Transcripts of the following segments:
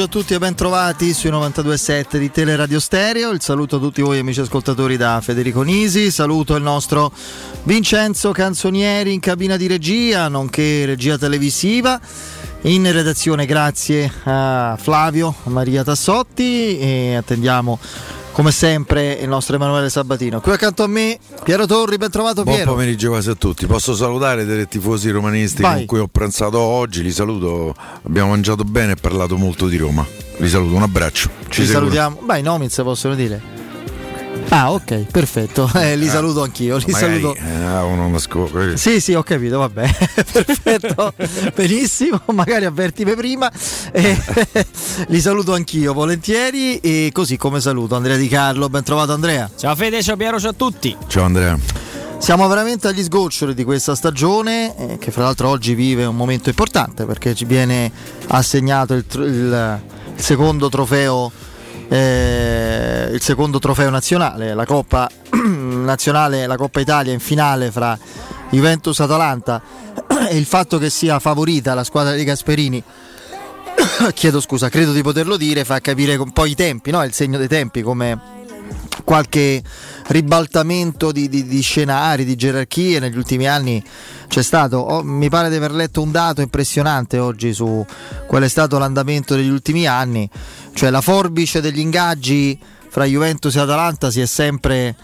pomeriggio a tutti e ben trovati sui 92.7 di Teleradio Stereo. Il saluto a tutti voi amici ascoltatori da Federico Nisi. Saluto il nostro Vincenzo Canzonieri in cabina di regia, nonché regia televisiva. In redazione grazie a Flavio, Maria Tassotti e attendiamo come sempre il nostro Emanuele Sabatino. Qui accanto a me Piero Torri, ben trovato Buon Piero. pomeriggio quasi a tutti. Posso salutare dei tifosi romanisti Vai. con cui ho pranzato oggi. Li saluto. Abbiamo mangiato bene e parlato molto di Roma. Li saluto, un abbraccio. Ci seguono. salutiamo. Beh, i nomi se possono dire. Ah, ok, perfetto. Eh, li saluto anch'io. Li Magari, saluto. eh, ah, uno nasco- Sì, sì, ho capito, vabbè. Perfetto, benissimo, magari avvertimi prima. Eh, li saluto anch'io volentieri e così come saluto Andrea Di Carlo, ben trovato Andrea. Ciao Fede, ciao Piero, ciao a tutti. Ciao Andrea. Siamo veramente agli sgoccioli di questa stagione eh, che fra l'altro oggi vive un momento importante perché ci viene assegnato il, tr- il- il secondo trofeo eh, il secondo trofeo nazionale, la Coppa nazionale, la Coppa Italia in finale fra Juventus e Atalanta e il fatto che sia favorita la squadra di Gasperini chiedo scusa, credo di poterlo dire, fa capire un po' i tempi, no? il segno dei tempi come qualche ribaltamento di, di- di scenari, di gerarchie negli ultimi anni c'è stato. Oh, mi pare di aver letto un dato impressionante oggi su qual è stato l'andamento degli ultimi anni, cioè la forbice degli ingaggi fra Juventus e Atalanta si è sempre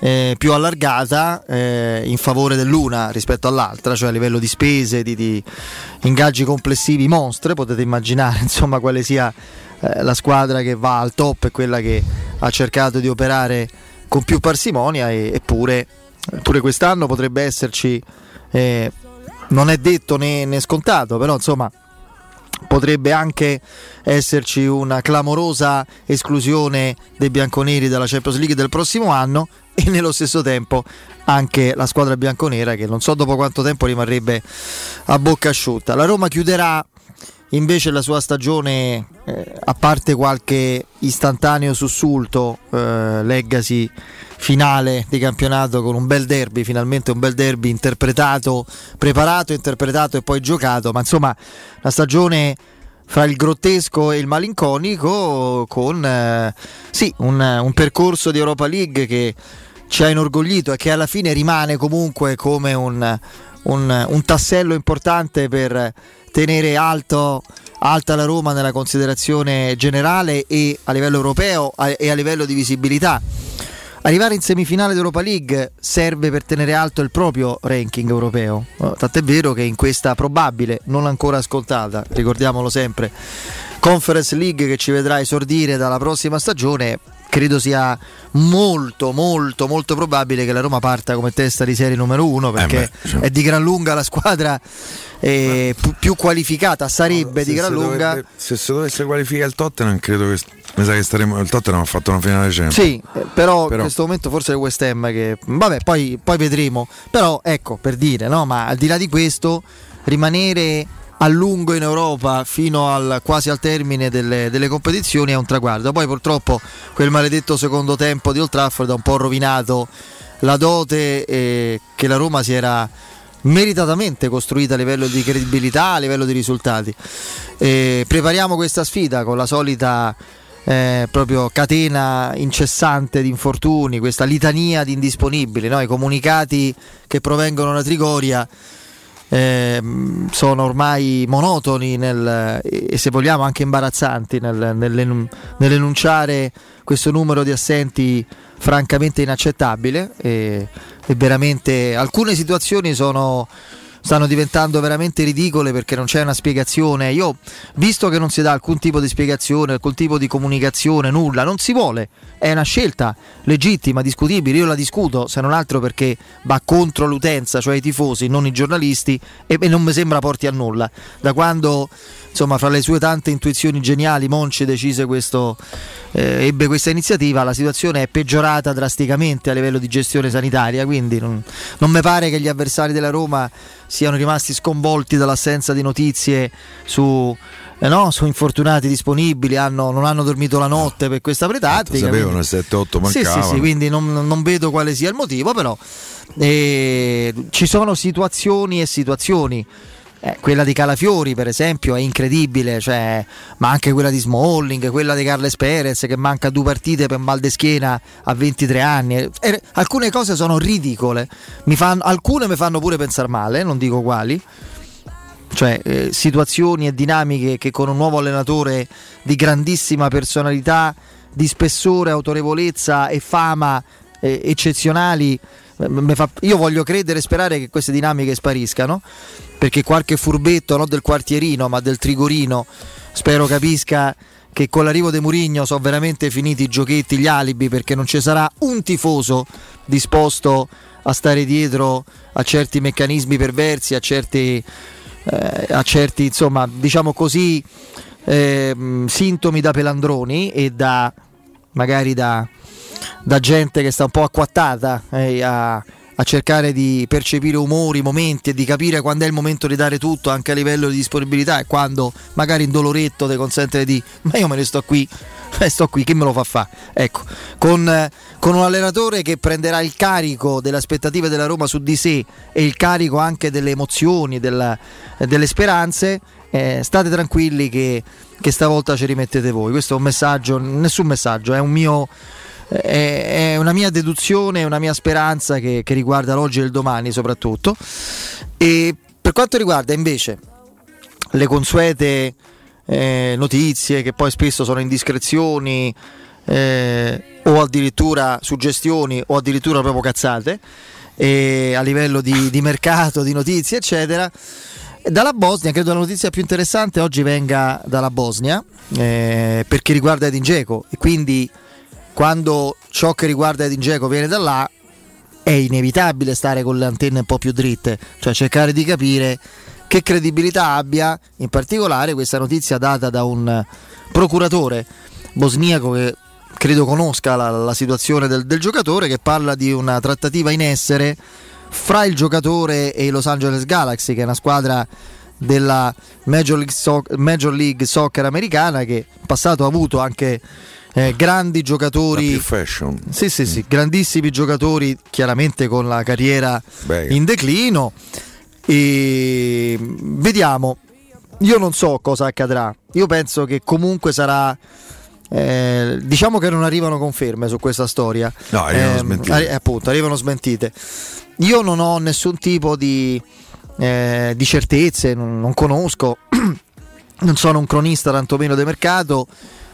eh, più allargata eh, in favore dell'una rispetto all'altra, cioè a livello di spese, di, di ingaggi complessivi monstre, potete immaginare insomma quale sia eh, la squadra che va al top e quella che ha cercato di operare con più parsimonia e- eppure pure quest'anno potrebbe esserci, eh, non è detto né, né scontato, però insomma potrebbe anche esserci una clamorosa esclusione dei bianconeri dalla Champions League del prossimo anno e nello stesso tempo anche la squadra bianconera che non so dopo quanto tempo rimarrebbe a bocca asciutta. La Roma chiuderà invece la sua stagione, eh, a parte qualche istantaneo sussulto, eh, leggasi finale di campionato con un bel derby, finalmente un bel derby interpretato, preparato, interpretato e poi giocato, ma insomma la stagione fra il grottesco e il malinconico con eh, sì, un, un percorso di Europa League che ci ha inorgoglito e che alla fine rimane comunque come un, un- un tassello importante per tenere alto, alta la Roma nella considerazione generale e a livello europeo e a livello di visibilità. Arrivare in semifinale d'Europa League serve per tenere alto il proprio ranking europeo. Tant'è vero che in questa probabile, non ancora ascoltata, ricordiamolo sempre, Conference League che ci vedrà esordire dalla prossima stagione, credo sia molto molto molto probabile che la Roma parta come testa di serie numero uno perché beh, cioè. è di gran lunga la squadra eh, pu- più qualificata, sarebbe di gran lunga. dovrebbe- se si dovesse qualificare il Tottenham, credo che mi sa che staremo. Il Tottenham ha fatto una finale Champions. Sì, eh, però, in Però- questo momento forse è il West Ham che... Vabbè, poi, poi vedremo. Però ecco, per dire, no? Ma al di là di questo, rimanere a lungo in Europa fino al, quasi al termine delle, delle, competizioni è un traguardo. Poi purtroppo quel maledetto secondo tempo di Old Trafford ha un po' rovinato la dote eh, che la Roma si era meritatamente costruita a livello di credibilità, a livello di risultati. Eh, prepariamo questa sfida con la solita eh, proprio catena incessante di infortuni, questa litania di indisponibili, no? i comunicati che provengono da Trigoria eh, sono ormai monotoni nel, e se vogliamo anche imbarazzanti nel, nell'enunciare questo numero di assenti francamente inaccettabile e, e veramente alcune situazioni sono stanno diventando veramente ridicole perché non c'è una spiegazione. Io, visto che non si dà alcun tipo di spiegazione, alcun tipo di comunicazione, nulla, non si vuole. È una scelta legittima, discutibile. Io la discuto, se non altro perché va contro l'utenza, cioè i tifosi, non i giornalisti, e, non mi sembra porti a nulla. Da quando insomma, fra le sue tante intuizioni geniali, Monci decise questo, eh, ebbe questa iniziativa, la situazione è peggiorata drasticamente a livello di gestione sanitaria, quindi non, non mi pare che gli avversari della Roma siano rimasti sconvolti dall'assenza di notizie su, eh no, su infortunati disponibili, hanno, non hanno dormito la notte per questa pretattica. Sapevano 7-8 mancavano. Sì, sì, sì, quindi non, non, vedo quale sia il motivo, però eh, ci sono situazioni e situazioni eh, quella di Calafiori, per esempio, è incredibile, cioè, ma anche quella di Smalling, quella di Carles Perez che manca due partite per mal de schiena a 23 anni. Eh, alcune cose sono ridicole, mi fanno, alcune mi fanno pure pensare male, non dico quali. Cioè, eh, situazioni e dinamiche che con un nuovo allenatore di grandissima personalità, di spessore, autorevolezza e fama eh, eccezionali Fa, io voglio credere e sperare che queste dinamiche spariscano perché qualche furbetto non del quartierino ma del trigorino spero capisca che con l'arrivo di Murigno sono veramente finiti i giochetti, gli alibi perché non ci sarà un tifoso disposto a stare dietro a certi meccanismi perversi, a certi, eh, a certi insomma diciamo così eh, sintomi da pelandroni e da magari da da gente che sta un po' acquattata eh, a, a, cercare di percepire umori, momenti e di capire quando è il momento di dare tutto anche a livello di disponibilità e quando magari in doloretto ti consente di ma io me ne sto qui eh, sto qui, chi me lo fa fare? Ecco, con, eh, con, un allenatore che prenderà il carico delle aspettative della Roma su di sé e il carico anche delle emozioni, della, delle speranze, eh, state tranquilli che, che stavolta ci rimettete voi. Questo è un messaggio, nessun messaggio, è un mio è, una mia deduzione, una mia speranza che, che riguarda l'oggi e il domani soprattutto. E per quanto riguarda invece le consuete eh, notizie che poi spesso sono indiscrezioni eh, o addirittura suggestioni o addirittura proprio cazzate eh, a livello di, di, mercato, di notizie eccetera. Dalla Bosnia, credo la notizia più interessante oggi venga dalla Bosnia eh, perché riguarda Edin Dzeko e quindi quando ciò che riguarda Edin Dzeko viene da là è inevitabile stare con le antenne un po' più dritte, cioè cercare di capire che credibilità abbia in particolare questa notizia data da un procuratore bosniaco che credo conosca la, la situazione del, del, giocatore che parla di una trattativa in essere fra il giocatore e i Los Angeles Galaxy che è una squadra della Major League, so- Major League Soccer americana che in passato ha avuto anche eh, grandi giocatori. Sì, sì, sì, grandissimi giocatori, chiaramente con la carriera Beh. in declino. E vediamo. Io non so cosa accadrà. Io penso che comunque sarà. Eh, diciamo che non arrivano conferme su questa storia. No, arrivano eh, smentite. Arri- appunto, arrivano smentite. Io non ho nessun tipo di, eh, di certezze, non, non conosco, non sono un cronista tantomeno del mercato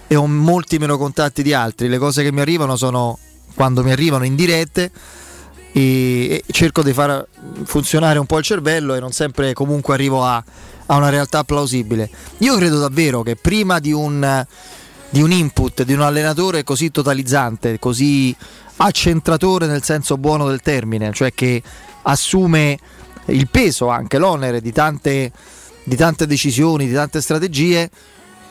e ho molti meno contatti di altri. Le cose che mi arrivano sono quando mi arrivano in dirette e, cerco di far funzionare un po' il cervello e non sempre comunque arrivo a, a una realtà plausibile. Io credo davvero che prima di un, di un input, di un allenatore così totalizzante, così accentratore nel senso buono del termine, cioè che assume il peso, anche l'onere di tante, di tante decisioni, di tante strategie,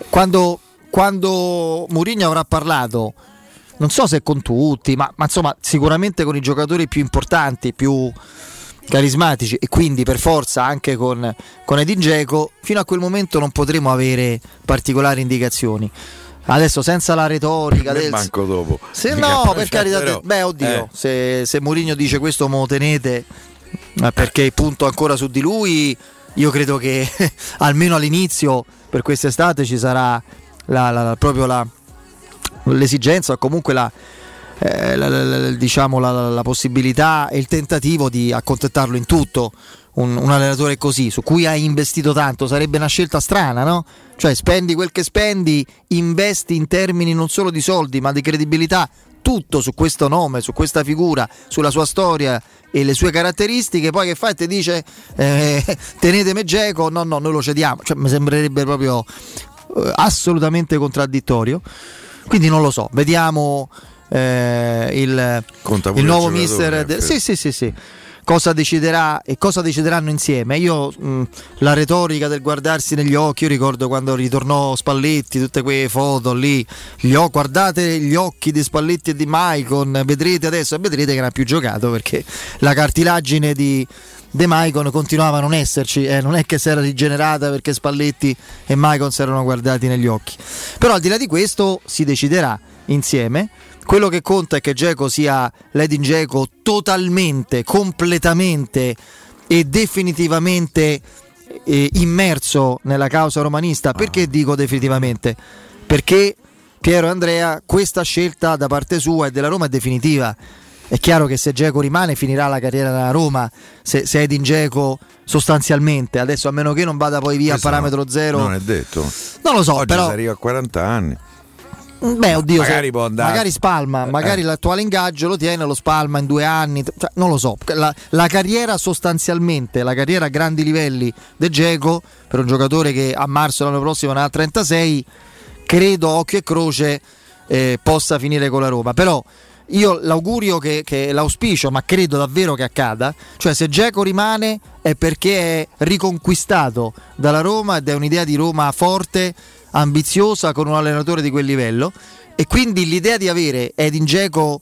quando quando Mourinho avrà parlato, non so se con tutti, ma, ma, insomma sicuramente con i giocatori più importanti, più, carismatici e quindi per forza anche con, con Edin Dzeko, fino a quel momento non potremo avere particolari indicazioni. Adesso senza la retorica del manco dopo. Se no, per carità, però, beh, oddio, eh. se, se Mourinho dice questo mo tenete perché il punto ancora su di lui, io credo che almeno all'inizio per quest'estate ci sarà la, la, proprio la, l'esigenza o comunque la, eh, la, diciamo la, possibilità e il tentativo di accontentarlo in tutto. Un, un, allenatore così, su cui hai investito tanto, sarebbe una scelta strana, no? Cioè spendi quel che spendi, investi in termini non solo di soldi ma di credibilità, tutto su questo nome, su questa figura, sulla sua storia e le sue caratteristiche, poi che fa e ti dice eh, tenetemi Geco, no no, noi lo cediamo, cioè, mi sembrerebbe proprio eh, assolutamente contraddittorio. Quindi non lo so, vediamo eh, il, il, nuovo mister. De- sì, sì, sì, sì cosa deciderà e cosa decideranno insieme. Io mh, la retorica del guardarsi negli occhi, io ricordo quando ritornò Spalletti, tutte quelle foto lì, gli ho, guardate gli occhi di Spalletti e di Maicon, vedrete adesso, vedrete che non ha più giocato perché la cartilagine di De Maicon continuava a non esserci, eh, non è che si era rigenerata perché Spalletti e Maicon si erano guardati negli occhi. Però al di là di questo si deciderà insieme quello che conta è che Geco sia Ledin Geco totalmente, completamente e definitivamente eh, immerso nella causa romanista. Perché dico definitivamente? Perché Piero e Andrea, questa scelta da parte sua e della Roma è definitiva. È chiaro che se Geco rimane finirà la carriera della Roma, se, se Edin Geco sostanzialmente, adesso a meno che non vada poi via Questo a parametro zero. Non è detto. Non lo so, Oggi però... arriva a 40 anni. Beh, oddio, magari, può andare. magari spalma, eh. magari eh. l'attuale ingaggio lo tiene, lo spalma in due anni, cioè, non lo so. La, la, carriera sostanzialmente, la carriera a grandi livelli del Geco, per un giocatore che a marzo l'anno prossimo ne ha 36, credo occhio e croce eh, possa finire con la Roma. Però io l'augurio che, che, l'auspicio, ma credo davvero che accada, cioè se Geco rimane è perché è riconquistato dalla Roma ed è un'idea di Roma forte ambiziosa con un allenatore di quel livello. E quindi l'idea di avere Edin Dzeko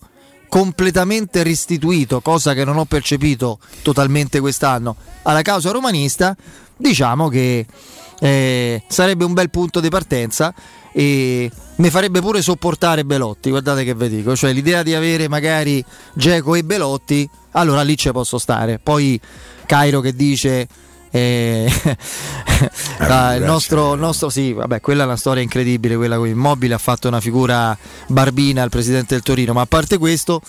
completamente restituito, cosa che non ho percepito totalmente quest'anno, alla causa romanista, diciamo che eh, sarebbe un bel punto di partenza e mi farebbe pure sopportare Belotti, guardate che vi dico, cioè l'idea di avere magari Geco e Belotti, allora lì ci posso stare. Poi Cairo che dice eh, ah, il nostro, nostro, sì, vabbè, quella è una storia incredibile, quella con Immobile ha fatto una figura barbina al presidente del Torino, ma a parte questo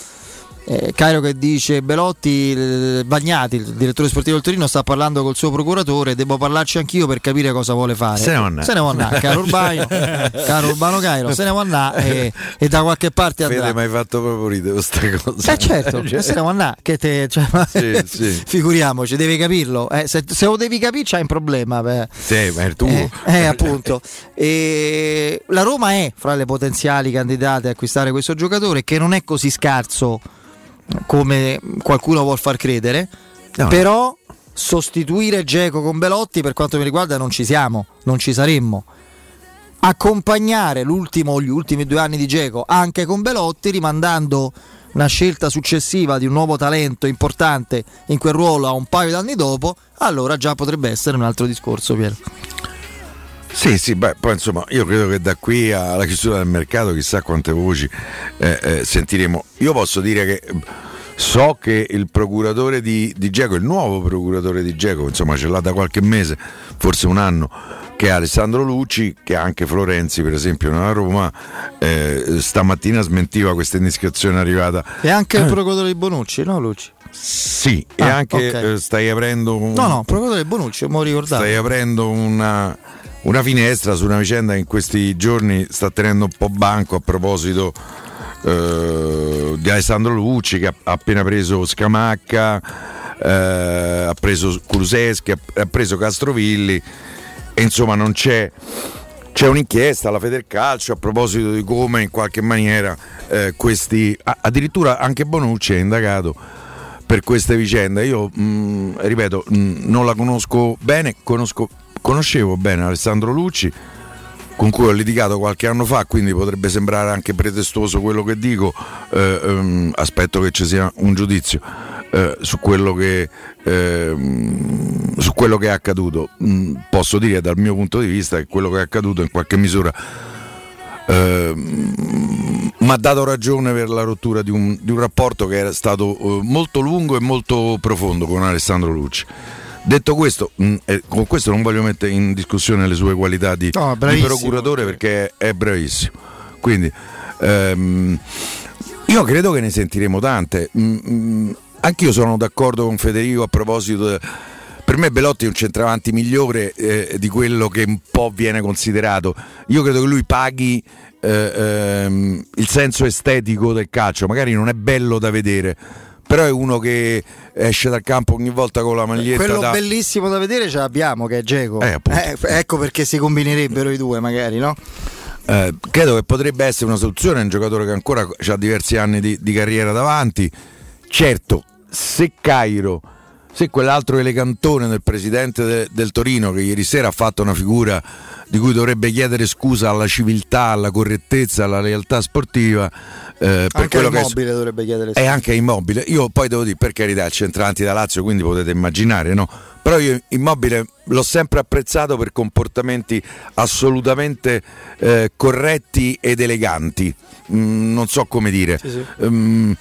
eh, Cairo che dice Belotti Bagnati, il direttore sportivo del Torino, sta parlando col suo procuratore. Devo parlarci anch'io per capire cosa vuole fare. Se ne va andare, se ne va andare caro Urbano, caro Urbano Cairo, se ne va andare e, e, da qualche parte andrà. Fede, mi hai fatto proprio ridere queste cose. Eh certo, cioè. se ne va andare, che te, cioè, sì, sì. figuriamoci, devi capirlo. Eh, se, se, lo devi capire c'hai un problema. Beh. Sì, ma è tuo. Eh, eh, appunto. E la Roma è fra le potenziali candidate a acquistare questo giocatore che non è così scarso come qualcuno vuol far credere, no. però sostituire Geco con Belotti per quanto mi riguarda non ci siamo, non ci saremmo. Accompagnare l'ultimo gli ultimi due anni di Geco anche con Belotti rimandando una scelta successiva di un nuovo talento importante in quel ruolo a un paio di anni dopo, allora già potrebbe essere un altro discorso, Piero. Sì, sì, beh, poi insomma io credo che da qui alla chiusura del mercato chissà quante voci eh, eh, sentiremo. Io posso dire che so che il procuratore di, di Geco, il nuovo procuratore di Geco, insomma ce l'ha da qualche mese, forse un anno, che è Alessandro Lucci, che anche Florenzi per esempio nella Roma, eh, stamattina smentiva questa indiscrezione arrivata. E anche il procuratore di Bonucci, no Lucci? Sì, ah, e anche okay. eh, stai aprendo un... No, no, procuratore di Bonucci, mo ricordate. Stai aprendo una una finestra su una vicenda che in questi giorni sta tenendo un po' banco a proposito eh, di Alessandro Lucci che ha appena preso Scamacca, eh, ha preso Kuluseschi, ha preso Castrovilli e insomma non c'è, c'è un'inchiesta alla Federcalcio a proposito di come in qualche maniera eh, questi, addirittura anche Bonucci è indagato per queste vicende. Io mh, mm, ripeto, mh, mm, non la conosco bene, conosco conoscevo bene Alessandro Lucci con cui ho litigato qualche anno fa, quindi potrebbe sembrare anche pretestuoso quello che dico, eh, ehm, aspetto che ci sia un giudizio. eh, su, quello che, eh, su quello che è accaduto. Mm, posso dire dal mio punto di vista che quello che è accaduto in qualche misura mi ha dato ragione per la rottura di un, di un rapporto che era stato eh, molto lungo e molto profondo con Alessandro Lucci. Detto questo, mh, eh, con questo non voglio mettere in discussione le sue qualità di, No, di procuratore perché è bravissimo. Quindi ehm, io credo che ne sentiremo tante. Mm, mm, anch'io sono d'accordo con Federico a proposito. de- per me Belotti è un centravanti migliore eh, di quello che un po' viene considerato. Io credo che lui paghi eh, ehm, il senso estetico del calcio, magari non è bello da vedere, però è uno che esce dal campo ogni volta con la maglietta Quello da... bellissimo da vedere ce l'abbiamo che è Geco. Eh, appunto. ecco perché si combinerebbero i due magari, no? Eh, credo che potrebbe essere una soluzione, è un giocatore che ancora ha diversi anni di, di carriera davanti. Certo, se Cairo, se quell'altro elegantone del presidente de- del Torino che ieri sera ha fatto una figura di cui dovrebbe chiedere scusa alla civiltà, alla correttezza, alla lealtà sportiva, eh, per Anche che è dovrebbe chiedere. è anche immobile. Io poi devo dire, per carità, il centravanti da Lazio, quindi potete immaginare, no? Però io immobile l'ho sempre apprezzato per comportamenti assolutamente eh, corretti ed eleganti. Mm, non so come dire. Sì, sì. Mm,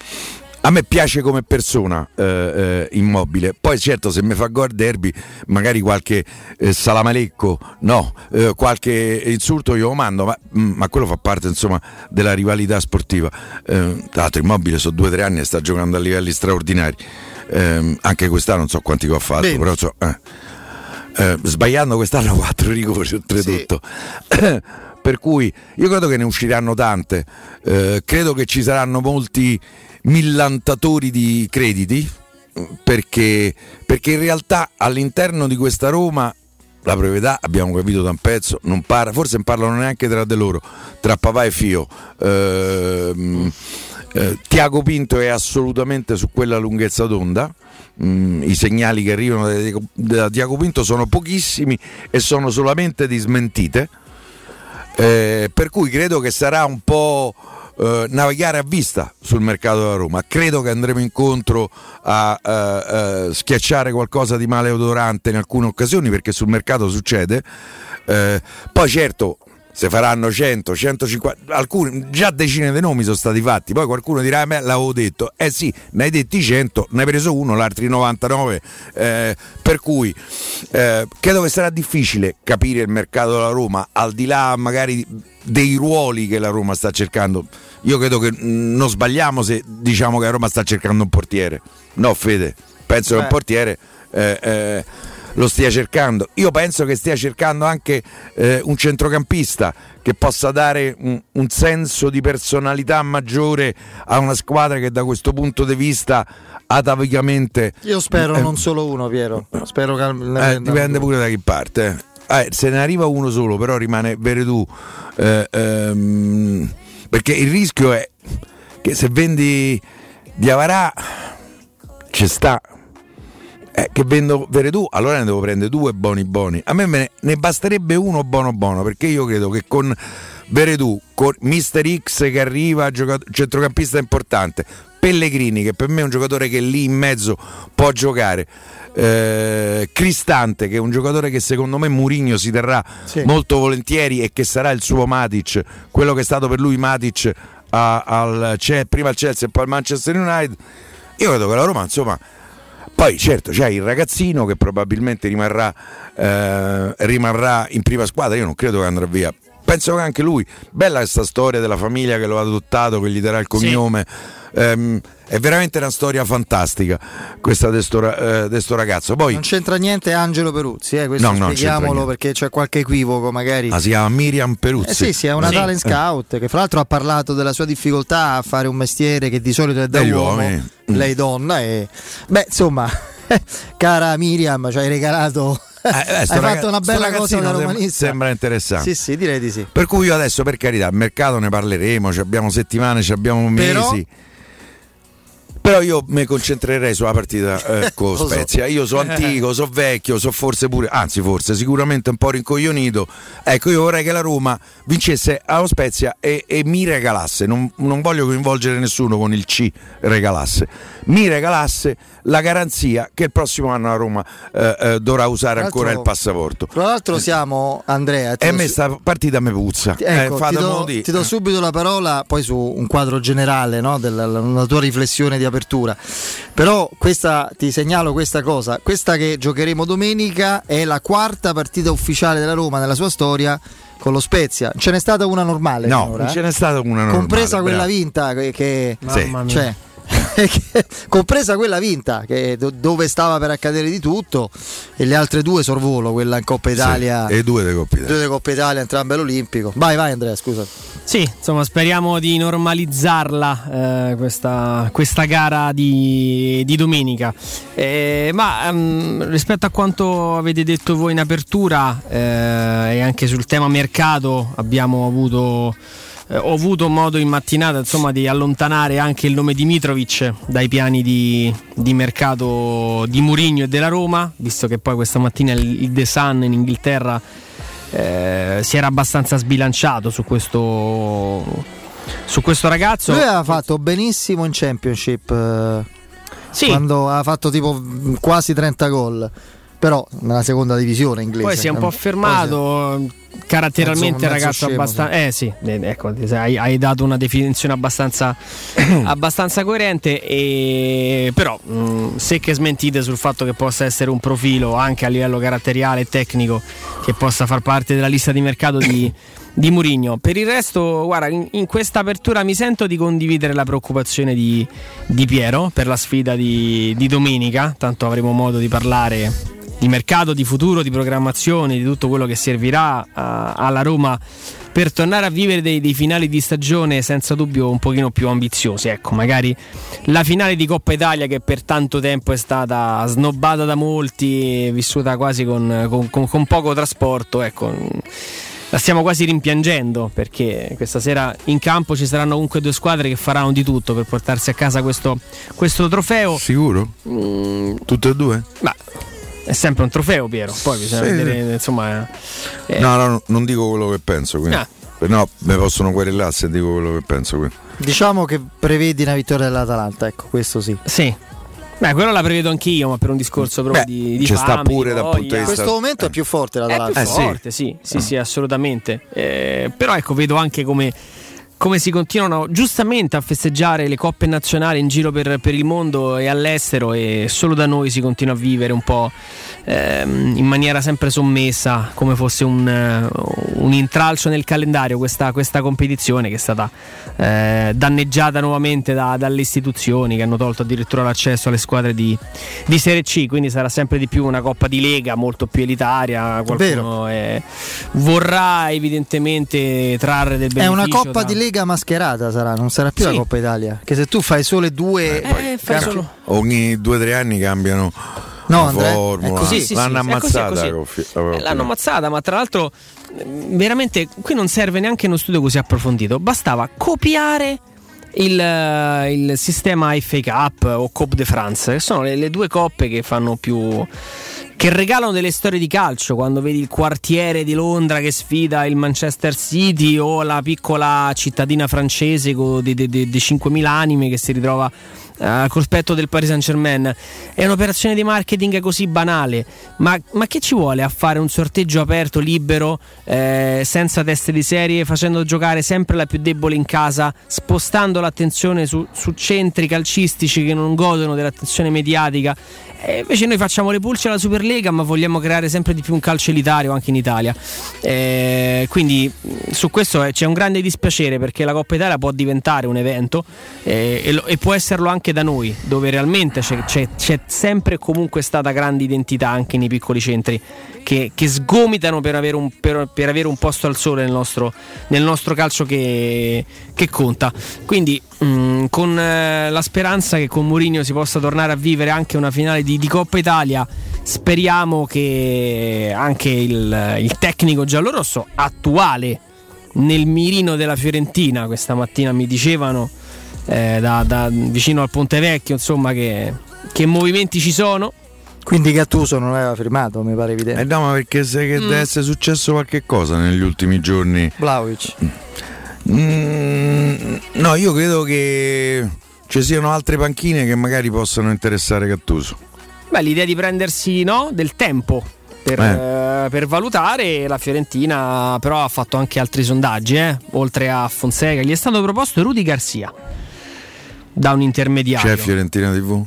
a me piace come persona eh, eh, immobile, poi certo se mi fa gol derby magari qualche eh, salamalecco, no, eh, qualche insulto io lo mando, ma, mm, ma quello fa parte insomma della rivalità sportiva. Eh, tra l'altro immobile sono due o tre anni e sta giocando a livelli straordinari, Ehm, anche quest'anno non so quanti che ho fatto, Bene. però so, eh. Eh, sbagliando quest'anno quattro rigori oltretutto. per cui io credo che ne usciranno tante, Eh, credo che ci saranno molti millantatori di crediti perché, perché in realtà all'interno di questa Roma la proprietà abbiamo capito da un pezzo non parla, forse non parlano neanche tra di loro tra papà e Fio Ehm, eh, Tiago Pinto è assolutamente su quella lunghezza d'onda. Mm, i segnali che arrivano da, da Tiago Pinto sono pochissimi e sono solamente di smentite. Eh, per cui credo che sarà un po' eh, navigare a vista sul mercato della Roma. Credo che andremo incontro a eh, eh, schiacciare qualcosa di maleodorante in alcune occasioni perché sul mercato succede. Eh, poi certo. Se faranno 100, 150, alcuni, già decine di nomi sono stati fatti. Poi qualcuno dirà: "Eh, me l'avevo detto. Eh sì, ne hai detti 100, ne hai preso uno, l'altri 99. eh, per cui eh, credo che sarà difficile capire il mercato della Roma, al di là magari dei ruoli che la Roma sta cercando. Io credo che non sbagliamo se diciamo che la Roma sta cercando un portiere. No, Fede, penso che un Eh. portiere eh, eh, lo stia cercando. Io penso che stia cercando anche eh, un centrocampista che possa dare un, un senso di personalità maggiore a una squadra che da questo punto di vista atavicamente Io spero Eh, non solo uno, Piero. Spero che eh, dipende pure da chi parte. se ne arriva uno solo, però rimane Veretù. eh, ehm, perché il rischio è che se vendi Diavarà ci sta. Eh, che vendo Veretù, allora ne devo prendere due buoni buoni. A me ne, ne basterebbe uno buono buono, perché io credo che con Veretù, con Mister X che arriva, centrocampista importante, Pellegrini che per me è un giocatore che lì in mezzo può giocare, eh, Cristante che è un giocatore che secondo me Murigno si terrà Sì. molto volentieri e che sarà il suo Matic, quello che è stato per lui Matic a- al, prima al Chelsea e poi al Manchester United. Io credo che la Roma insomma poi certo c'è il ragazzino che probabilmente rimarrà, eh, rimarrà in prima squadra, io non credo che andrà via. Penso che anche lui, bella questa storia della famiglia che lo ha adottato, che gli darà il cognome. Ehm, è veramente una storia fantastica questa di sto, ra- eh, ragazzo. Poi Non c'entra niente Angelo Peruzzi, eh, questo No, no, perché c'è qualche equivoco magari. ah, si chiama Miriam Peruzzi. Eh sì, sì, è una Sì. talent scout che fra l'altro ha parlato della sua difficoltà a fare un mestiere che di solito è da Degli uomo, uomini. Mm. lei donna e beh, insomma, cara Miriam, ci hai regalato Eh, eh, hai fatto una bella cosa da sembra- romanista. Sembra interessante. Sì, sì, direi di sì. Per cui io adesso, per carità, il mercato ne parleremo, ci abbiamo settimane, ci abbiamo mesi. Però io mi concentrerei sulla partita eh, con. Spezia. Io sono antico, sono vecchio, so forse pure, anzi forse sicuramente un po' rincoglionito. Ecco, io vorrei che la Roma vincesse allo Spezia e, e mi regalasse, non, non voglio coinvolgere nessuno con il C regalasse, mi regalasse la garanzia che il prossimo anno la Roma eh, eh, dovrà usare ancora il passaporto. Tra l'altro siamo, Andrea, E a me sta partita mi puzza. Ecco, eh, ti, do, ti do subito la parola poi su un quadro generale no, della tua riflessione di apertura. Però questa, ti segnalo questa cosa, questa che giocheremo domenica è la quarta partita ufficiale della Roma nella sua storia con lo Spezia. Ce n'è stata una normale No, finora, non eh? ce n'è stata una normale. compresa quella bravo. vinta che, che- Sì. Cioè, compresa quella vinta che- do- dove stava per accadere di tutto e le altre due sorvolo, quella in Coppa Italia. Sì, e due dei Coppa Italia. Due di Coppa Italia, entrambe all'Olimpico. Vai, vai Andrea, scusa. Sì, insomma, speriamo di normalizzarla eh, questa, questa gara di, di domenica. Eh, ma ehm, rispetto a quanto avete detto voi in apertura eh, e anche sul tema mercato, abbiamo avuto. Eh, ho avuto modo in mattinata insomma, di allontanare anche il nome di Mitrovic dai piani di, di mercato di Murigno e della Roma, visto che poi questa mattina il, il The Sun in Inghilterra eh, si era abbastanza sbilanciato su questo, su questo ragazzo. Lui aveva fatto benissimo in Championship eh, Sì, quando ha fatto tipo quasi 30 gol. Però nella seconda divisione inglese. poi si è un po' fermato. Caratterialmente, Mezzo- mezzo ragazzo, abbastanza. Eh sì, eh, ecco, hai, hai dato una definizione abbastanza, abbastanza coerente. E, però, mh, se che smentite sul fatto che possa essere un profilo anche a livello caratteriale e tecnico che possa far parte della lista di mercato di. Di Murigno. Per il resto, guarda, in, in questa apertura mi sento di condividere la preoccupazione di, di Piero per la sfida di, di domenica. Tanto avremo modo di parlare di mercato, di futuro, di programmazione, di tutto quello che servirà a- alla Roma per tornare a vivere dei, dei finali di stagione senza dubbio un pochino più ambiziosi. Ecco, magari la finale di Coppa Italia che per tanto tempo è stata snobbata da molti, vissuta quasi con, con- con- con poco trasporto, ecco. La stiamo quasi rimpiangendo perché questa sera in campo ci saranno comunque due squadre che faranno di tutto per portarsi a casa questo, questo trofeo. Sicuro? Mm, Tutte e due? ma è sempre un trofeo, Piero. Poi bisogna Sì, vedere, insomma. eh, No, no, no, non dico quello che penso. Quindi. Ah. No, mi possono querellare se dico quello che penso. quindi. Diciamo che prevedi una vittoria dell'Atalanta, ecco, questo sì. Sì. Beh, quello la prevedo anch'io, ma per un discorso proprio Beh, di, di ci sta fame, pure di dal voglia. punto di In vista- questo momento eh. è più forte È più l'Atalanta. Eh, sì. forte, sì, sì, sì, assolutamente. Eh, però ecco, vedo anche come, come si continuano giustamente a festeggiare le coppe nazionali in giro per, per il mondo e all'estero e solo da noi si continua a vivere un po' ehm, in maniera sempre sommessa, come fosse un, eh, un intralcio nel calendario questa, questa competizione che è stata eh, danneggiata nuovamente da- dalle istituzioni che hanno tolto addirittura l'accesso alle squadre di, di Serie C, quindi sarà sempre di più una coppa di lega molto più elitaria. Qualcuno eh, vorrà evidentemente trarre del È beneficio. una coppa da- di Lega mascherata, sarà, non sarà più Sì. la Coppa Italia. Che se tu fai solo due. Eh, fai solo- Ogni due o tre anni cambiano No, la Andrea, formula. così. Sì, sì, L'hanno sì, è così, è ammazzata. così. Eh, L'hanno ammazzata, ma tra l'altro veramente qui non serve neanche uno studio così approfondito, bastava copiare il, eh, il sistema FA Cup o Coupe de France, che sono le, le due coppe che fanno più che regalano delle storie di calcio quando vedi il quartiere di Londra che sfida il Manchester City o la piccola cittadina francese di, di- di- di 5.000 anime che si ritrova eh, al cospetto del Paris Saint Germain è un'operazione di marketing così banale ma, ma che ci vuole a fare un sorteggio aperto libero eh, senza teste di serie facendo giocare sempre la più debole in casa spostando l'attenzione su, su centri calcistici che non godono dell'attenzione mediatica e invece noi facciamo le pulce alla Superlega, ma vogliamo creare sempre di più un calcio elitario anche in Italia. Eh, quindi mh, su questo eh, c'è un grande dispiacere perché la Coppa Italia può diventare un evento eh, e, lo- e può esserlo anche da noi, dove realmente c'è, c'è- c'è sempre e comunque stata grande identità anche nei piccoli centri che, che sgomitano per avere, un, per- per avere un posto al sole nel nostro, nel nostro calcio che, che conta. Quindi mh, con eh, la speranza che con Mourinho si possa tornare a vivere anche una finale di, di Coppa Italia, speriamo che anche il, il tecnico giallorosso attuale nel mirino della Fiorentina, questa mattina mi dicevano eh, da, da vicino al Ponte Vecchio, insomma, che, che movimenti ci sono. Quindi Gattuso non aveva firmato, mi pare evidente. Eh no, ma perché se che Mm. deve essere successo qualche cosa negli ultimi giorni. Vlaovic. Mm, no, io credo che ci siano altre panchine che magari possano interessare Gattuso. Beh, l'idea di prendersi no, del tempo per, Eh. eh, per valutare la Fiorentina, però ha fatto anche altri sondaggi, eh, oltre a Fonseca. Gli è stato proposto Rudy Garcia da un intermediario. C'è Fiorentina TV?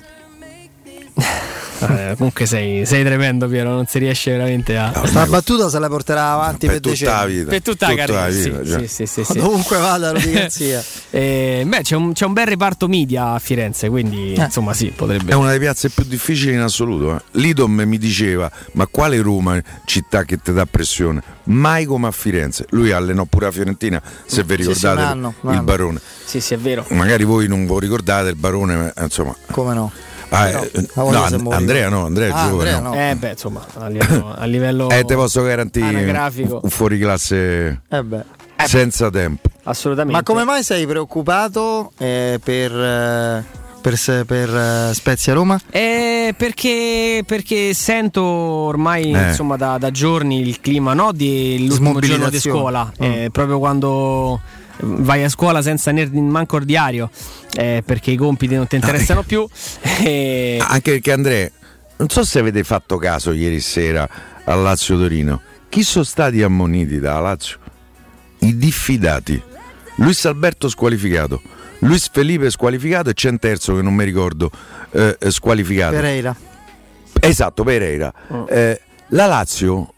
Eh, comunque sei, sei tremendo, Piero. Non si riesce veramente a. No, Sta ormai- battuta se la porterà avanti per, per tutta la vita. Per tutta la carriera, sì, sì, sì, sì, sì. Dovunque vada Rudy Garzia. Eh, beh, c'è un, c'è un bel reparto media a Firenze, quindi Eh. insomma sì, potrebbe. È una delle piazze più difficili in assoluto. eh. Lidom mi diceva: Ma quale Roma, città che ti dà pressione? Mai come a Firenze. Lui allenò pure a Fiorentina, se vi Sì, sì, ricordate un anno, un il barone. Sì, sì, è vero. Magari voi non vi ricordate il barone, ma, insomma. Come no? Ah, No, eh, no. Andrea no, Andrea è Ah, giovane. Andrea no. no. Eh, beh, insomma, a livello. a livello Eh, te posso garantire un fuori classe Eh beh. senza tempo. Assolutamente. Ma come mai sei preoccupato eh, per, eh, per, per, eh, Spezia Roma? Eh, perché, perché sento ormai Eh. insomma da, da giorni il clima no, di l'ultimo giorno di scuola, Mm. eh, proprio quando vai a scuola senza manco il diario eh, perché i compiti non ti interessano più. Eh, Anche perché Andrea, non so se avete fatto caso ieri sera a Lazio Torino. Chi sono stati ammoniti da Lazio? I diffidati. Luis Alberto squalificato. Luis Felipe squalificato e c'è un terzo che non mi ricordo eh, squalificato. Pereira. Esatto, Pereira. Mm. Eh, la Lazio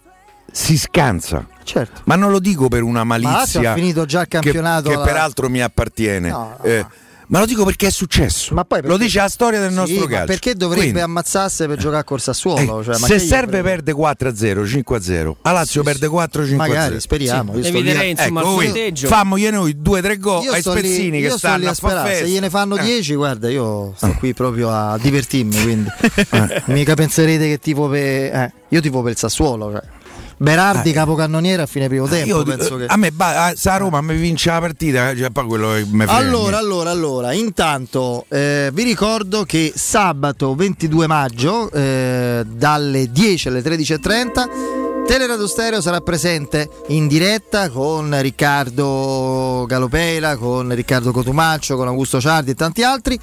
si scansa. Certo. Ma non lo dico per una Ma malizia ha finito già il che- campionato che, alla- peraltro mi appartiene. No, no, Eh, no. ma lo dico perché è successo. Ma poi lo perché- dice la storia del Sì, nostro ma calcio. perché dovrebbe Quindi, ammazzarsi per giocare col Sassuolo? eh, Cioè, ma se che serve perde 4-0, 5-0. A Lazio perde 4-5-0. Magari, speriamo. Sì, lì a- eviterei insomma Ecco, il punteggio. fammogliene noi 2-3 gol Io ai lì- spezzini io che lì stanno a a far sperare. Se gliene fanno Eh. 10, guarda, io sto qui proprio a divertirmi. Quindi mica penserete che tipo per. Eh, io tipo per il Sassuolo. Cioè. Berardi, capocannoniere a fine primo tempo. Io, penso eh, che... A me ba- a- Roma mi vince la partita, cioè, poi quello che mi frega Allora, allora, allora, intanto eh, vi ricordo che sabato 22 maggio eh, dalle 10 alle 13.30 Teleradio Stereo sarà presente in diretta con Riccardo Galopeila, con Riccardo Cotumaccio, con Augusto Ciardi e tanti altri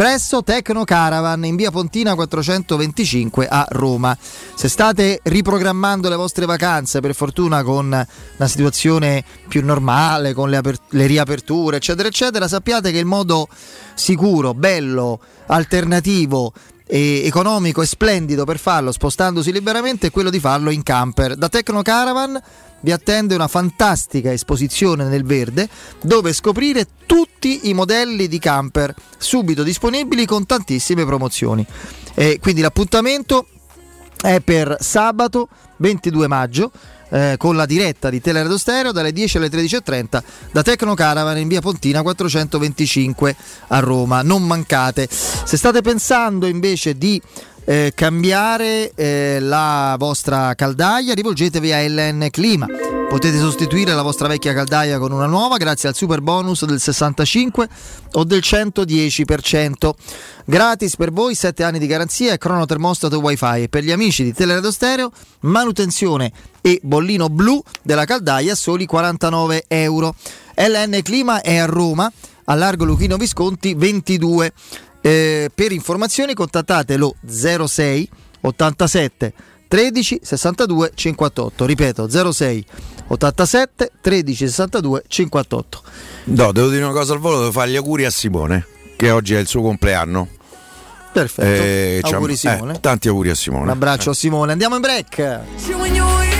presso Tecno Caravan in via Pontina 425 a Roma. Se state riprogrammando le vostre vacanze, per fortuna con una situazione più normale, con le, aper- le riaperture, eccetera, eccetera, sappiate che il modo sicuro, bello, alternativo e economico e splendido per farlo spostandosi liberamente è quello di farlo in camper. Da Tecno Caravan vi attende una fantastica esposizione nel verde dove scoprire tutti i modelli di camper subito disponibili con tantissime promozioni. E quindi l'appuntamento è per sabato 22 maggio eh, con la diretta di Teleradio Stereo dalle 10 alle 13.30 da Tecno Caravan in via Pontina 425 a Roma. Non mancate. Se state pensando invece di eh, cambiare eh, la vostra caldaia, rivolgetevi a LN Clima. Potete sostituire la vostra vecchia caldaia con una nuova grazie al super bonus del 65 o del 110%. Gratis per voi 7 anni di garanzia e crono termostato wifi e per gli amici di Teleradio Stereo manutenzione e bollino blu della caldaia a soli 49 euro. LN Clima è a Roma, a Largo Luchino Visconti 22. Eh, per informazioni contattate lo 06 87 13 62 58. Ripeto 06 87 13 62 58. No, devo dire una cosa al volo, devo fare gli auguri a Simone, che oggi è il suo compleanno. Perfetto. Eh, Auguri am- Simone. eh, tanti auguri a Simone. Un abbraccio a Simone. Andiamo in break.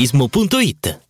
maestroturismo.it.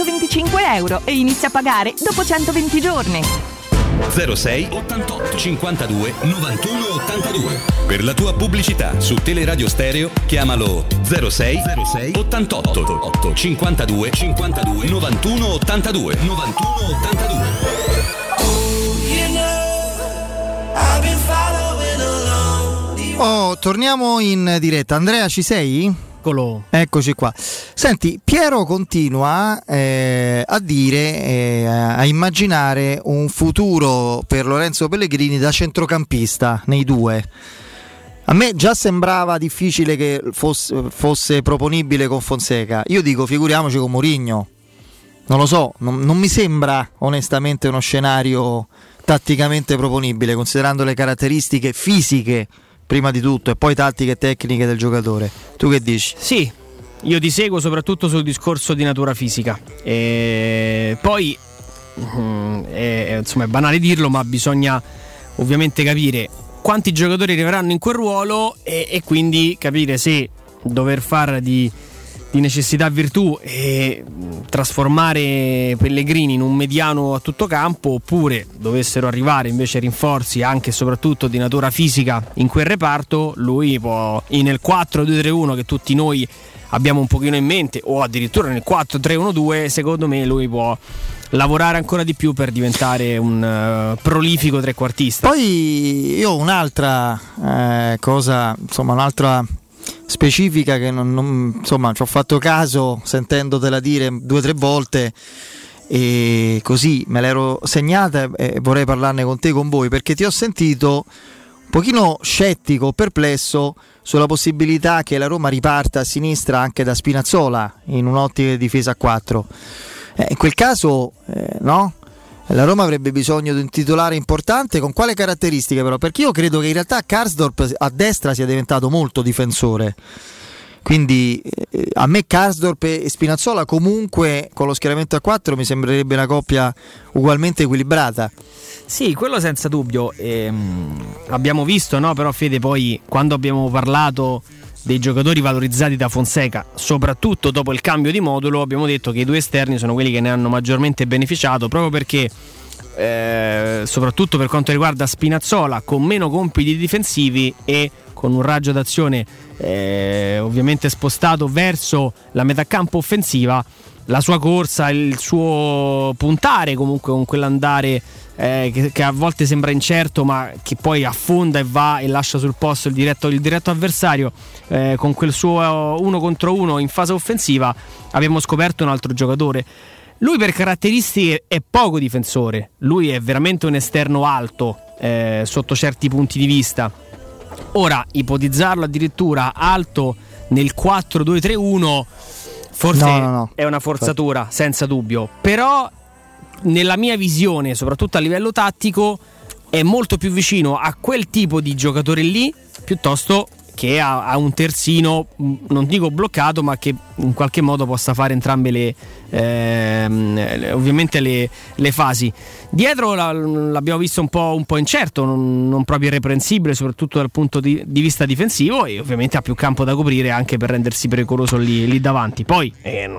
125 euro e inizia a pagare dopo 120 giorni. 06 88 52 91 82 Per la tua pubblicità su Teleradio Stereo chiamalo 06 06 88 8 52 52 91 82 91 82 Oh, torniamo in diretta. Andrea, ci sei? Eccolo. Eccoci qua. Senti, Piero continua eh, a dire, eh, a immaginare un futuro per Lorenzo Pellegrini da centrocampista nei due. A me già sembrava difficile che fosse, fosse proponibile con Fonseca. Io dico, figuriamoci con Mourinho. Non lo so, non, non mi sembra onestamente uno scenario tatticamente proponibile, considerando le caratteristiche fisiche prima di tutto e poi tattiche e tecniche del giocatore. Tu che dici? Sì, io ti seguo soprattutto sul discorso di natura fisica. E poi, mm, è, insomma, è banale dirlo, ma bisogna ovviamente capire quanti giocatori arriveranno in quel ruolo e, e quindi capire se dover fare di, di necessità virtù e trasformare Pellegrini in un mediano a tutto campo oppure dovessero arrivare invece rinforzi anche e soprattutto di natura fisica in quel reparto lui può nel 4-2-3-1 che tutti noi abbiamo un pochino in mente o addirittura nel 4-3-1-2 secondo me lui può lavorare ancora di più per diventare un uh, prolifico trequartista. Poi io ho un'altra eh, cosa, insomma, un'altra specifica che non, non, insomma ci ho fatto caso sentendotela dire due o tre volte e così me l'ero segnata e vorrei parlarne con te con voi perché ti ho sentito un pochino scettico, perplesso sulla possibilità che la Roma riparta a sinistra anche da Spinazzola in un'ottica di difesa a 4 eh, in quel caso, eh, no? La Roma avrebbe bisogno di un titolare importante, con quale caratteristiche però? Perché io credo che in realtà Karsdorp a destra sia diventato molto difensore. Quindi eh, a me Karsdorp e Spinazzola comunque con lo schieramento a 4 mi sembrerebbe una coppia ugualmente equilibrata. Sì, quello senza dubbio. Ehm, abbiamo visto, no? Però Fede, poi quando abbiamo parlato dei giocatori valorizzati da Fonseca, soprattutto dopo il cambio di modulo, abbiamo detto che i due esterni sono quelli che ne hanno maggiormente beneficiato proprio perché eh, soprattutto per quanto riguarda Spinazzola con meno compiti difensivi e con un raggio d'azione eh, ovviamente spostato verso la metà campo offensiva la sua corsa, il suo puntare comunque con quell'andare eh, che, che, a volte sembra incerto ma che poi affonda e va e lascia sul posto il diretto, il diretto avversario. Eh, con quel suo uno contro uno in fase offensiva abbiamo scoperto un altro giocatore. Lui per caratteristiche è poco difensore. Lui è veramente un esterno alto eh, sotto certi punti di vista. Ora ipotizzarlo addirittura alto nel 4-2-3-1 forse No, no, no. è una forzatura senza dubbio. Però nella mia visione, soprattutto a livello tattico, è molto più vicino a quel tipo di giocatore lì piuttosto che a, a un terzino, mh, non dico bloccato, ma che in qualche modo possa fare entrambe le, ehm, ovviamente le, le fasi. Dietro la- l'abbiamo visto un po', un po' incerto, non, non proprio irreprensibile, soprattutto dal punto di, di vista difensivo, e ovviamente ha più campo da coprire anche per rendersi pericoloso lì, lì davanti. Poi, eh,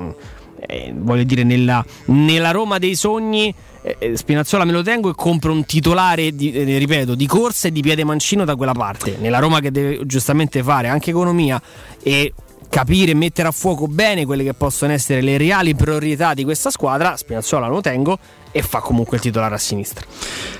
eh, voglio dire, nella, nella Roma dei sogni, eh, eh, Spinazzola me lo tengo e compro un titolare, di, eh, ripeto, di corsa e di piede mancino da quella parte. Nella Roma che deve giustamente fare anche economia e capire e mettere a fuoco bene quelle che possono essere le reali priorità di questa squadra, Spinazzola lo tengo e fa comunque il titolare a sinistra.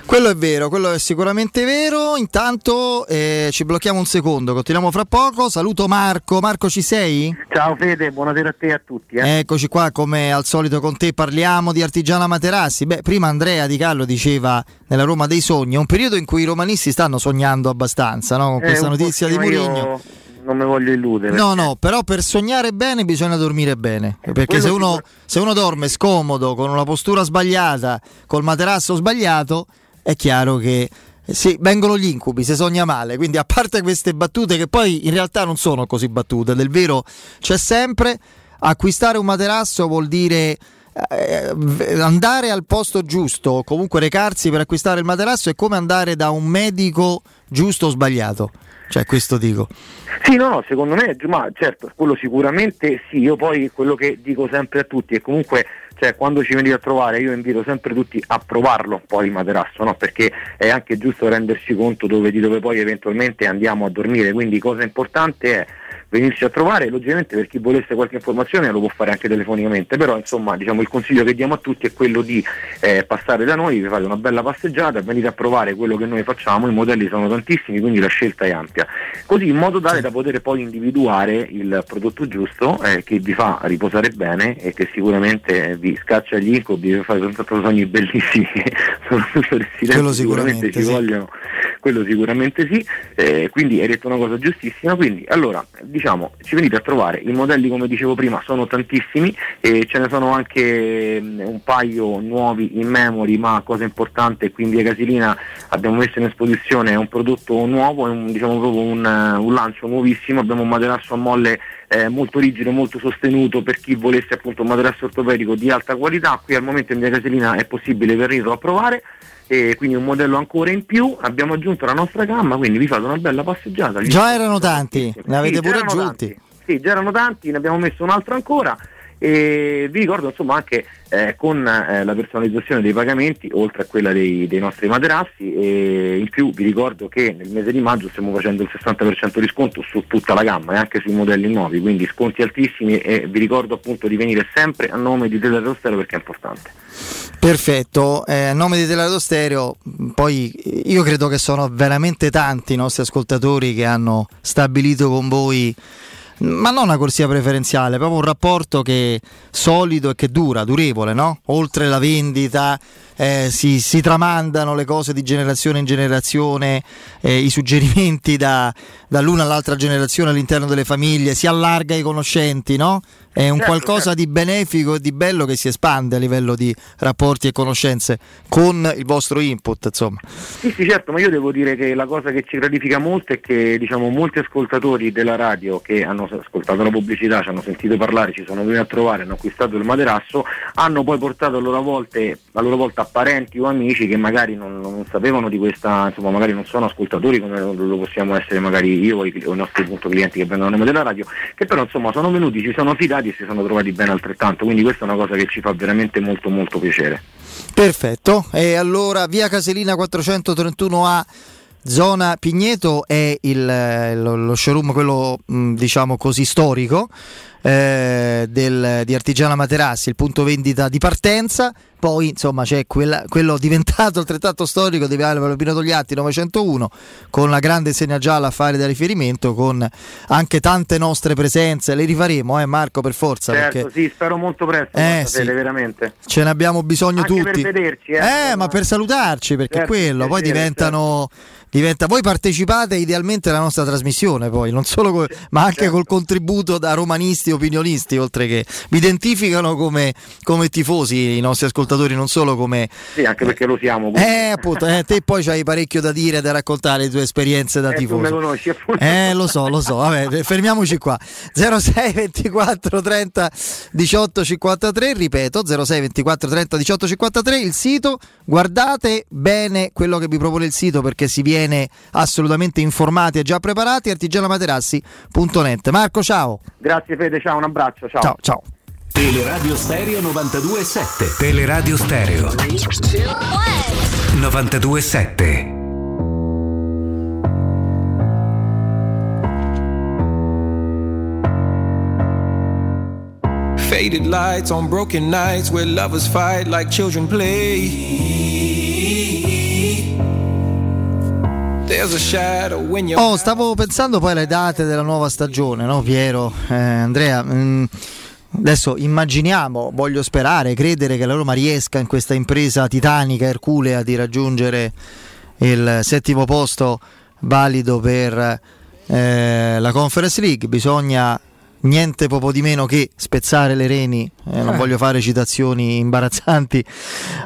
Quello è vero, quello è sicuramente vero. Intanto eh, ci blocchiamo un secondo, continuiamo fra poco. Saluto Marco. Marco, ci sei? Ciao Fede, buonasera a te e a tutti. eh. Eccoci qua, come al solito con te parliamo di Artigiana Materassi. Beh, prima Andrea Di Callo diceva nella Roma dei sogni, è un periodo in cui i romanisti stanno sognando abbastanza, no? Con Eh, questa notizia di pochino io Mourinho. Non mi voglio illudere. No, no, però per sognare bene bisogna dormire bene. Perché quello se uno, se uno dorme scomodo, con una postura sbagliata, col materasso sbagliato, è chiaro che eh, sì, vengono gli incubi, se sogna male. Quindi, a parte queste battute, che poi in realtà non sono così battute, del vero c'è sempre. Acquistare un materasso vuol dire eh, v- andare al posto giusto, comunque recarsi per acquistare il materasso è come andare da un medico giusto o sbagliato. Cioè, questo dico. Sì, no, secondo me, ma certo, quello sicuramente sì, io poi quello che dico sempre a tutti è comunque, cioè quando ci venite a trovare io invito sempre tutti a provarlo poi il materasso, no? perché è anche giusto rendersi conto dove, di dove poi eventualmente andiamo a dormire, quindi cosa importante è venirci a trovare, logicamente per chi volesse qualche informazione lo può fare anche telefonicamente, però insomma diciamo, il consiglio che diamo a tutti è quello di eh, passare da noi, vi fate una bella passeggiata, venite a provare quello che noi facciamo, i modelli sono tantissimi, quindi la scelta è ampia, così in modo tale da poter poi individuare il prodotto giusto eh, che vi fa riposare bene e che sicuramente vi scaccia gli incubi, vi fa tanto sogni bellissimi. Che soprattutto Quello sicuramente sicuramente, ci sì. vogliono. Quello sicuramente sì, eh, quindi hai detto una cosa giustissima, quindi allora diciamo ci venite a trovare, i modelli come dicevo prima sono tantissimi e ce ne sono anche mm, un paio nuovi in memory, ma cosa importante qui in via Casilina abbiamo messo in esposizione un prodotto nuovo, un, diciamo proprio un, un lancio nuovissimo, abbiamo un materasso a molle eh, molto rigido, molto sostenuto per chi volesse appunto un materasso ortopedico di alta qualità, qui al momento in via Casilina è possibile venirlo a provare e quindi un modello ancora in più, abbiamo aggiunto la nostra gamma, quindi vi fate una bella passeggiata. Già erano tanti, ne avete Sì, pure aggiunti. tanti. Sì, già erano tanti, ne abbiamo messo un altro ancora e vi ricordo insomma anche eh, con eh, la personalizzazione dei pagamenti oltre a quella dei, dei nostri materassi e in più vi ricordo che nel mese di maggio stiamo facendo il 60% di sconto su tutta la gamma e anche sui modelli nuovi quindi sconti altissimi e vi ricordo appunto di venire sempre a nome di Teleradio Stereo perché è importante. Perfetto, eh, a nome di Teleradio Stereo, poi io credo che sono veramente tanti i nostri ascoltatori che hanno stabilito con voi, ma non una corsia preferenziale, proprio un rapporto che solido e che dura, durevole, no? Oltre la vendita eh, si, si tramandano le cose di generazione in generazione, eh, i suggerimenti da- dall'una all'altra generazione all'interno delle famiglie, si allarga i conoscenti, no? È un Certo, qualcosa certo. di benefico e di bello che si espande a livello di rapporti e conoscenze con il vostro input, insomma. Sì, sì, certo, ma io devo dire che la cosa che ci gratifica molto è che diciamo, molti ascoltatori della radio che hanno ascoltato la pubblicità, ci hanno sentito parlare, ci sono venuti a trovare, hanno acquistato il materasso, hanno poi portato a loro, volte, a loro volta parenti o amici che magari non, non sapevano di questa, insomma, magari non sono ascoltatori come lo possiamo essere magari io o i, o i nostri appunto, clienti che vengono a nome della radio, che però insomma sono venuti, ci sono fidati e si sono trovati bene altrettanto, quindi questa è una cosa che ci fa veramente molto molto piacere. Perfetto, e allora via Caselina 431A. Zona Pigneto è il, eh, lo, lo showroom, quello mh, diciamo così storico eh, del- di Artigiana Materassi, il punto vendita di partenza. Poi insomma c'è quella- quello diventato altrettanto storico di Viale Valpino Togliatti 901 con la grande segna gialla a fare da riferimento, con anche tante nostre presenze. Le rifaremo, eh, Marco, per forza. certo, perché sì, spero molto presto, Eh, sì. Fede, veramente. ce ne abbiamo bisogno Anche per tutti. vederci, eh. Eh, ma per salutarci, perché Certo, quello poi piacere, diventano. Diventa, voi partecipate idealmente alla nostra trasmissione, poi non solo co- ma anche certo. col contributo da romanisti e opinionisti, oltre che vi identificano come, come tifosi i nostri ascoltatori, non solo come. Sì, anche perché lo siamo. quindi. Eh, appunto, eh, te poi c'hai parecchio da dire, da raccontare le tue esperienze da Eh, tu tifoso. me conosci, appunto. Eh, lo so, lo so. Vabbè, fermiamoci qua. 06 24 30 18 53, ripeto, 06 24 30 18 53, il sito. Guardate bene quello che vi propone il sito perché si viene assolutamente informati e già preparati. artigianamaterassi.net. Marco, ciao. Grazie Fede, ciao, un abbraccio, ciao. Ciao, ciao. Teleradio Stereo 92.7 Teleradio Stereo 92.7 Faded lights on broken nights where lovers fight like children play. There's a shadow when you're Oh, stavo pensando poi alle date della nuova stagione, no Piero? Eh, Andrea, mm, adesso immaginiamo, voglio sperare, credere che la Roma riesca in questa impresa titanica, erculea, di raggiungere il settimo posto valido per eh, la Conference League. Bisogna niente poco di meno che spezzare le reni, eh, non Eh. voglio fare citazioni imbarazzanti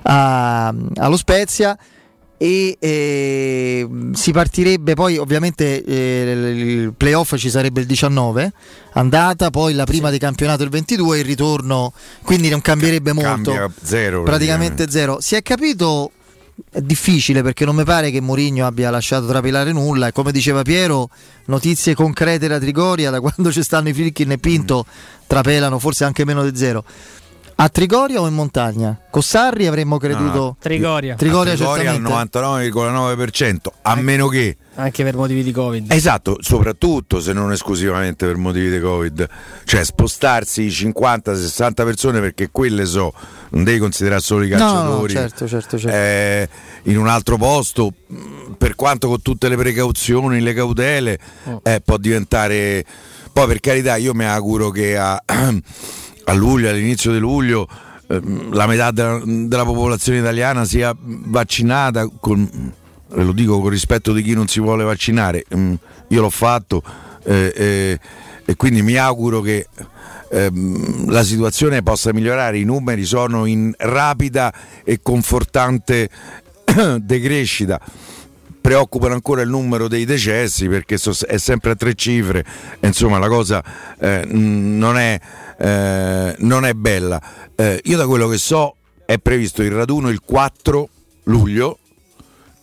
a- allo Spezia e eh, si partirebbe poi ovviamente eh, il playoff ci sarebbe il 19 andata poi la prima di campionato il 22 il ritorno quindi non cambierebbe molto. Cambia zero. praticamente zero. Si è capito è difficile perché non mi pare che Mourinho abbia lasciato trapelare nulla. E come diceva Piero notizie concrete da Trigoria da quando ci stanno i Filkin e Pinto trapelano forse anche meno di zero A Trigoria o in montagna? Con Sarri avremmo creduto. No, Trigoria. Trigoria, A Trigoria al certamente. 99,9%, a meno che Anche per motivi di Covid. Esatto, soprattutto se non esclusivamente per motivi di Covid, cioè spostarsi 50-60 persone perché quelle so, non devi considerare solo i No, no, no, calciatori. certo, certo, certo. eh, in un altro posto, mh, per quanto con tutte le precauzioni, le cautele, Oh. eh, può diventare. Poi per carità, io mi auguro che a, a luglio, all'inizio di luglio, ehm, la metà della, della popolazione italiana sia vaccinata. Con, lo dico con rispetto di chi non si vuole vaccinare. Mm, Io l'ho fatto eh, eh, e quindi mi auguro che ehm, la situazione possa migliorare. I numeri sono in rapida e confortante decrescita. Preoccupano ancora il numero dei decessi perché è sempre a tre cifre, insomma la cosa eh, non, è, eh, non è bella. Eh, io da quello che so è previsto il raduno il 4 luglio,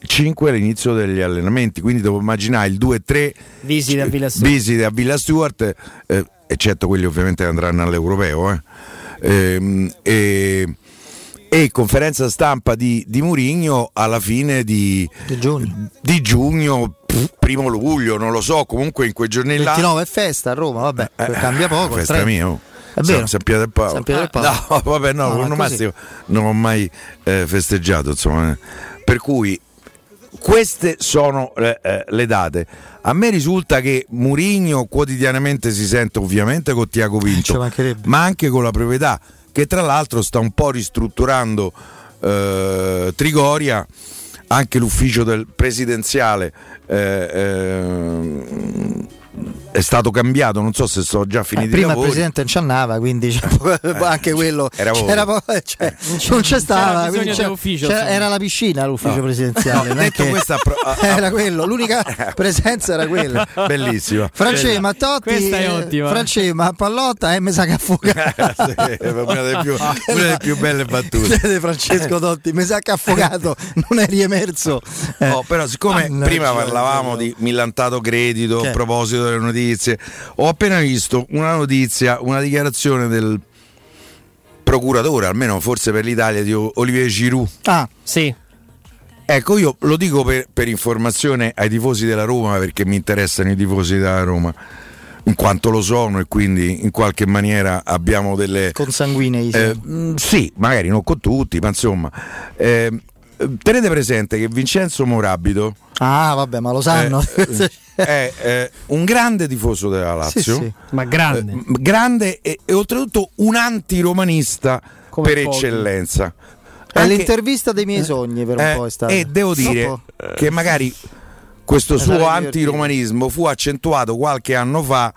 5 all'inizio degli allenamenti, quindi devo immaginare il 2-3 Visite a Villa Stuart. visite a Villa Stewart, eh, eccetto quelli ovviamente che andranno all'europeo. eh. Ehm, e, e conferenza stampa di, di Murigno alla fine di, di giugno, pff, primo luglio, non lo so, comunque in quei giorni là. 29 è festa a Roma, vabbè, cambia poco. Festa 30. mia. oh. È vero. San, Pietro del Paolo. San Pietro del Paolo. No, vabbè, no, No, con. Massimo non ho mai eh, festeggiato, insomma. eh. Per cui queste sono eh, eh, le date. A me risulta che Murigno quotidianamente si sente ovviamente con Tiago Ci Pinto, mancherebbe. ma anche con la proprietà, che tra l'altro sta un po' ristrutturando eh, Trigoria, anche l'ufficio del presidenziale. Eh, eh, è stato cambiato, non so se sono già Eh, finiti i prima il presidente non ci andava, quindi c'è po- anche quello era voi. c'era po- cioè, non c'è stava, c'era- c'era- era la piscina l'ufficio No. presidenziale. No, detto che- questo, pro- era quello, l'unica presenza era quella. Bellissima. Francesco Mattotti, Questa è eh, ottima. Francesco, ma Pallotta e mi sa che affogato. Sì, una delle più, una delle più belle battute. Siete Francesco Totti, mi sa che affogato, non è riemerso. Eh, Oh, però siccome prima parlavamo di millantato credito a proposito delle notizie, ho appena visto una notizia, una dichiarazione del procuratore, almeno forse per l'Italia, di Olivier Giroud. Ah, sì. Ecco, io lo dico per, per informazione ai tifosi della Roma, perché mi interessano i tifosi della Roma, in quanto lo sono e quindi in qualche maniera abbiamo delle... consanguinei. sì. Eh, mh, sì, magari non con tutti, ma insomma. eh, tenete presente che Vincenzo Morabito Ah, vabbè, ma lo sanno. eh, è eh, un grande tifoso della Lazio, Sì, sì. Ma grande. eh, grande e, e oltretutto un antiromanista Come per pochi. eccellenza. È Anche- l'intervista dei miei sogni per un eh, po' è stata. e devo dire Dopo- che magari questo suo antiromanismo fu accentuato qualche anno fa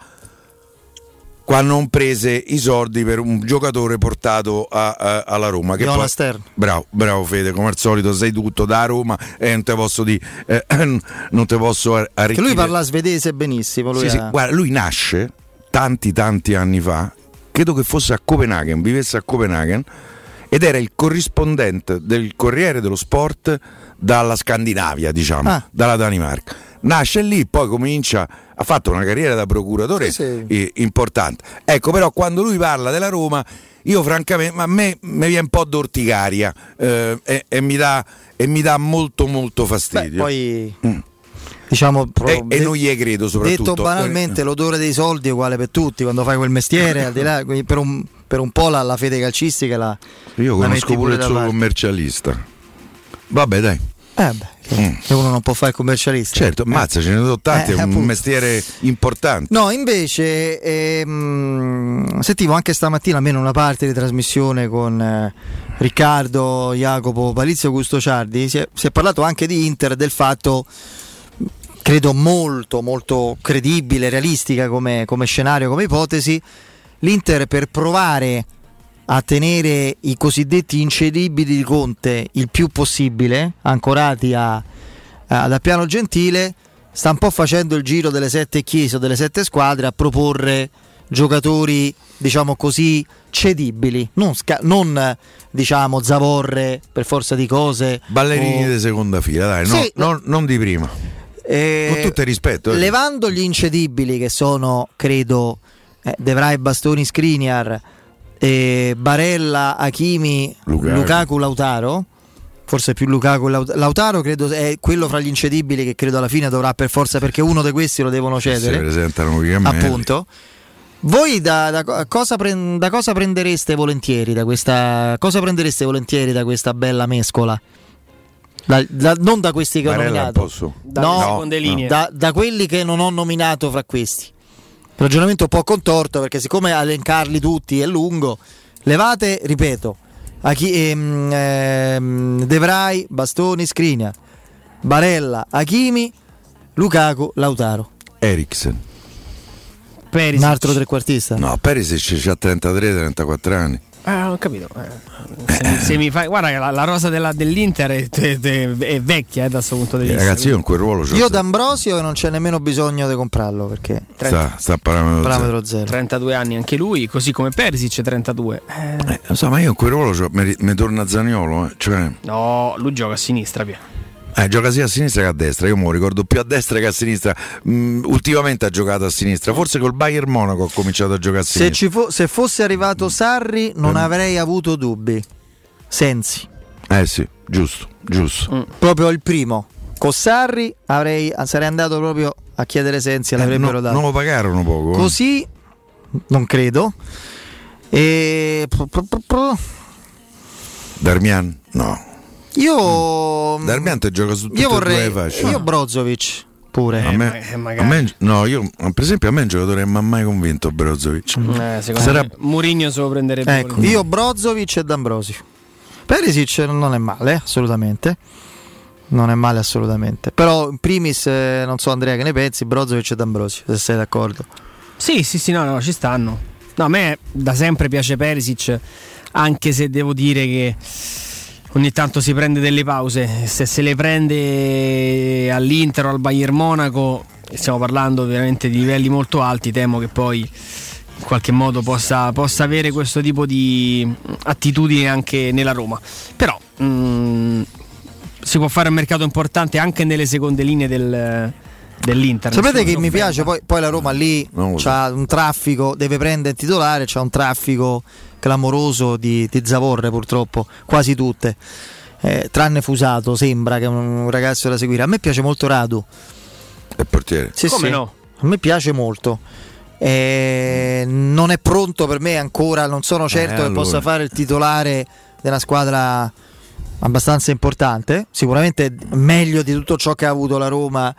quando non prese i soldi per un giocatore portato a- a- alla Roma. Che poi- Stern. Bravo, bravo Fede, come al solito sai tutto da Roma e non te posso dire, eh, non te posso Che arricchire. lui parla svedese benissimo. Lui Sì, sì, guarda, lui nasce tanti tanti anni fa, credo che fosse a Copenaghen, vivesse a Copenaghen ed era il corrispondente del Corriere dello Sport dalla Scandinavia, diciamo, Ah. dalla Danimarca. Nasce lì, poi comincia, ha fatto una carriera da procuratore Sì, eh, importante. Ecco, però quando lui parla della Roma, io francamente, ma a me mi viene un po' d'orticaria eh, e, e mi dà, e mi dà molto molto Beh, fastidio. poi Mm. diciamo e, e de- non gli credo soprattutto. Detto banalmente, l'odore dei soldi è uguale per tutti quando fai quel mestiere, al di là, per, un, per un po' la, la fede calcistica la, Io la conosco metti pure il suo parte. commercialista. Vabbè, dai. Eh beh, che, che uno non può fare il commercialista. Mm. Certo, mazza, ce ne sono tanti, Eh, è un appunto. mestiere importante. No, invece ehm, sentivo anche stamattina almeno una parte di trasmissione con eh, Riccardo, Jacopo, Palizio Gusto Ciardi, si è, si è parlato anche di Inter del fatto credo molto molto credibile, realistica come, come scenario, come ipotesi, l'Inter per provare a tenere i cosiddetti incedibili di Conte il più possibile, ancorati a, a- da piano gentile, sta un po' facendo il giro delle sette chiese o delle sette squadre a proporre giocatori, diciamo così, cedibili, non, sca- non diciamo zavorre per forza di cose. Ballerini o- di seconda fila, dai, no- Sì, non, di prima. eh, Con tutto il rispetto. eh. Levando gli incedibili che sono, credo, eh, De Vrij, Bastoni, Skriniar, e Barella, Hakimi, Lukaku. Lukaku, Lautaro. Forse più Lukaku e Laut- Lautaro credo è quello fra gli incedibili che credo alla fine dovrà per forza perché uno di questi lo devono Si cedere. presentano i cammelli. Appunto. Voi da, da co- cosa, pren- da cosa prendereste volentieri da questa cosa prendereste volentieri da questa bella mescola? Da- da- non da questi che ho Barella nominato, posso? Dalle no, linee. Da, da quelli che non ho nominato fra questi. Ragionamento un po' contorto perché siccome elencarli tutti è lungo, levate, ripeto, a chi, ehm, ehm, De Vrij, Bastoni, Skriniar, Barella, Hakimi, Lukaku, Lautaro. Eriksen. Perisic. Un altro trequartista? No, Perisic ha 33-34 anni. Ah, ho capito. Eh, Se, se mi fai, guarda la, la rosa della- dell'Inter è, è- è vecchia eh, da questo punto di Eh, vista. ragazzi, io in quel ruolo Io D'Ambrosio non c'è nemmeno bisogno di comprarlo perché sta, sta a parametro parametro zero. 32 anni anche lui, così come Perisic 32. Eh. Eh, so, ma io in quel ruolo mi torna Zaniolo, eh. cioè, no, lui gioca a sinistra, via. Eh, gioca sia a sinistra che a destra. Io mi ricordo più a destra che a sinistra. Mm, ultimamente ha giocato a sinistra, forse col Bayern Monaco ha cominciato a giocare a Se, sinistra. ci fo- se fosse arrivato Sarri non Mm. avrei avuto dubbi. Sensi, Eh sì, giusto, giusto. proprio il primo. Con Sarri avrei, sarei andato proprio a chiedere Sensi Eh, l'avrebbero no- dato. non lo pagarono poco. eh. Così non credo. E Darmian? No. Io Darmian te gioca su tutte io due vorrei io Brozovic pure. a me, eh, a magari. me- no, io per esempio a me è un giocatore che mi ha mai convinto Brozovic. Eh, secondo Sarà- me Mourinho se lo prenderebbe. Ecco, io Brozovic e D'Ambrosio. Perisic non è male, assolutamente. Non è male assolutamente. Però in primis, eh, non so Andrea che ne pensi, Brozovic e D'Ambrosio, se sei d'accordo. Sì, sì, sì, no, no, ci stanno. No, a me da sempre piace Perisic, anche se devo dire che ogni tanto si prende delle pause. Se se le prende all'Inter o al Bayern Monaco, stiamo parlando veramente di livelli molto alti, temo che poi in qualche modo possa, possa avere questo tipo di attitudine anche nella Roma. Però mm, si può fare un mercato importante anche nelle seconde linee del, dell'Inter. Sapete che mi piace? Poi, poi la Roma lì c'ha un traffico, deve prendere il titolare, c'ha un traffico clamoroso di, di zavorre purtroppo, quasi tutte. Eh, tranne Fusato, sembra che è un ragazzo da seguire. A me piace molto Radu. È portiere. Sì, Come sì. no? A me piace molto. Eh, non è pronto per me ancora, non sono certo che allora. possa fare il titolare della squadra abbastanza importante. Sicuramente meglio di tutto ciò che ha avuto la Roma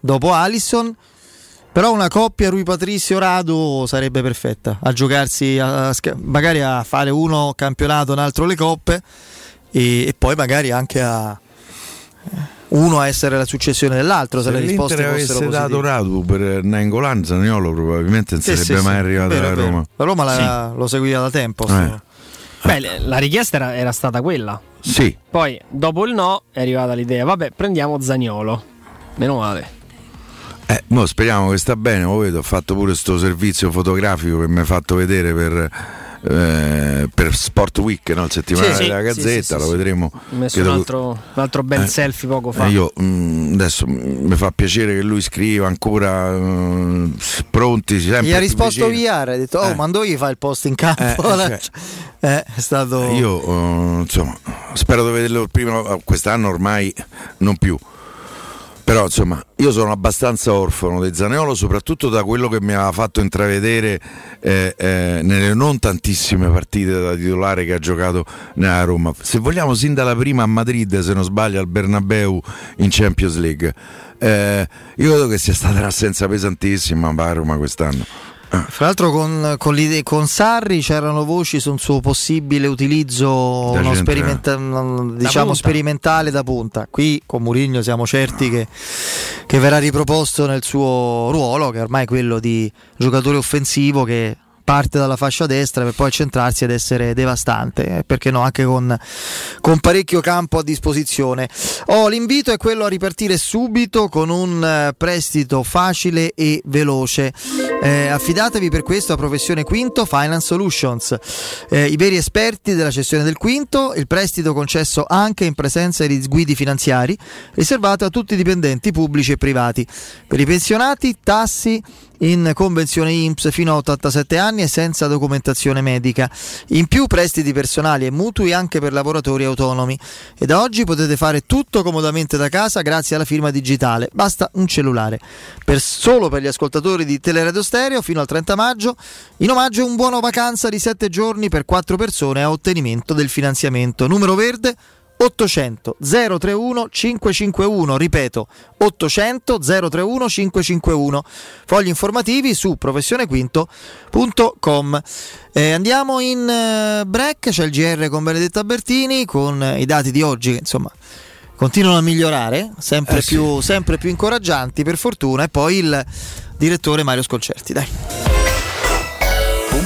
dopo Alisson. Però una coppia Rui Patrizio Rado sarebbe perfetta a giocarsi, a- magari a fare uno campionato, un altro le coppe e, e poi magari anche a uno a essere la successione dell'altro se, Se le risposte l'Inter fossero avesse dato positive. Radu per Nangolan, Zaniolo probabilmente non Sì, sarebbe sì, mai sì. arrivato Vero, alla. Roma. La Roma la- lo seguiva da tempo. Eh. Beh, la richiesta era, era stata quella. Sì, Poi, dopo il no, è arrivata l'idea. Vabbè, prendiamo Zagnolo. Meno male. Eh, mo speriamo che sta bene. Mo vedo, ho fatto pure questo servizio fotografico che mi ha fatto vedere per, eh, per Sport Week, no? il settimanale Sì, della sì, Gazzetta. sì, lo vedremo. Ho messo un altro, un altro bel Eh, selfie poco fa. Eh, io mm, adesso mm, mi fa piacere che lui scriva ancora mm, s- pronti. Sempre Gli ha risposto. VR, ha detto: Oh, Eh. ma dove gli fa il post in campo? Eh, eh, cioè. È stato. Io insomma spero di vederlo il primo quest'anno ormai non più. Però insomma io sono abbastanza orfano di Zaniolo soprattutto da quello che mi aveva fatto intravedere eh, eh, nelle non tantissime partite da titolare che ha giocato nella Roma. Se vogliamo sin dalla prima a Madrid se non sbaglio al Bernabeu in Champions League. Eh, io credo che sia stata un'assenza pesantissima a Roma quest'anno. Fra l'altro, con, con, con Sarri c'erano voci su un suo possibile utilizzo Da sperimenta- un- diciamo sperimentale da punta. Qui con Mourinho siamo certi che, che verrà riproposto nel suo ruolo, che ormai è quello di giocatore offensivo che parte dalla fascia destra per poi centrarsi ed essere devastante, eh, perché no, anche con, con parecchio campo a disposizione. Oh, l'invito è quello a ripartire subito con un eh, prestito facile e veloce. Eh, affidatevi per questo a Professione Quinto Finance Solutions, Eh, i veri esperti della cessione del quinto, il prestito concesso anche in presenza di guidi finanziari, riservato a tutti i dipendenti pubblici e privati. Per i pensionati, tassi in convenzione INPS fino a 87 anni e senza documentazione medica. In più prestiti personali e mutui anche per lavoratori autonomi. E da oggi potete fare tutto comodamente da casa grazie alla firma digitale. Basta un cellulare. Per, solo per gli ascoltatori di Teleradio Stereo fino al 30 maggio, in omaggio un buono vacanza di 7 giorni per 4 persone a ottenimento del finanziamento. Numero verde 800 031 551, ripeto 800 031 551. Fogli informativi su professionequinto.com. Eh, andiamo in eh, break, c'è il GR con Benedetta Bertini con eh, i dati di oggi che insomma continuano a migliorare, sempre, Eh, più, sempre più incoraggianti per fortuna e poi il direttore Mario Sconcerti, dai.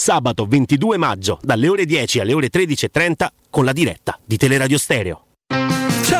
sabato 22 maggio dalle ore 10 alle ore 13.30 con la diretta di Teleradio Stereo. Ciao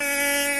Música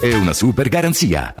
e una super garanzia.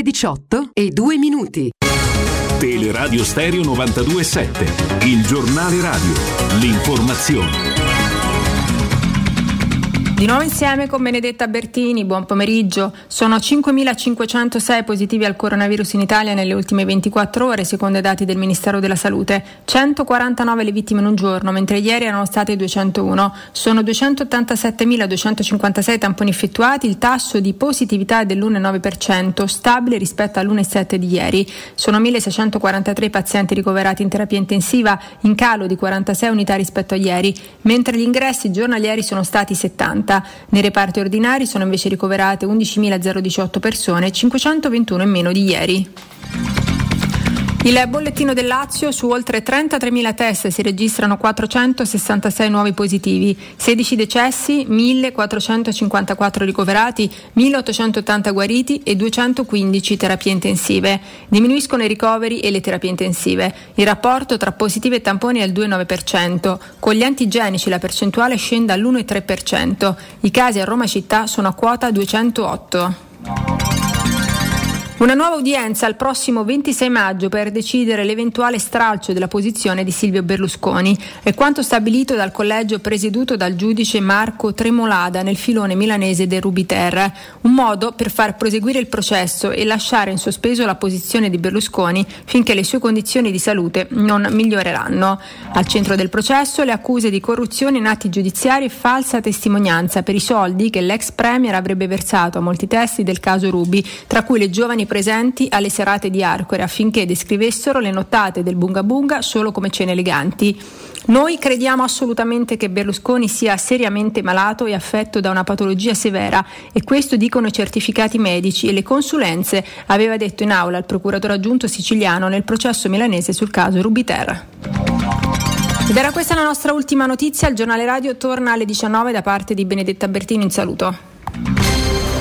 le 18 e 2 minuti. Teleradio Stereo 927, il giornale radio, l'informazione. Di nuovo insieme con Benedetta Bertini, buon pomeriggio. Sono 5.506 positivi al coronavirus in Italia nelle ultime 24 ore, secondo i dati del Ministero della Salute. 149 le vittime in un giorno, mentre ieri erano state 201. Sono 287.256 tamponi effettuati, il tasso di positività è dell'1,9%, stabile rispetto all'1,7 di ieri. Sono 1.643 pazienti ricoverati in terapia intensiva, in calo di 46 unità rispetto a ieri, mentre gli ingressi giornalieri sono stati 70. Nei reparti ordinari sono invece ricoverate 11.018 persone, 521 in meno di ieri. Il bollettino del Lazio su oltre 33.000 test si registrano 466 nuovi positivi, 16 decessi, 1.454 ricoverati, 1.880 guariti e 215 terapie intensive. Diminuiscono i ricoveri e le terapie intensive. Il rapporto tra positivi e tamponi è al 2,9%. Con gli antigenici la percentuale scende all'1,3%. I casi a Roma città sono a quota 208. Una nuova udienza il prossimo 26 maggio per decidere l'eventuale stralcio della posizione di Silvio Berlusconi. È quanto stabilito dal collegio presieduto dal giudice Marco Tremolada nel filone milanese del Rubiter. Un modo per far proseguire il processo e lasciare in sospeso la posizione di Berlusconi finché le sue condizioni di salute non miglioreranno. Al centro del processo le accuse di corruzione in atti giudiziari e falsa testimonianza per i soldi che l'ex premier avrebbe versato a molti testi del caso Rubi, tra cui le giovani presenti alle serate di Arcore affinché descrivessero le nottate del Bunga Bunga solo come cene eleganti. Noi crediamo assolutamente che Berlusconi sia seriamente malato e affetto da una patologia severa e questo dicono i certificati medici e le consulenze, aveva detto in aula il procuratore aggiunto siciliano nel processo milanese sul caso Rubiter. Ed era questa la nostra ultima notizia, il giornale radio torna alle 19 da parte di Benedetta Bertini, un saluto.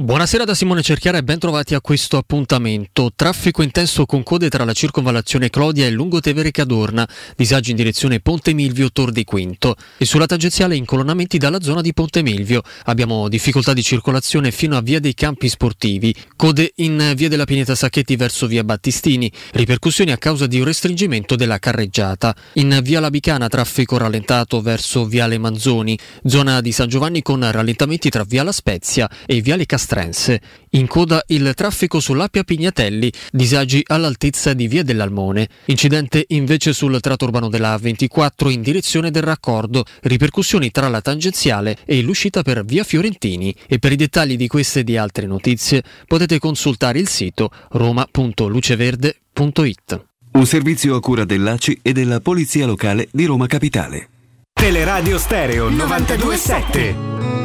Buonasera da Simone Cerchiara e ben trovati a questo appuntamento. Traffico intenso con code tra la circonvallazione Clodia e Lungotevere Cadorna, disagi in direzione Ponte Milvio Tor di Quinto e sulla tangenziale incolonnamenti dalla zona di Ponte Milvio. Abbiamo difficoltà di circolazione fino a via dei Campi Sportivi, code in via della Pineta Sacchetti verso via Battistini, ripercussioni a causa di un restringimento della carreggiata. In via Labicana traffico rallentato verso viale Manzoni, zona di San Giovanni con rallentamenti tra via La Spezia e viale Castrense. In coda il traffico sull'Appia Pignatelli, disagi all'altezza di via dell'Almone. Incidente invece sul tratto urbano della A24 in direzione del raccordo, ripercussioni tra la tangenziale e l'uscita per via Fiorentini. E per i dettagli di queste e di altre notizie potete consultare il sito roma.luceverde.it. Un servizio a cura dell'ACI e della Polizia Locale di Roma Capitale. Teleradio Stereo 927.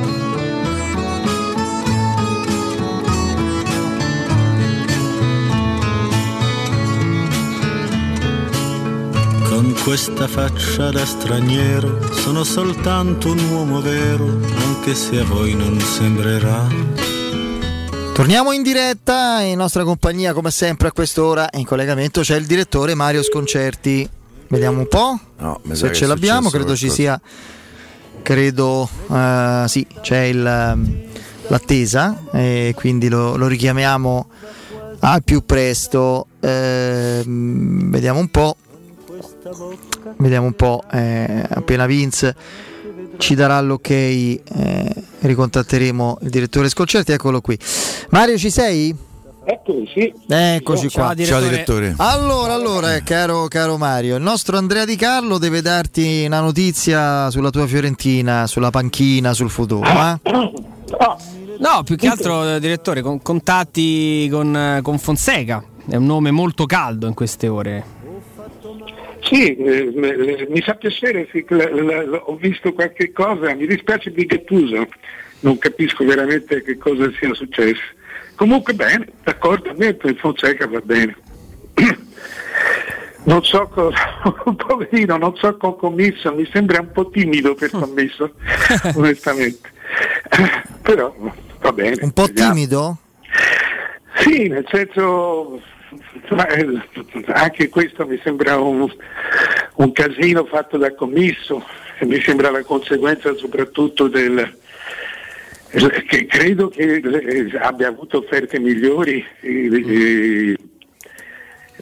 Questa faccia da straniero sono soltanto un uomo vero, anche se a voi non sembrerà. Torniamo in diretta, in nostra compagnia come sempre a quest'ora in collegamento c'è il direttore Mario Sconcerti. Vediamo un po' No, se ce l'abbiamo, credo ci qualcosa. sia, credo eh, sì, c'è il, ehm, l'attesa e quindi lo, lo richiamiamo al più presto. Ehm, vediamo un po'. Vediamo un po'. eh, appena Vince ci darà l'ok, eh, ricontatteremo il direttore Scolcerti. Eccolo qui. Mario, ci sei? Eccoci, sì. Eccoci Ciao, qua. direttore. Allora, allora, eh, caro, caro Mario, il nostro Andrea Di Carlo deve darti una notizia sulla tua Fiorentina, sulla panchina, sul futuro. eh? No, più che altro, eh, direttore, con contatti con, eh, con Fonseca. È un nome molto caldo in queste ore. Sì, eh, mi fa piacere, sì, la- la- la- ho visto qualche cosa, mi dispiace di Gattuso, non capisco veramente che cosa sia successo. Comunque bene, d'accordo, a me per Fonseca va bene. Non so cosa, poverino, non so con commesso, mi sembra un po' timido per commesso, onestamente. Però va bene. Un po' vediamo. timido? Sì, nel senso, ma, eh, anche questo mi sembra un, un casino fatto da commisso, e mi sembra la conseguenza soprattutto del che credo che eh, abbia avuto offerte migliori eh,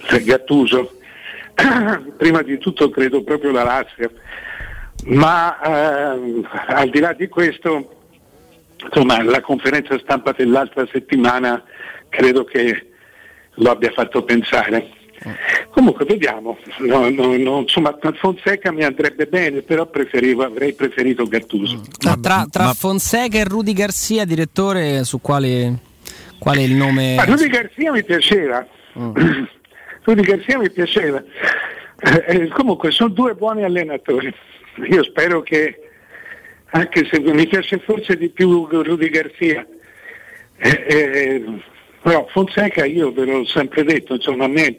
eh, Gattuso. Prima di tutto credo proprio la Lazio, ma ehm, al di là di questo insomma, la conferenza stampa dell'altra settimana credo che lo abbia fatto pensare. Comunque vediamo, No, no, no, insomma Fonseca mi andrebbe bene, però preferivo- avrei preferito Gattuso. Ma tra, tra Fonseca e Rudy Garcia, direttore, su quale, qual è il nome? Ma Rudy Garzia mi piaceva, Rudy Garzia mi piaceva. Eh, eh, comunque sono due buoni allenatori. Io spero che, anche se mi piace forse di più Rudy Garzia, eh, eh, però Fonseca io ve l'ho sempre detto, insomma, a me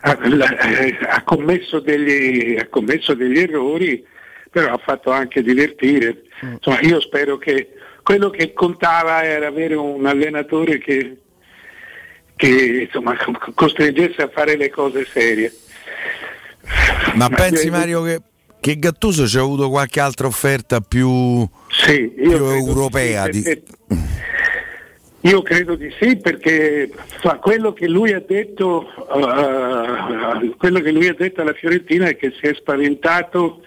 ha, eh, ha commesso degli, ha commesso degli errori, però ha fatto anche divertire. Insomma, io spero che quello che contava era avere un allenatore che, che insomma, co- costringesse a fare le cose serie. Ma Ma pensi io- Mario che, che Gattuso ci ha avuto qualche altra offerta più, Sì, più credo europea? sì, di- Io credo di sì perché fa, quello, che lui ha detto, che lui ha detto alla Fiorentina è che si è spaventato,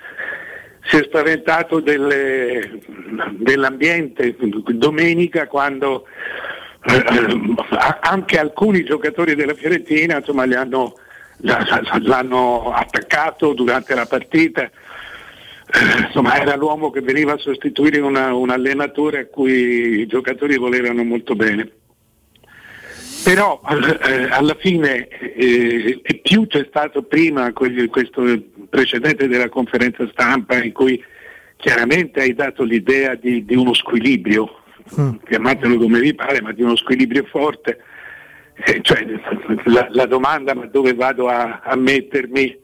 si è spaventato delle- dell'ambiente domenica quando eh, anche alcuni giocatori della Fiorentina insomma, hanno- l'hanno attaccato durante la partita. Insomma, era l'uomo che veniva a sostituire una- un allenatore a cui i giocatori volevano molto bene. Però eh, alla fine, eh, e più c'è stato prima questo precedente della conferenza stampa in cui chiaramente hai dato l'idea di, di uno squilibrio, chiamatelo come vi pare, ma di uno squilibrio forte. Eh, cioè, la, la domanda ma dove vado a, a mettermi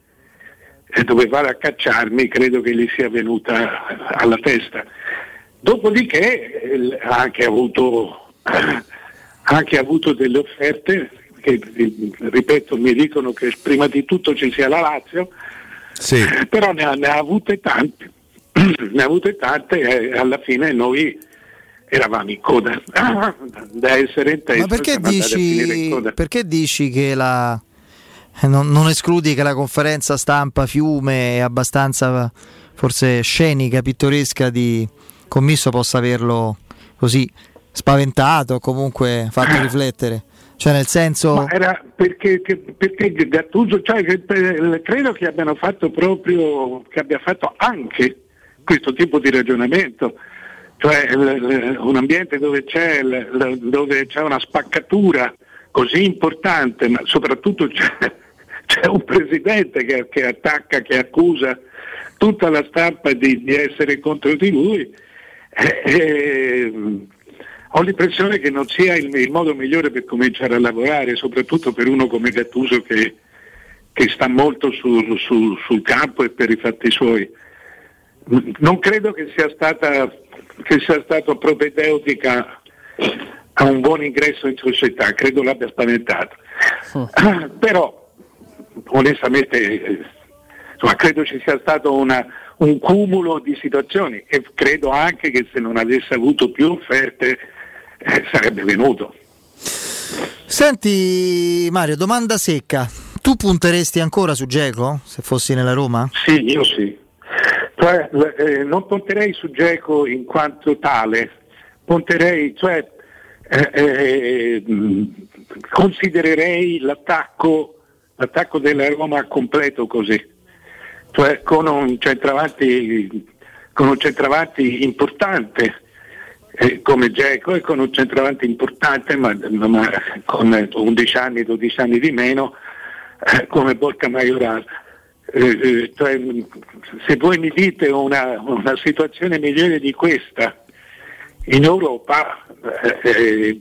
dove vado a cacciarmi credo che gli sia venuta alla testa. Dopodiché eh, ha anche avuto, anche avuto delle offerte che, ripeto, mi dicono che prima di tutto ci sia la Lazio, però ne ha, ne ha avute tante, ne ha avute tante e alla fine noi eravamo in coda da essere in testa. Ma perché in dici, coda. perché dici che la. Eh, Non, non escludi che la conferenza stampa fiume è abbastanza forse scenica, pittoresca di commisso possa averlo così spaventato o comunque fatto riflettere. Cioè nel senso. Perché, perché Gattuso, cioè, eh, credo che abbiano fatto proprio, che abbia fatto anche questo tipo di ragionamento, cioè un ambiente dove c'è, dove c'è una spaccatura così importante, ma soprattutto c'è, c'è un presidente che, che attacca, che accusa tutta la stampa di, di essere contro di lui. eh, eh, ho l'impressione che non sia il, il modo migliore per cominciare a lavorare, soprattutto per uno come Gattuso che, che sta molto sul- sul- sul campo e per i fatti suoi. Non credo che sia stata che sia stato propedeutica a un buon ingresso in società, credo l'abbia spaventato. Però onestamente eh, insomma, credo ci sia stato una- un cumulo di situazioni e credo anche che se non avesse avuto più offerte eh, sarebbe venuto. Senti Mario, domanda secca. Tu punteresti ancora su Geco se fossi nella Roma? Sì, io sì. Cioè, eh, non punterei su Geco in quanto tale, punterei, cioè, eh, eh, considererei l'attacco, l'attacco della Roma completo così, cioè con un centravanti, con un centravanti importante eh, come Geco e con un centravanti importante ma, ma con 11 anni, 12 anni di meno eh, come Borca Majoral. Eh, eh, cioè, se voi mi dite una, una, situazione migliore di questa in Europa, eh,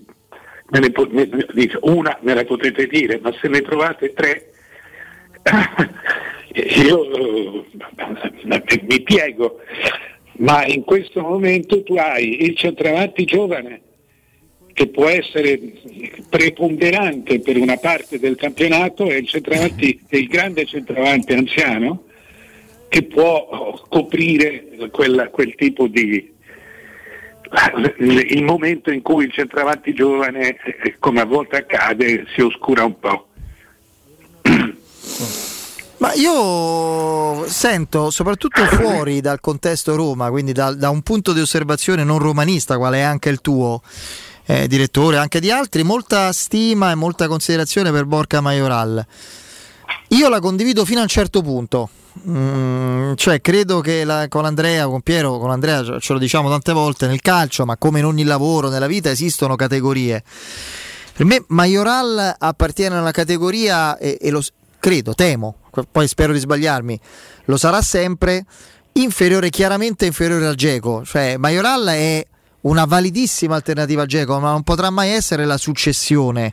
eh, me ne, me, una me la potete dire, ma se ne trovate tre, io mi piego. Ma in questo momento tu hai il centravanti giovane che può essere preponderante per una parte del campionato e il, il grande centravanti anziano che può coprire quella, quel tipo di il momento in cui il centravanti giovane, come a volte accade, si oscura un po'. Ma io sento, soprattutto fuori dal contesto Roma, quindi da, da un punto di osservazione non romanista, qual è anche il tuo, eh, direttore, anche di altri, molta stima e molta considerazione per Borca Majoral. Io la condivido fino a un certo punto. Mm, cioè, credo che la, con Andrea, con Piero, con Andrea ce lo diciamo tante volte nel calcio, ma come in ogni lavoro nella vita esistono categorie. Per me Majoral appartiene alla categoria e, e lo credo, temo, poi spero di sbagliarmi, lo sarà sempre inferiore, chiaramente inferiore al Geco. Cioè, Majoral è una validissima alternativa a Geco, ma non potrà mai essere la successione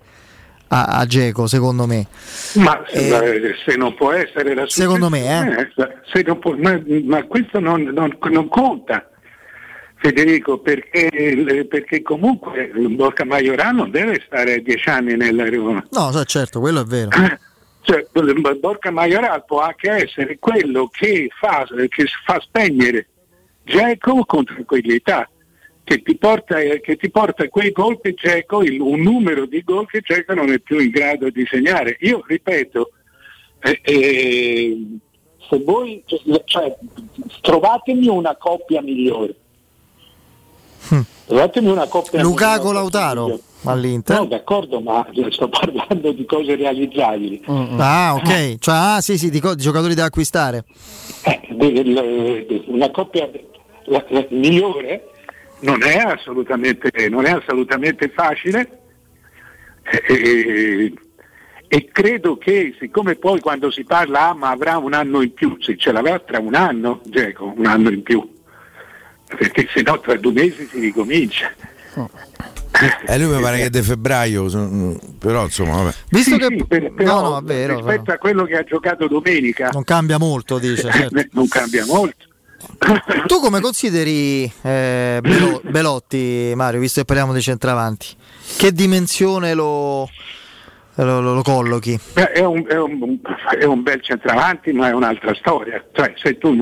a, a Geco, secondo me. Ma eh, se non può essere la secondo me, eh? può, ma, ma, questo non, non, non, conta. Federico, perché, perché comunque Borca Maiorano deve stare dieci anni nella Roma. No, certo, quello è vero. Cioè, Borca Maioral può anche essere quello che fa, che fa spegnere Geco con tranquillità che ti porta, che ti porta quei gol che Geco, un numero di gol che Geco non è più in grado di segnare. Io ripeto, eh, eh, se voi cioè, trovatemi una coppia migliore. Hm. Trovatemi una coppia Lukaku Lautaro all'Inter. No, d'accordo, ma sto parlando di cose realizzabili. Mm-hmm. Ah, ok. Cioè, ah, sì, sì, di, co- di giocatori da acquistare. Eh, una coppia migliore non è assolutamente, non è assolutamente facile e, e, credo che siccome poi quando si parla ah, ma avrà un anno in più, se ce l'avrà tra un anno, Geco, un anno in più, perché se no tra due mesi si ricomincia. Oh. Eh, lui mi pare che è di febbraio, però insomma, vabbè. Visto che sì, per, però, no, no, vero, rispetto però. a quello che ha giocato domenica, non cambia molto, dice. Certo. non cambia molto. Tu come consideri eh, Belotti, Mario, visto che parliamo di centravanti? Che dimensione lo, lo, lo, lo collochi? Beh, è, un, è, un, è, un, bel centravanti, ma è un'altra storia. Cioè, se tu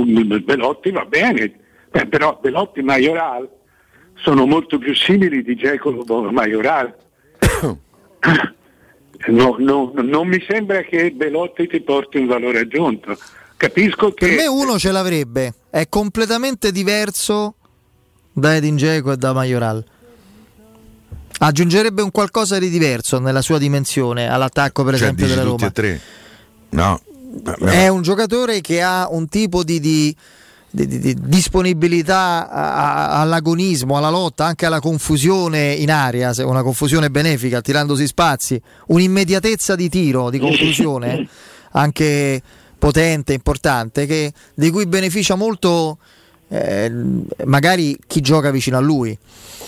Belotti va bene, Beh, però Belotti Majoral sono molto più simili di Geco Majoral. no, no, non mi sembra che Belotti ti porti un valore aggiunto. Capisco che... Per me uno ce l'avrebbe, è completamente diverso da Edin Dzeko e da Majoral. Aggiungerebbe un qualcosa di diverso nella sua dimensione all'attacco, per cioè, esempio, della Roma. E tre. No. È un giocatore che ha un tipo di, di, di, di disponibilità a, a, all'agonismo, alla lotta, anche alla confusione in aria, una confusione benefica, tirandosi spazi, un'immediatezza di tiro, di conclusione, anche potente, importante, che, di cui beneficia molto eh, magari chi gioca vicino a lui.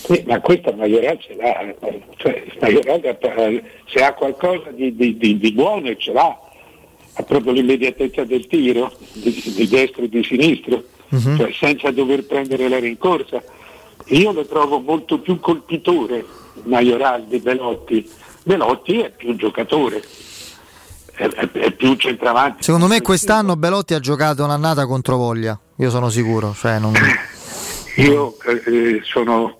Sì, ma questa Majoral ce l'ha, cioè, Majoral, se ha qualcosa di, di, di, di buono ce l'ha, ha proprio l'immediatezza del tiro, di, destro e di sinistro, uh-huh. cioè, senza dover prendere la rincorsa. Io lo trovo molto più colpitore Majoral di Belotti. Belotti è più giocatore è, è, è più centravanti. Secondo me quest'anno Belotti ha giocato un'annata contro voglia, io sono sicuro. Cioè non... Io eh, sono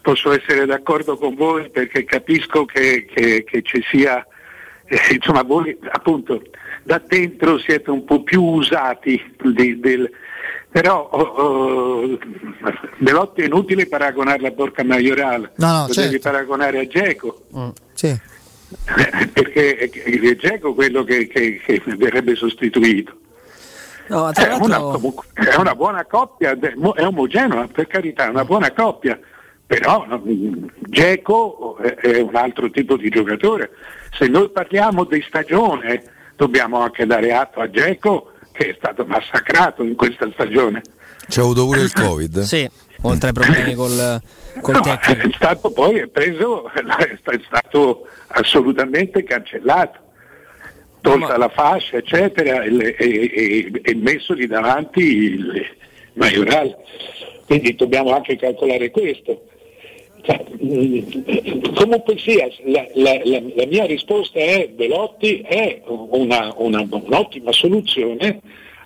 posso essere d'accordo con voi perché capisco che, che- che ci sia, eh, insomma voi appunto da dentro siete un po' più usati di- del, però oh, oh, Belotti è inutile paragonarla a Borca Maioral, No, no, lo devi certo. paragonare a Geco. Sì. perché è Geco quello che, che- che verrebbe sostituito. No, È una, è una buona coppia, è omogenea, per carità, è una buona coppia, però Geco è- è un altro tipo di giocatore. Se noi parliamo di stagione, dobbiamo anche dare atto a Geco che è stato massacrato in questa stagione. C'è avuto pure il Covid. Sì, oltre ai problemi col, col No, tecnico. è stato poi è preso, è stato assolutamente cancellato, tolta la fascia, eccetera, e, e- e- messo lì davanti il Maioral. Quindi dobbiamo anche calcolare questo. Cioè, mm, Comunque sia, la, la- la- la mia risposta è Velotti è una- una- un'ottima soluzione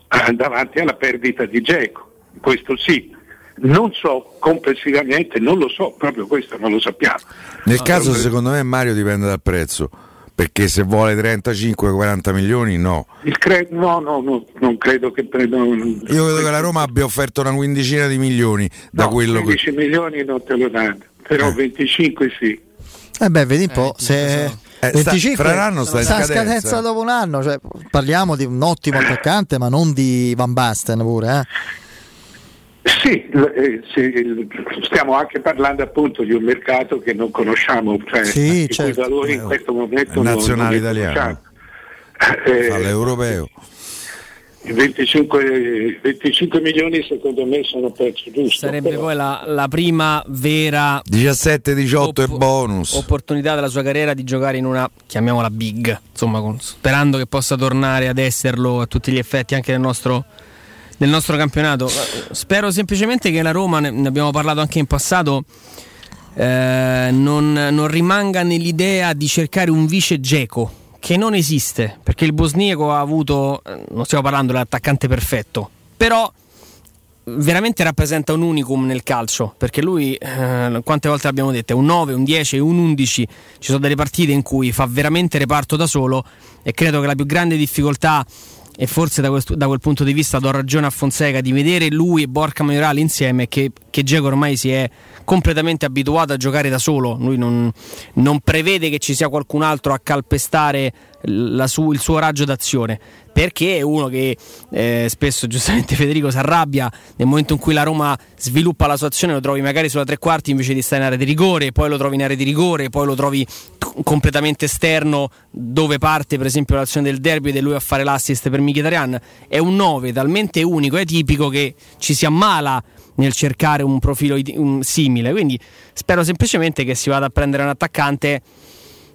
eh, davanti alla perdita di Geco, questo sì. Non so complessivamente, non lo so, proprio questo non lo sappiamo. Nel Ah, caso, però- secondo me, Mario dipende dal prezzo. Perché se vuole 35-40 milioni, no. Il cre- no, no, no, non credo che prendano. Io credo che la Roma abbia offerto una quindicina di milioni da no, quello che. 15 milioni non te lo danno, però 25 sì. Eh beh, vedi un po', se Eh, sta- 25 fra un anno sta in sta scadenza. scadenza dopo un anno, cioè, parliamo di un ottimo attaccante, ma non di Van Basten pure, eh. Sì, eh, stiamo anche parlando appunto di un mercato che non conosciamo, cioè Sì, i certo. cui valori in questo momento non- nazionale non li italiano. Eh, All'europeo. i 25, 25 milioni secondo me sono un prezzo giusto. Sarebbe però- poi la, la prima vera 17-18 e bonus. opportunità della sua carriera di giocare in una, chiamiamola big, insomma, con- sperando che possa tornare ad esserlo a tutti gli effetti anche nel nostro, nel nostro campionato. Eh, Spero semplicemente che la Roma, ne ne abbiamo parlato anche in passato, eh, non, non rimanga nell'idea di cercare un vice Geco che non esiste perché il bosniaco ha avuto, eh, non stiamo parlando dell'attaccante perfetto, però veramente rappresenta un unicum nel calcio perché lui eh, quante volte l'abbiamo detto è un 9, un 10, un 11 ci sono delle partite in cui fa veramente reparto da solo e credo che la più grande difficoltà e forse da, questo- da quel punto di vista do ragione a Fonseca di vedere lui e Borca Maioral insieme che, che Dzeko ormai si è completamente abituato a giocare da solo. Lui non, non prevede che ci sia qualcun altro a calpestare su- il suo raggio d'azione. Perché è uno che eh, spesso giustamente Federico si arrabbia nel momento in cui la Roma sviluppa la sua azione lo trovi magari sulla tre quarti invece di stare in area di rigore poi lo trovi in area di rigore poi lo trovi completamente esterno dove parte per esempio l'azione del derby ed è lui a fare l'assist per Mkhitaryan. È un 9 talmente unico e tipico che ci si ammala nel cercare un profilo simile. Quindi spero semplicemente che si vada a prendere un attaccante.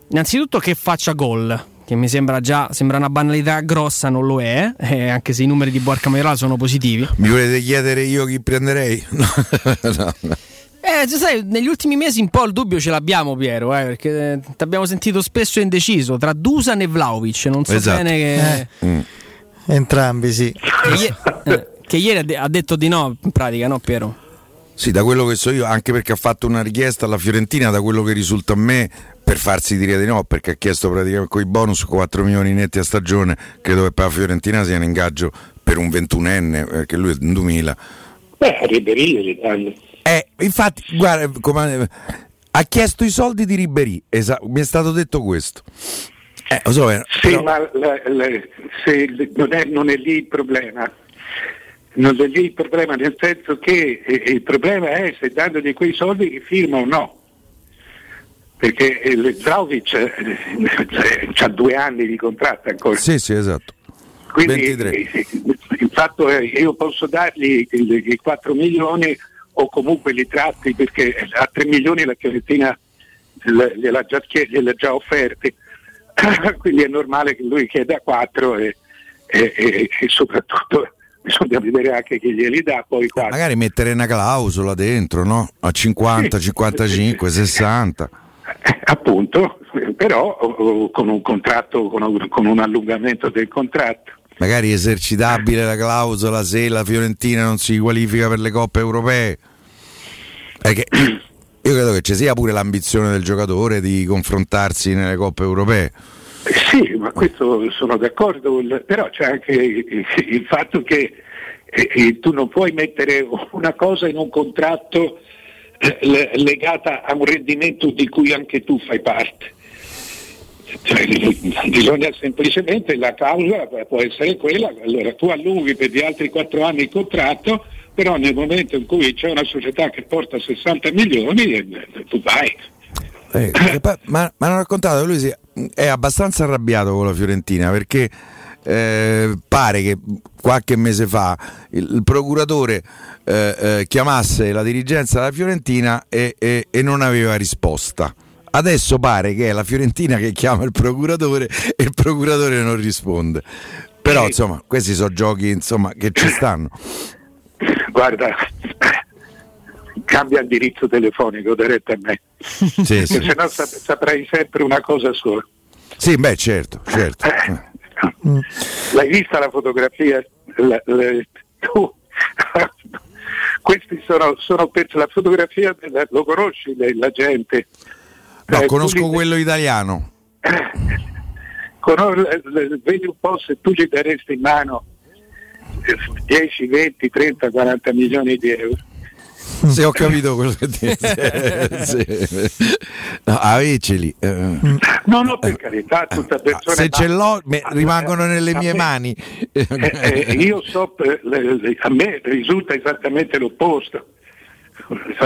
Innanzitutto che faccia gol che mi sembra già sembra una banalità grossa non lo è eh, anche se i numeri di Borca Maioral sono positivi Mi volete chiedere io chi prenderei? No, no. Eh, sai, negli ultimi mesi un po' il dubbio ce l'abbiamo, Piero, eh, perché ti abbiamo sentito spesso indeciso tra Dusan e Vlaovic. Non so Esatto. bene che, Mm. Entrambi, sì. che eh, che ieri ha, de- ha detto di no, in pratica, no, Piero? Sì, da quello che so io, anche perché ha fatto una richiesta alla Fiorentina, da quello che risulta a me, per farsi dire di no, perché ha chiesto praticamente con i bonus 4 milioni netti a stagione, credo che per la Fiorentina sia in ingaggio per un 21enne, perché lui è un 2000. Beh, li danno. Eh, infatti, guarda, come- ha chiesto i soldi di Ribery, esa- mi è stato detto questo. Eh, so, eh, Sì, però- ma la- la- se non, è, non è lì il problema. Non è lì il problema, nel senso che eh, il problema è se dandogli quei soldi firma o no. Perché il Vlaovic ha due anni di contratto ancora. Sì, sì, esatto. Quindi 23. eh, il fatto è che io posso dargli i, i 4 milioni o comunque li tratti perché a 3 milioni la Fiorentina gliel'ha già, gliel'ha già offerti. Quindi è normale che lui chieda 4 e, e- e- e soprattutto bisogna vedere anche chi glieli dà poi 4. magari mettere una clausola dentro, no? A 50, 55, 60. Appunto, però con un contratto, con un, con un allungamento del contratto. Magari esercitabile la clausola se la Fiorentina non si qualifica per le coppe europee. Che io credo che ci sia pure l'ambizione del giocatore di confrontarsi nelle coppe europee. Sì, ma questo sono d'accordo, però c'è anche il, fatto che eh, eh, tu non puoi mettere una cosa in un contratto eh, le- legata a un rendimento di cui anche tu fai parte. Cioè, bisogna semplicemente, la causa può essere quella, allora tu allunghi per gli altri quattro anni il contratto, però nel momento in cui c'è una società che porta 60 milioni, tu vai. Eh, ma mi hanno raccontato che lui si- è abbastanza arrabbiato con la Fiorentina perché eh, pare che qualche mese fa il, il procuratore eh, eh, chiamasse la dirigenza della Fiorentina e, e- e non aveva risposta. Adesso pare che è la Fiorentina che chiama il procuratore e il procuratore non risponde. Però insomma, questi sono giochi insomma, che ci stanno. Guarda, cambia indirizzo telefonico diretta a me, Sì, Perché sì. se no sap- saprai sempre una cosa sola. Sì, beh, certo, certo. L'hai vista la fotografia? La- la- tu- Questi sono, sono per la fotografia, della- lo conosci la gente? No, Eh, conosco li- quello italiano. eh, vedi un po' se tu gli daresti in mano eh, 10, 20, 30, 40 milioni di euro. Se ho capito quello che dici. Sì. No, aveceli. eh. No, no, per carità, tutta persona. Se ce l'ho, me- rimangono nelle mie me- mani. Eh, eh, io so, eh, a me risulta esattamente l'opposto,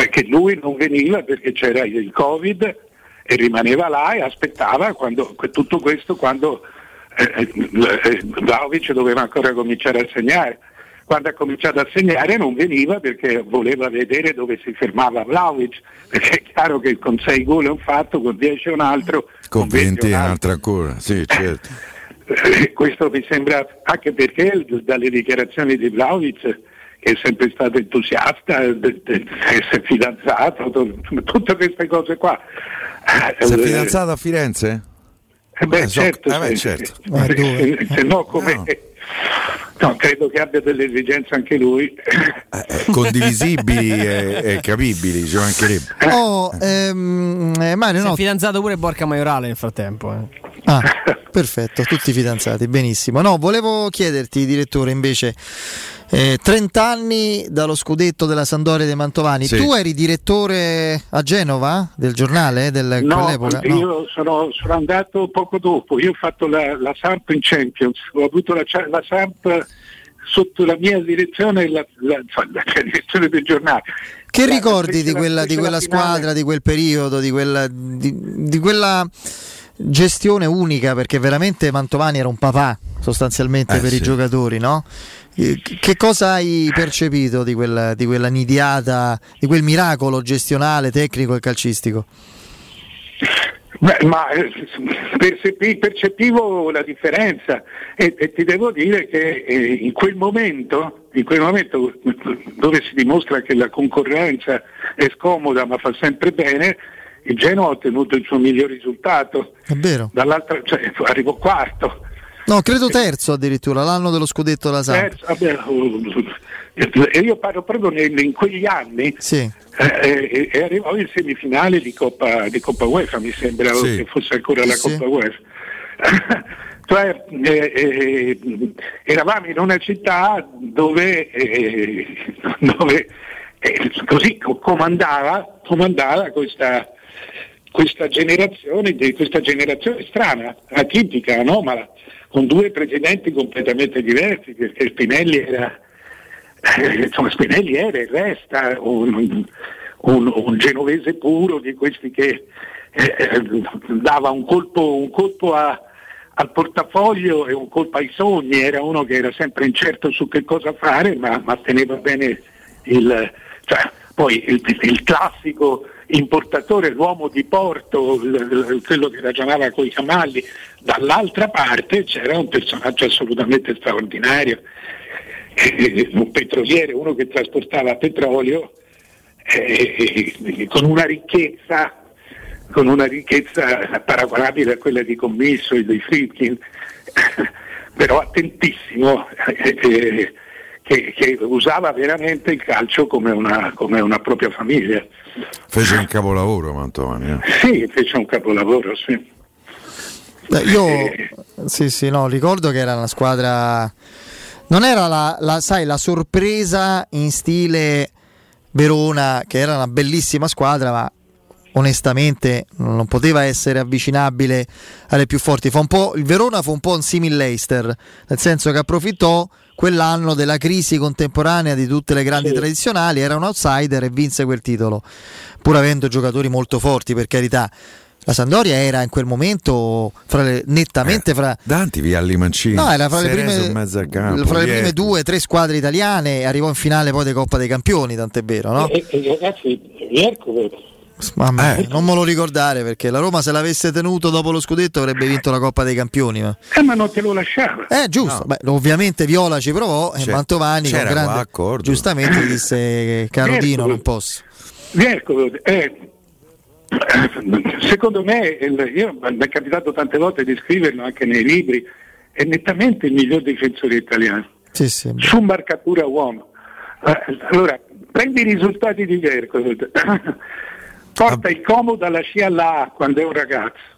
che lui non veniva perché c'era il Covid e rimaneva là e aspettava quando, tutto questo quando eh, eh, Vlahovic doveva ancora cominciare a segnare. Quando ha cominciato a segnare non veniva perché voleva vedere dove si fermava Vlahovic, perché è chiaro che con 6 gol è un fatto, con 10 è un altro, Con 20 è un'altra ancora. Sì, certo. Eh, Questo mi sembra anche perché dalle dichiarazioni di Vlaovic che è sempre stato entusiasta, essere fidanzato, to- tutte queste cose qua. Sei eh, fidanzato a Firenze? Eh, beh, Eh, so- certo, eh, beh, se, certo. se- se no come... No, credo che abbia delle esigenze anche lui. Eh, Condivisibili e, e capibili, ci mancherebbe. Oh, ehm, eh, Mario, Si è no. fidanzato pure Borca Maiorale nel frattempo. eh. Ah, perfetto, tutti fidanzati, benissimo. No, volevo chiederti, direttore, invece, eh, 30 anni dallo scudetto della Sandoria dei Mantovani. Sì. Tu eri direttore a Genova del giornale del, No, quell'epoca? No. io sono, sono andato poco dopo, io ho fatto la, la Samp in Champions, ho avuto la, la Samp sotto la mia direzione, la, la- insomma, la direzione del giornale. Che La- ricordi di la- quella, di la quella squadra, di quel periodo, di quella, di, di quella gestione unica? Perché veramente Mantovani era un papà sostanzialmente Eh, per i sì. giocatori, no? Eh, Che cosa hai percepito di quella, di quella nidiata, di quel miracolo gestionale, tecnico e calcistico? Beh, ma eh, percepi- percepivo la differenza e, e ti devo dire che eh, in quel momento, in quel momento dove si dimostra che la concorrenza è scomoda ma fa sempre bene, il Genoa ha ottenuto il suo miglior risultato. È vero? Dall'altra, cioè, arrivò quarto. No, credo terzo addirittura, l'anno dello scudetto della Samp. Oh, e io parlo proprio in quegli anni Sì. eh, eh, e arrivò in semifinale di Coppa, di Coppa UEFA, mi sembra Sì. che fosse ancora la Sì. Coppa UEFA. cioè, eh, eh, eravamo in una città dove, eh, dove eh, così co- comandava, comandava questa, questa generazione, questa generazione strana, atipica, anomala, con due presidenti completamente diversi, perché Spinelli era, eh, insomma, Spinelli era e resta un, un- un genovese puro di questi che eh, dava un colpo, un colpo a- al portafoglio e un colpo ai sogni, era uno che era sempre incerto su che cosa fare, ma, ma teneva bene il, cioè, poi il, il classico importatore, l'uomo di porto, quello che ragionava con i cavalli, dall'altra parte c'era un personaggio assolutamente straordinario, eh, un petroliere, uno che trasportava petrolio eh, eh, con una ricchezza con una ricchezza paragonabile a quella di Commisso e dei Friedkin, però attentissimo, eh, eh, che, che usava veramente il calcio come una, come una propria famiglia. Fece un capolavoro Mantoni. Eh. Sì, fece un capolavoro, sì. Beh, io sì, sì, no, ricordo che era una squadra. Non era la, la, sai, la sorpresa in stile Verona, che era una bellissima squadra, ma onestamente non poteva essere avvicinabile alle più forti. Fa un po', il Verona fu un po' un simile Leicester, nel senso che approfittò quell'anno della crisi contemporanea di tutte le grandi Sì. tradizionali, era un outsider e vinse quel titolo, pur avendo giocatori molto forti per carità. La Sandoria era in quel momento fra le- nettamente fra, Danti via Limancini. No, era fra le prime, campo, fra le prime due, tre squadre italiane e arrivò in finale poi di Coppa dei Campioni, tant'è vero, no? E, e ragazzi, Vierco Mamma Eh. non me lo ricordare perché la Roma se l'avesse tenuto dopo lo scudetto avrebbe vinto la Coppa dei Campioni. Ma... Eh, ma non te lo lasciava. Eh, giusto, Beh, ovviamente Viola ci provò e C'è- Mantovani con grande qua giustamente disse Carodino non posso. Vierco, eh, secondo me, il- io, mi è capitato tante volte di scriverlo anche nei libri, è nettamente il miglior difensore italiano. Sì, sì. Su marcatura uomo. Eh, Allora, prendi i risultati di Vierco, porta il Como dalla C alla A quando è un ragazzo.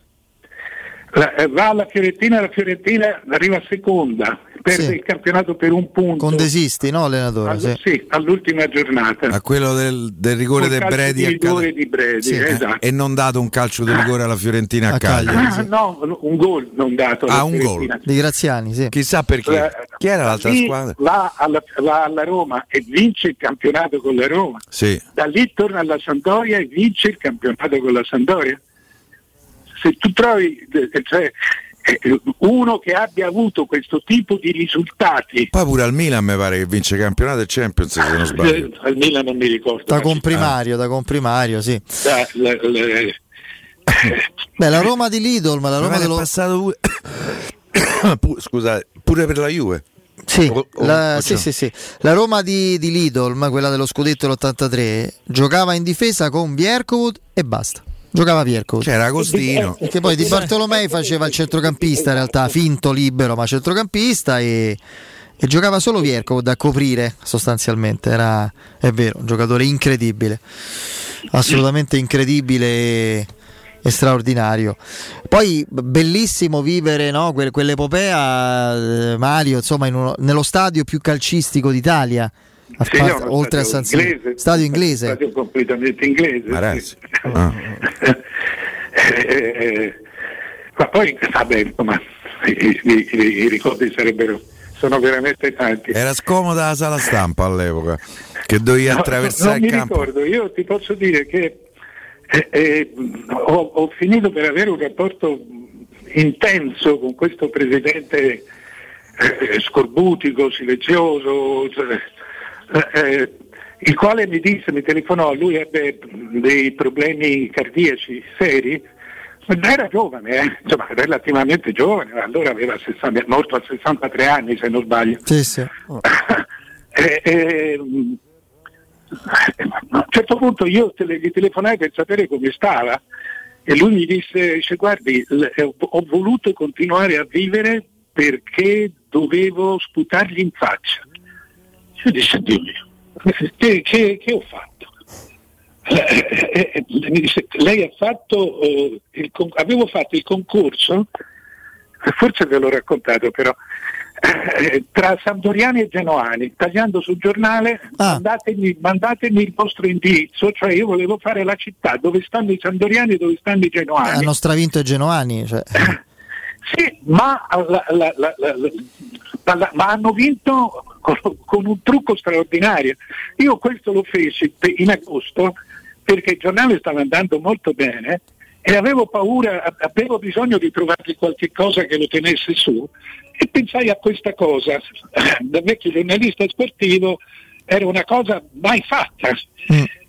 La- eh, va alla Fiorentina, la Fiorentina arriva seconda, perde Sì. il campionato per un punto. Con Desisti, no, allenatore? Allo- Sì. sì, all'ultima giornata. A quello del, del rigore del Bredi di a rigore Cal- di Bredi, Sì, eh, esatto. e non dato un calcio di rigore alla Fiorentina a, A Cagliari, Cagliari. Ah, no, un gol non dato. Ah, un Fiorentina. gol. Di Graziani, sì. Chissà perché. Eh, Chi era l'altra lì squadra? Va alla, va alla Roma e vince il campionato con la Roma. Sì. Da lì torna alla Sampdoria e vince il campionato con la Sampdoria. Se tu trovi cioè, uno che abbia avuto questo tipo di risultati, Poi pure al Milan mi pare che vince campionato e Champions se non sbaglio. eh, al Milan non mi ricordo. Da ma comprimario, da comprimario, sì. sta, la- la- Beh, la Roma di Lidl, ma la Roma è dello... passato pure... Pu- Scusate, pure per la Juve. Sì, O- o- la, o sì, sì, sì. La Roma di, di Lidl, quella dello scudetto dell'83, giocava in difesa con Bierkowood e basta. Giocava Bierkowood. C'era Agostino. Perché poi Di Bartolomei faceva il centrocampista, in realtà finto libero, ma centrocampista e, e giocava solo Bierkowood a coprire sostanzialmente. Era, è vero, un giocatore incredibile, assolutamente incredibile e, e straordinario. Poi bellissimo vivere no, que- quell'epopea, eh, Mario, insomma, in uno- nello stadio più calcistico d'Italia. A Sì, parte- no, oltre a stadio San Siro, inglese. stadio inglese. stadio completamente inglese. Ma sì. ragazzi, Eh, eh, ma poi vabbè, insomma, i, i- i- i ricordi sarebbero sono veramente tanti. Era scomoda la sala stampa all'epoca, che dovevi No, attraversare non il mi campo. ricordo, io ti posso dire che eh, eh, ho, ho finito per avere un rapporto intenso con questo presidente eh, scorbutico, silenzioso, cioè, eh, eh, il quale mi disse, mi telefonò, lui ebbe dei problemi cardiaci seri, ma era giovane, eh, insomma relativamente giovane, allora aveva 60, è morto a 63 anni se non sbaglio. Sì, sì. Eh, eh, a un certo punto io tele- gli telefonai per sapere come stava e lui mi disse, dice, guardi, l- ho voluto continuare a vivere perché dovevo sputargli in faccia. Io disse, Dio mio, che, che- che ho fatto? Eh, eh, eh, mi disse, lei ha fatto, eh, il avevo fatto il concorso, forse ve l'ho raccontato però, eh, tra Sampdoriani e Genoani, tagliando sul giornale, mandatemi, mandatemi il vostro indirizzo, cioè io volevo fare la città dove stanno i Sampdoriani e dove stanno i Genoani. Hanno stravinto i Genoani. Cioè. Sì, ma, la- la- la- ma hanno vinto con, con un trucco straordinario. Io questo lo feci in agosto perché il giornale stava andando molto bene e avevo paura, avevo bisogno di trovargli qualche cosa che lo tenesse su e pensai a questa cosa. Da vecchio giornalista sportivo era una cosa mai fatta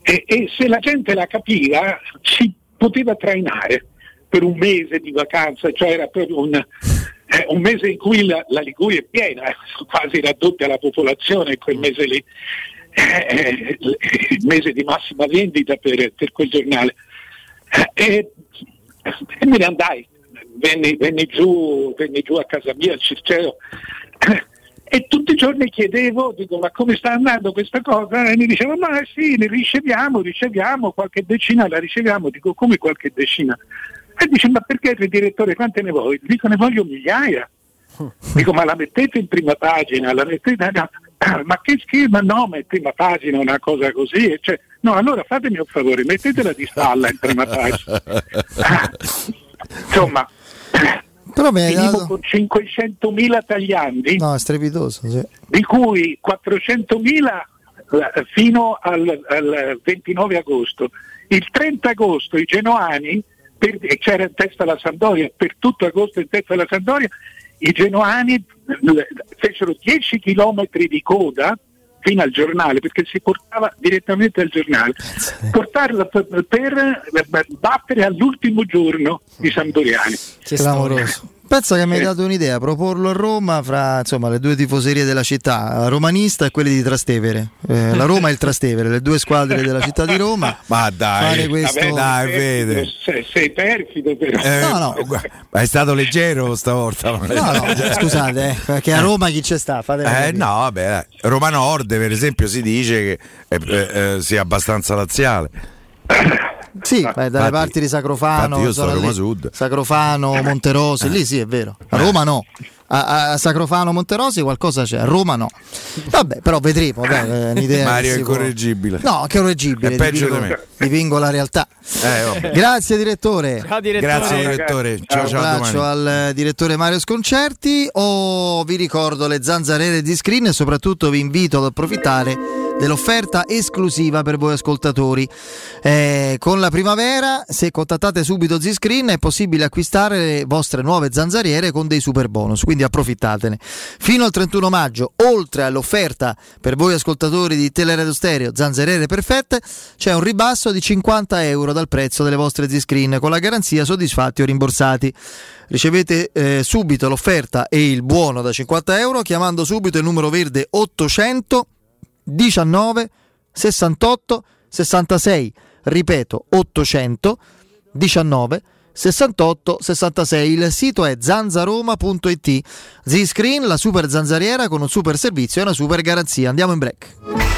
e, e se la gente la capiva ci poteva trainare per un mese di vacanza, cioè era proprio un, eh, un mese in cui la, la Liguria è piena, eh, quasi raddoppia la popolazione quel mese lì, Eh, eh, il mese di massima vendita per, per quel giornale. Eh, e, e me ne andai, venni, venni giù, venni giù a casa mia al Circeo E tutti i giorni chiedevo, dico, ma come sta andando questa cosa? E mi diceva, ma sì, ne riceviamo, riceviamo, qualche decina la riceviamo, dico, come qualche decina? E dice, ma perché il direttore, quante ne vuoi? Dico, ne voglio migliaia. Dico, ma la mettete in prima pagina, la mettete... no, ma che schifo, ma no, ma in prima pagina una cosa così. Cioè, no, allora fatemi un favore, mettetela di spalla in prima pagina. Insomma, Però mi dato... con 500.000 tagliandi, No, è strepitoso, sì. di cui 400.000 eh, fino al, al 29 agosto. Il 30 agosto i genoani, per- e c'era in testa la Sampdoria, per tutto agosto in testa la Sampdoria, i genoani eh, fecero 10 km di coda fino al giornale, perché si portava direttamente al giornale, portarla per, per battere all'ultimo giorno i sampdoriani. Clamoroso. Penso che mi Eh. hai dato un'idea, proporlo a Roma fra insomma, le due tifoserie della città, la romanista e quelle di Trastevere. Eh, la Roma e il Trastevere, le due squadre della città di Roma. Ma dai, Fare questo- Vabbè, dai, sei- vede. Sei, sei perfido però. Eh, No, no. guarda, Ma è stato leggero stavolta. No, no, scusate, eh, perché a Roma chi c'è sta? Fatemi Eh no, vabbè. Roma Nord per esempio si dice che eh, eh, eh, sia abbastanza laziale. Sì, beh, dalle infatti- parti di Sacrofano, io a zona Roma lì. Sud. Sacrofano, Monterosi, lì sì è vero. A Roma no. A, a Sacrofano, Monterosi qualcosa c'è, a Roma no. Vabbè, però vedremo. Dai, è un'idea Mario è può- incorreggibile. No, che correggibile. È peggio dipingo, di me. dipingo la realtà. Eh. Grazie direttore. Ciao direttore. Grazie direttore. Ciao Un ciao a abbraccio al eh, direttore Mario Sconcerti. O vi ricordo le zanzariere di screen e soprattutto vi invito ad approfittare dell'offerta esclusiva per voi ascoltatori. Eh, con la primavera, se contattate subito Z-Screen, è possibile acquistare le vostre nuove zanzariere con dei super bonus, quindi approfittatene. Fino al 31 maggio, oltre all'offerta per voi ascoltatori di Teleradio Stereo Zanzariere Perfette, c'è un ribasso di 50 euro dal prezzo delle vostre Z-Screen con la garanzia soddisfatti o rimborsati. Ricevete eh, subito l'offerta e il buono da 50 euro chiamando subito il numero verde 800 19 68 66. Ripeto 800 19 68 66. Il sito è zanzaroma.it. Z-Screen, la super zanzariera con un super servizio e una super garanzia. Andiamo in break.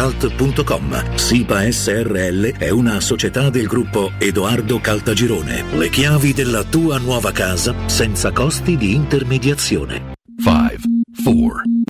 www.kcalt.com. SIPA SRL è una società del gruppo Edoardo Caltagirone. Le chiavi della tua nuova casa senza costi di intermediazione. 5, 4,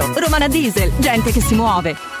Romana Diesel, gente che si muove.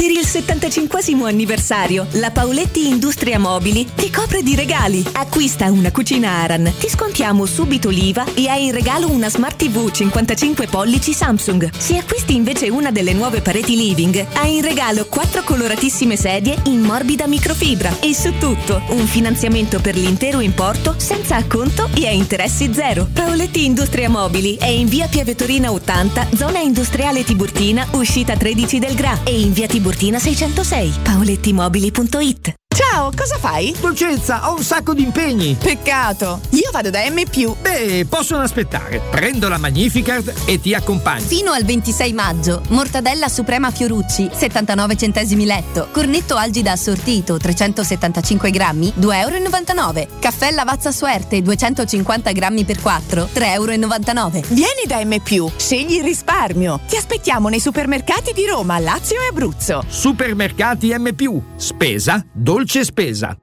Per il 75 anniversario, la Paoletti Industria Mobili ti copre di regali. Acquista una cucina Aran, ti scontiamo subito l'IVA e hai in regalo una Smart TV 55 pollici Samsung. Se acquisti invece una delle nuove pareti living, hai in regalo quattro coloratissime sedie in morbida microfibra e su tutto un finanziamento per l'intero importo senza acconto e a interessi zero. Paoletti Industria Mobili è in via Piavetorina 80, zona industriale Tiburtina, uscita 13 del Gra e in via Tiburtina 606. paolettimobili.it Ciao, cosa fai? Dolcezza, ho un sacco di impegni. Peccato. Io vado da M. Beh, possono aspettare. Prendo la Magnificard e ti accompagno. Fino al 26 maggio, mortadella suprema Fiorucci, 79 centesimi letto. Cornetto algida assortito, 375 grammi, 2,99 euro. Caffè Lavazza Suerte, 250 grammi per 4, 3,99 euro. Vieni da M. Scegli il risparmio. Ti aspettiamo nei supermercati di Roma, Lazio e Abruzzo. Supermercati M. Spesa, dolce spesa.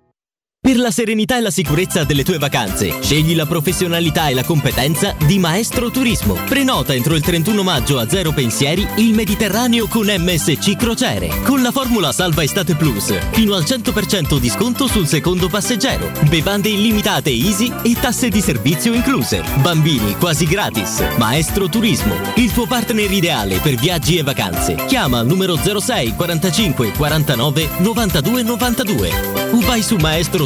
Per la serenità e la sicurezza delle tue vacanze, scegli la professionalità e la competenza di Maestro Turismo. Prenota entro il 31 maggio a zero pensieri il Mediterraneo con MSC Crociere. Con la formula Salva Estate Plus, fino al 100% di sconto sul secondo passeggero. Bevande illimitate easy e tasse di servizio incluse. Bambini quasi gratis. Maestro Turismo, il tuo partner ideale per viaggi e vacanze. Chiama al numero 06 45 49 92 92 o vai su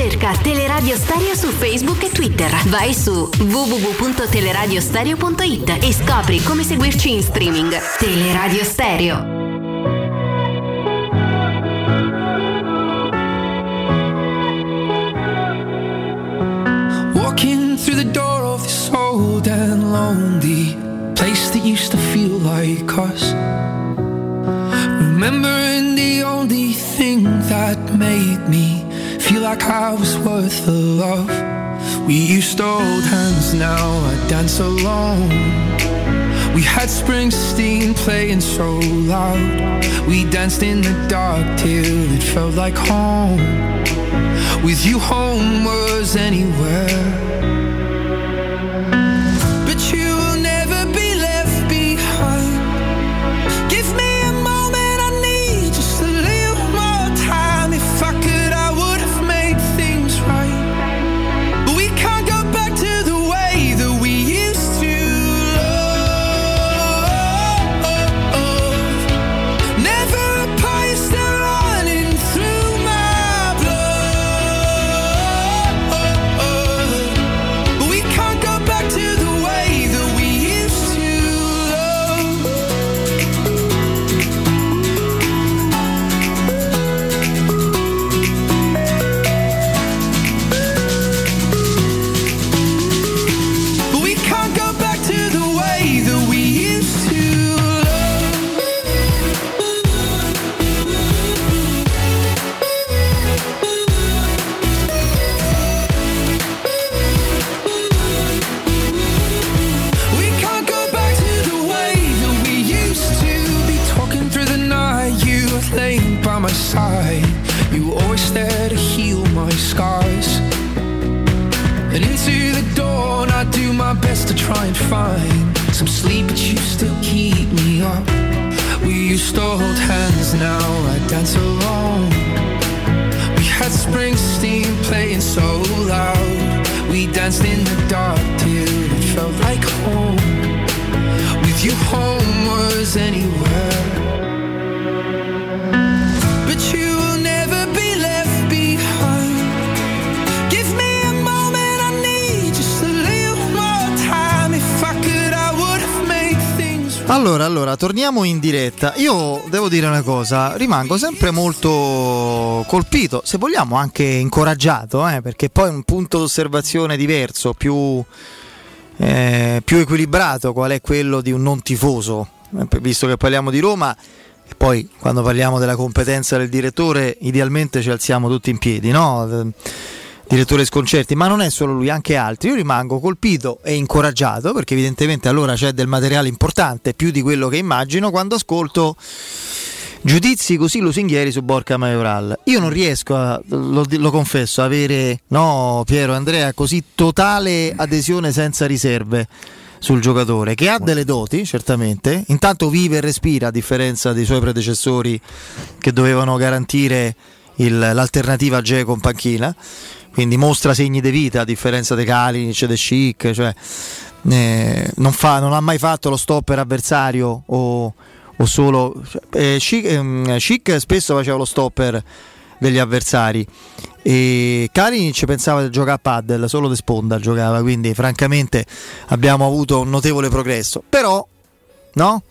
Cerca Teleradio Stereo su Facebook e Twitter. Vai su www.teleradiostereo.it e scopri come seguirci in streaming. Teleradio Stereo. Walking through the door of this old and lonely place that used to feel like us. Remembering the only thing that made me feel like I was worth the love. We used to hold hands, now I dance alone. We had Springsteen playing so loud. We danced in the dark till it felt like home. With you, home was anywhere. Torniamo in diretta. Io devo dire una cosa, rimango sempre molto colpito, se vogliamo anche incoraggiato, eh, perché poi un punto d'osservazione diverso, più, eh, più equilibrato, qual è quello di un non tifoso, eh, visto che parliamo di Roma. E poi quando parliamo della competenza del direttore, idealmente ci alziamo tutti in piedi, no? Direttore Sconcerti, ma non è solo lui, anche altri. Io rimango colpito e incoraggiato perché evidentemente allora c'è del materiale importante, più di quello che immagino, quando ascolto giudizi così lusinghieri su Borca Majoral. Io non riesco, a, lo, lo confesso, a avere, no Piero Andrea, così totale adesione senza riserve sul giocatore che ha delle doti certamente intanto vive e respira a differenza dei suoi predecessori che dovevano garantire il- l'alternativa a Geco in panchina quindi mostra segni di vita a differenza dei Kalinic, dei Chic cioè, eh, non, fa- non ha mai fatto lo stopper avversario o, o solo eh, Chic, ehm, Chic spesso faceva lo stopper degli avversari e Kalinic pensava di giocare a paddle solo di sponda giocava quindi francamente abbiamo avuto un notevole progresso. Però no?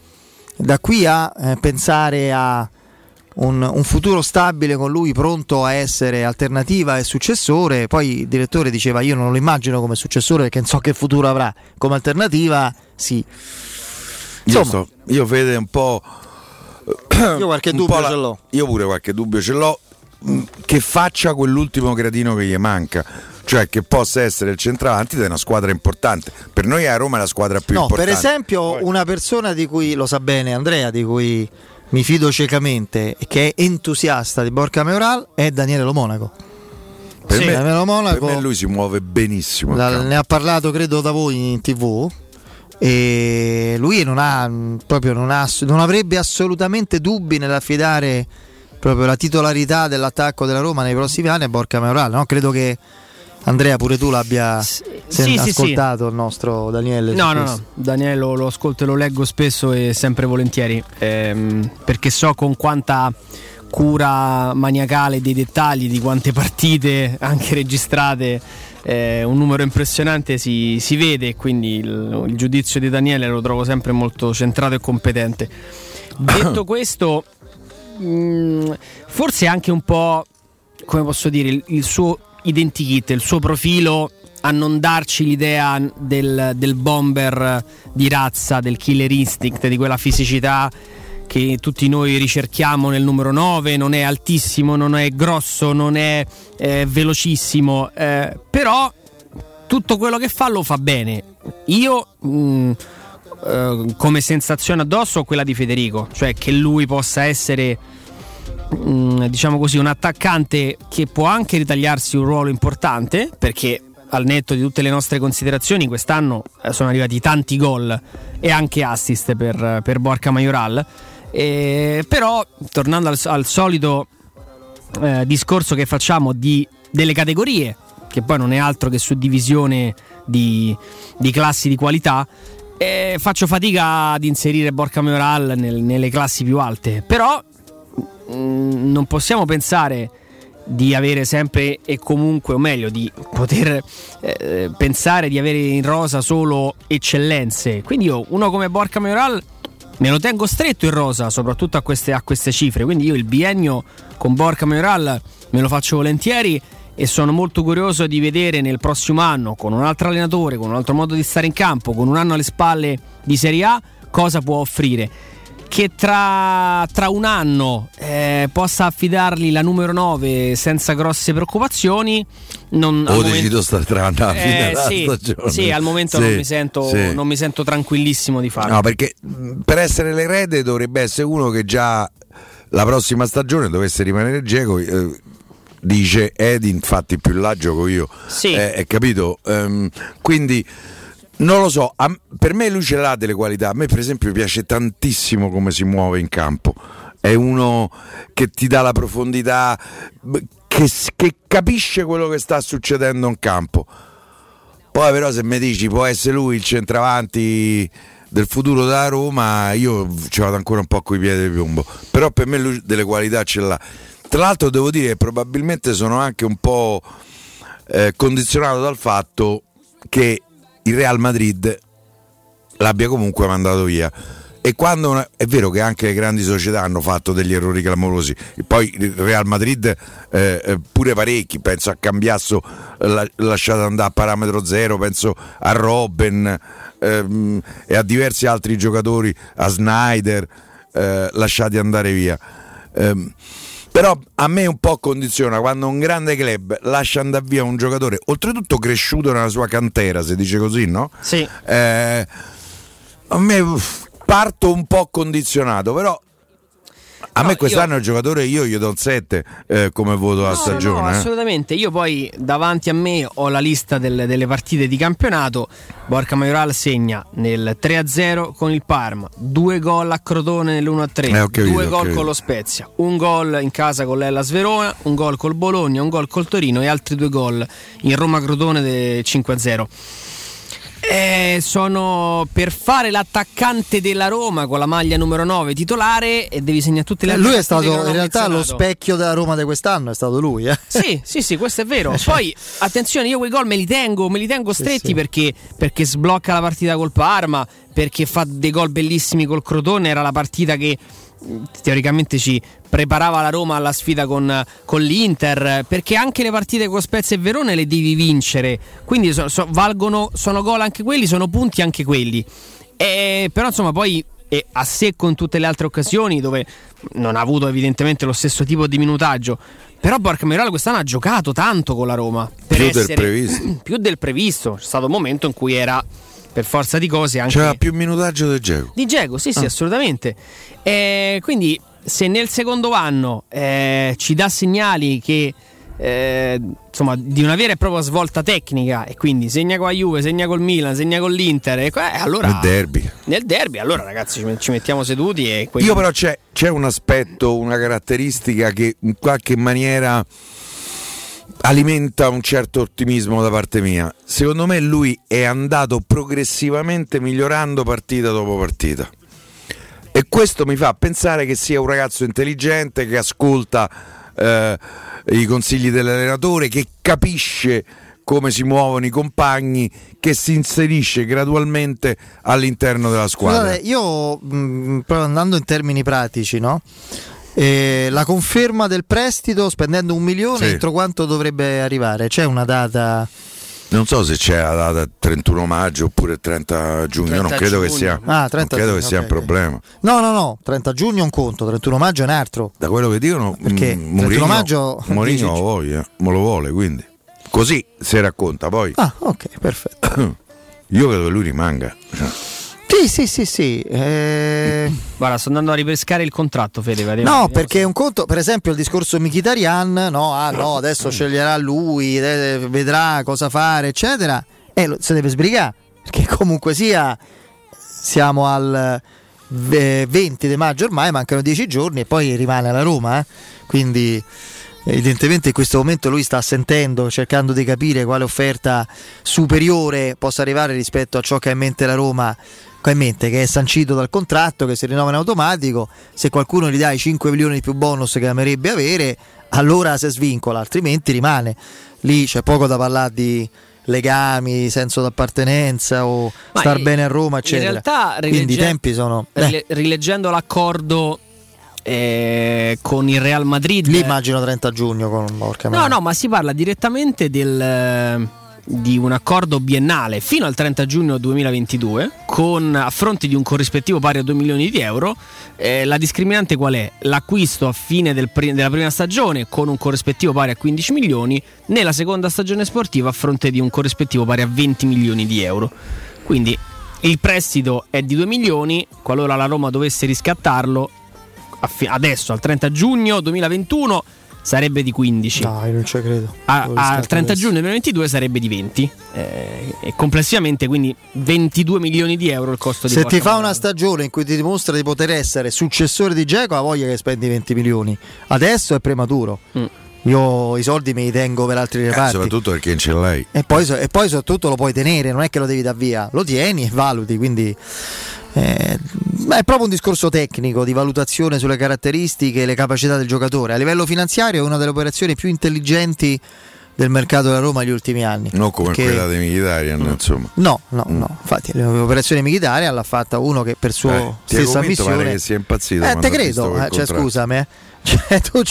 Da qui a eh, pensare a un, un futuro stabile con lui pronto a essere alternativa e successore. Poi il direttore diceva: Io non lo immagino come successore perché non so che futuro avrà. Come alternativa, sì. Io, sto- io vede un po'. Io qualche dubbio la- ce l'ho. Io pure qualche dubbio ce l'ho. mh, Che faccia quell'ultimo gradino che gli manca. Cioè che possa essere il centravanti di una squadra importante. Per noi a Roma è la squadra più No, importante. per esempio, una persona di cui lo sa bene Andrea, di cui mi fido ciecamente che è entusiasta di Borca Maioral è Daniele Lo Monaco. Per, Sì, me, Daniele Lo Monaco- per me lui si muove benissimo. a La- campo. ne ha parlato credo da voi in tv e lui non ha mh, proprio non, ha, non avrebbe assolutamente dubbi nell'affidare proprio la titolarità dell'attacco della Roma nei prossimi anni a Borca Maioral no? credo che Andrea pure tu l'abbia sen- sì, sì. ascoltato il nostro Daniele No, no, no, Daniele lo, lo ascolto e lo leggo spesso e sempre volentieri, ehm, perché so con quanta cura maniacale dei dettagli, di quante partite anche registrate, eh, un numero impressionante si, si vede, quindi il, il giudizio di Daniele lo trovo sempre molto centrato e competente. Detto questo, mh, forse anche un po', come posso dire, il, il suo identikit, il suo profilo a non darci l'idea del, del bomber di razza, del killer instinct, di quella fisicità che tutti noi ricerchiamo nel numero 9, non è altissimo, non è grosso, non è eh, velocissimo, eh, però tutto quello che fa lo fa bene. Io mh, eh, come sensazione addosso ho quella di Federico, cioè che lui possa essere mm, diciamo così, un attaccante che può anche ritagliarsi un ruolo importante, perché al netto di tutte le nostre considerazioni, quest'anno eh, sono arrivati tanti gol e anche assist per, per Borca Majoral. Eh, però, tornando al, al solito eh, discorso che facciamo di, delle categorie, che poi non è altro che suddivisione di, di classi di qualità, eh, faccio fatica ad inserire Borca Majoral nel- nelle classi più alte. Però non possiamo pensare di avere sempre e comunque, o meglio, di poter eh, pensare di avere in rosa solo eccellenze. Quindi io, uno come Borca Majoral, me lo tengo stretto in rosa, soprattutto a queste, a queste cifre. Quindi io il biennio con Borca Majoral me lo faccio volentieri e sono molto curioso di vedere nel prossimo anno, con un altro allenatore, con un altro modo di stare in campo, con un anno alle spalle di Serie A, cosa può offrire. Che tra, tra un anno eh, possa affidargli la numero 9 senza grosse preoccupazioni. Non, al O momento- decido sta tra alla fine Eh, sì, stagione. sì, al momento Sì, non, mi sento, sì. non mi sento tranquillissimo di farlo. No, perché per essere l'erede dovrebbe essere uno che già la prossima stagione dovesse rimanere Geco. eh, dice Ed, infatti più là gioco io. Sì. Eh, hai capito? Ehm, quindi Non lo so, per me lui ce l'ha delle qualità. A me, per esempio, piace tantissimo come si muove in campo. È uno che ti dà la profondità, che, che capisce quello che sta succedendo in campo. Poi, però, se mi dici può essere lui il centravanti del futuro della Roma, io ci vado ancora un po' coi piedi di piombo. Però per me lui delle qualità ce l'ha. Tra l'altro, devo dire che probabilmente sono anche un po' eh, condizionato dal fatto che il Real Madrid l'abbia comunque mandato via. E quando una- è vero che anche le grandi società hanno fatto degli errori clamorosi, poi il Real Madrid eh, eh, pure parecchi, penso a Cambiasso eh, la- lasciato andare a parametro zero, penso a Robben ehm, e a diversi altri giocatori, a Snyder, eh, lasciati andare via. Ehm, però a me un po' condiziona quando un grande club lascia andare via un giocatore, oltretutto cresciuto nella sua cantera, si dice così, no? Sì. Eh, a me uff, parto un po' condizionato, però a No, me quest'anno il giocatore io gli do un 7 eh, come voto No, stagione. no, eh. assolutamente. Io poi davanti a me ho la lista del- delle partite di campionato. Borca Majoral segna nel 3-0 con il Parma, due gol a Crotone nell'1-3, Eh, capito, due gol con lo Spezia, un gol in casa con l'Ellas Verona, un gol col Bologna, un gol col Torino e altri due gol in Roma Crotone del 5-0. Eh, sono per fare l'attaccante della Roma con la maglia numero 9 titolare e devi segnare tutte le altre Lui è stato in realtà lo specchio della Roma di quest'anno, è stato lui. Eh. Sì, sì, sì, questo è vero. Poi attenzione, io quei gol me li tengo, me li tengo stretti sì. Perché, perché sblocca la partita col Parma, perché fa dei gol bellissimi col Crotone, era la partita che teoricamente ci preparava la Roma alla sfida con, con l'Inter, perché anche le partite con Spezia e Verone le devi vincere, quindi so- so- valgono, sono gol anche quelli, sono punti anche quelli. Eh, però insomma poi e a secco in tutte le altre occasioni dove non ha avuto evidentemente lo stesso tipo di minutaggio. Però Borca Maioral quest'anno ha giocato tanto con la Roma. Più del previsto. Più del previsto. C'è stato un momento in cui era per forza di cose anche... C'era più minutaggio del Geco. Di Diego, sì, sì, Ah. assolutamente. Eh, quindi, se nel secondo anno eh, ci dà segnali che eh, insomma di una vera e propria svolta tecnica, e quindi segna con la Juve, segna col Milan, segna con l'Inter, e qua- eh, allora Nel derby. nel derby, allora ragazzi, ci, ci mettiamo seduti e quelli- Io però c'è, c'è un aspetto, una caratteristica che in qualche maniera alimenta un certo ottimismo da parte mia. Secondo me lui è andato progressivamente migliorando partita dopo partita. E questo mi fa pensare che sia un ragazzo intelligente, che ascolta eh, i consigli dell'allenatore, che capisce come si muovono i compagni, che si inserisce gradualmente all'interno della squadra. Scusate, io mh, proprio andando in termini pratici, no? Eh, la conferma del prestito spendendo un milione Sì. entro quanto dovrebbe arrivare? C'è una data? Non so se c'è la data 31 maggio oppure 30 giugno, io non 30 credo che giugno. sia, Ah, non 30 credo che giugno, sia ok, un problema. No, no, no, 30 giugno è un conto, 31 maggio è un altro. Da quello che dicono, Perché mm, 31 Mourinho- maggio Mourinho lo voglia, me lo vuole, quindi. Così si racconta poi. Ah, ok, perfetto. Io credo che lui rimanga. Sì, sì, sì, sì. eh, Guarda, sto andando a ripescare il contratto, Fede. vediamo- No, vediamo perché un conto, per esempio, il discorso Mkhitaryan, no, ah no, adesso sceglierà lui, eh, vedrà cosa fare, eccetera. E lo- se deve sbrigare, perché comunque sia siamo al eh, 20 di maggio ormai, mancano 10 giorni e poi rimane alla Roma, eh. Quindi evidentemente in questo momento lui sta sentendo, cercando di capire quale offerta superiore possa arrivare rispetto a ciò che ha in mente la Roma che in mente che è sancito dal contratto che si rinnova in automatico. Se qualcuno gli dà i 5 milioni di più bonus che amerebbe avere allora si svincola altrimenti rimane. Lì c'è poco da parlare di legami senso d'appartenenza o Ma star in- bene a Roma in eccetera realtà, quindi i tempi sono eh, Rile- rileggendo l'accordo eh, con il Real Madrid. lì immagino 30 giugno con porca No, no, ma si parla direttamente del, eh, di un accordo biennale fino al 30 giugno 2022 con a fronte di un corrispettivo pari a 2 milioni di euro. Eh, la discriminante qual è? L'acquisto a fine del pri- della prima stagione con un corrispettivo pari a 15 milioni, nella seconda stagione sportiva a fronte di un corrispettivo pari a 20 milioni di euro. Quindi il prestito è di 2 milioni, qualora la Roma dovesse riscattarlo adesso al 30 giugno 2021 sarebbe di 15. Dai, non ci credo. A- Al scatta 30 adesso? giugno 2022 sarebbe di 20 eh, e complessivamente quindi 22 milioni di euro il costo di Se ti fa una stagione in cui ti dimostra di poter essere successore di Geco, ha voglia che spendi 20 milioni. Adesso è prematuro. Mm. Io i soldi me li tengo per altri Eh, reparti. soprattutto perché non ce l'hai. E poi, e poi soprattutto lo puoi tenere, non è che lo devi dar via, lo tieni e valuti, quindi eh, è proprio un discorso tecnico di valutazione sulle caratteristiche e le capacità del giocatore. A livello finanziario è una delle operazioni più intelligenti del mercato della Roma negli ultimi anni. Non come Perché- quella dei Mkhitaryan, insomma. No, no, no. Infatti l'operazione Mkhitaryan l'ha fatta uno che per sua Eh, ti stessa convinto, pare missione che sia impazzito Eh, te credo, eh, cioè, scusami, eh. Cioè, tu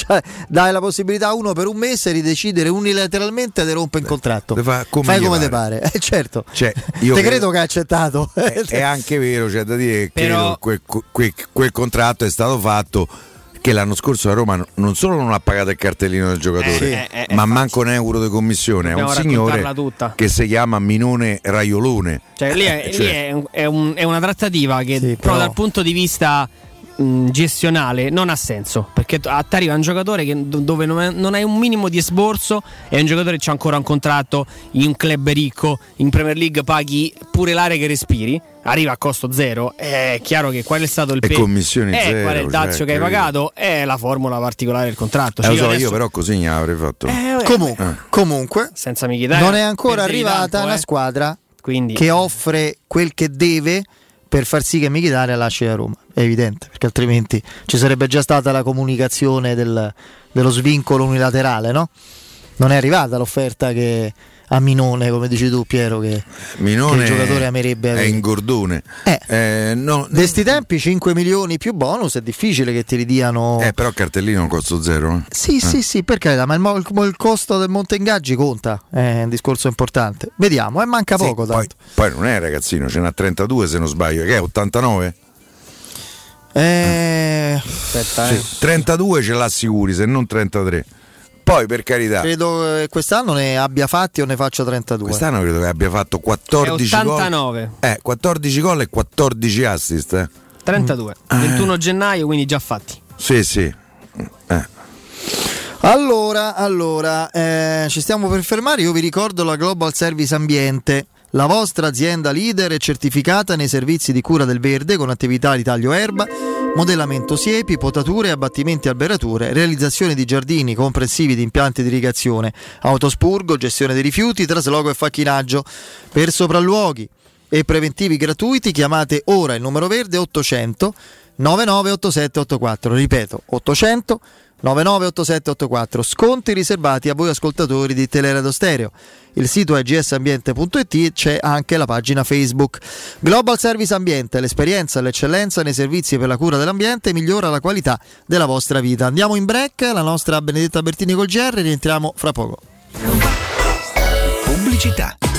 dai la possibilità a uno per un mese di decidere unilateralmente di rompere il contratto. come Fai come te pare. Eh, certo. Cioè, te io credo, che ha accettato. È anche vero, c'è da dire che Però- quel, quel- quel contratto è stato fatto che l'anno scorso la Roma non solo non ha pagato il cartellino del giocatore, Eh, eh, eh, ma manco un euro di commissione. È un Dobbiamo signore che si chiama Minone Raiolone. Cioè, lì, è, Cioè, lì è un- è un- è una trattativa che, però, però- dal punto di vista mh, gestionale non ha senso perché t- a te arriva un giocatore che- do- dove non, è- non hai un minimo di esborso e un giocatore che c'ha ancora un contratto in un club ricco in Premier League paghi pure l'aria che respiri arriva a costo zero è chiaro che qual è stato il E pe- commissioni eh, zero, qual è il dazio cioè, che hai pagato è la formula particolare del contratto eh, Cioè, lo so, adesso- io però così ne avrei fatto. Eh, Comunque, comunque senza Mkhitaryan non è ancora arrivata tanto, una eh. squadra Quindi- che offre quel che deve per far sì che Mkhitaryan lasci la Roma. È evidente, perché altrimenti ci sarebbe già stata la comunicazione del- dello svincolo unilaterale, no? Non è arrivata l'offerta che a Minone, come dici tu Piero, che, Minone che il giocatore amerebbe è in gordone. Eh, no, De sti tempi 5 milioni più bonus è difficile che ti ridiano eh, però cartellino costo zero. eh. Sì, Eh. sì, sì, per carità, ma il, il- il costo del monte ingaggi conta, è un discorso importante. Vediamo, e manca Sì, poco poi, tanto. poi non è ragazzino, ce n'ha 32 se non sbaglio, che è 89? Eh, Aspetta, Sì, 32 ce l'ha sicuri, se non 33. Poi per carità, Credo che quest'anno ne abbia fatti o ne faccia 32. quest'anno credo che abbia fatto 14 È gol. 89. Eh, 14 gol e 14 assist. eh. 32 21 gennaio quindi già fatti Sì, sì. Eh. Allora, allora eh, ci stiamo per fermare. Io vi ricordo la Global Service Ambiente, la vostra azienda leader e certificata nei servizi di cura del verde con attività di taglio erba, modellamento siepi, potature, abbattimenti alberature, realizzazione di giardini comprensivi di impianti di irrigazione, autospurgo, gestione dei rifiuti, trasloco e facchinaggio. Per sopralluoghi e preventivi gratuiti chiamate ora il numero verde 800 998784 ripeto 800 998784 sconti riservati a voi ascoltatori di Teleradio Stereo. Il sito è gsambiente.it e c'è anche la pagina Facebook. Global Service Ambiente l'esperienza e l'eccellenza nei servizi per la cura dell'ambiente migliora la qualità della vostra vita. Andiamo in break la nostra Benedetta Bertini col GR rientriamo fra poco. Pubblicità.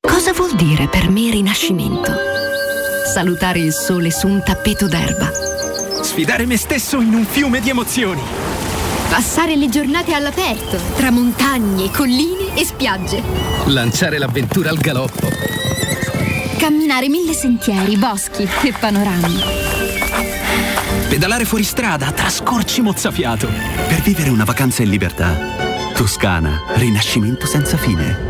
Cosa vuol dire per me rinascimento? Salutare il sole su un tappeto d'erba. Sfidare me stesso in un fiume di emozioni. Passare le giornate all'aperto, tra montagne, colline e spiagge. Lanciare l'avventura al galoppo. Camminare mille sentieri, boschi e panorami. Pedalare fuori strada tra scorci mozzafiato. Per vivere una vacanza in libertà. Toscana, rinascimento senza fine.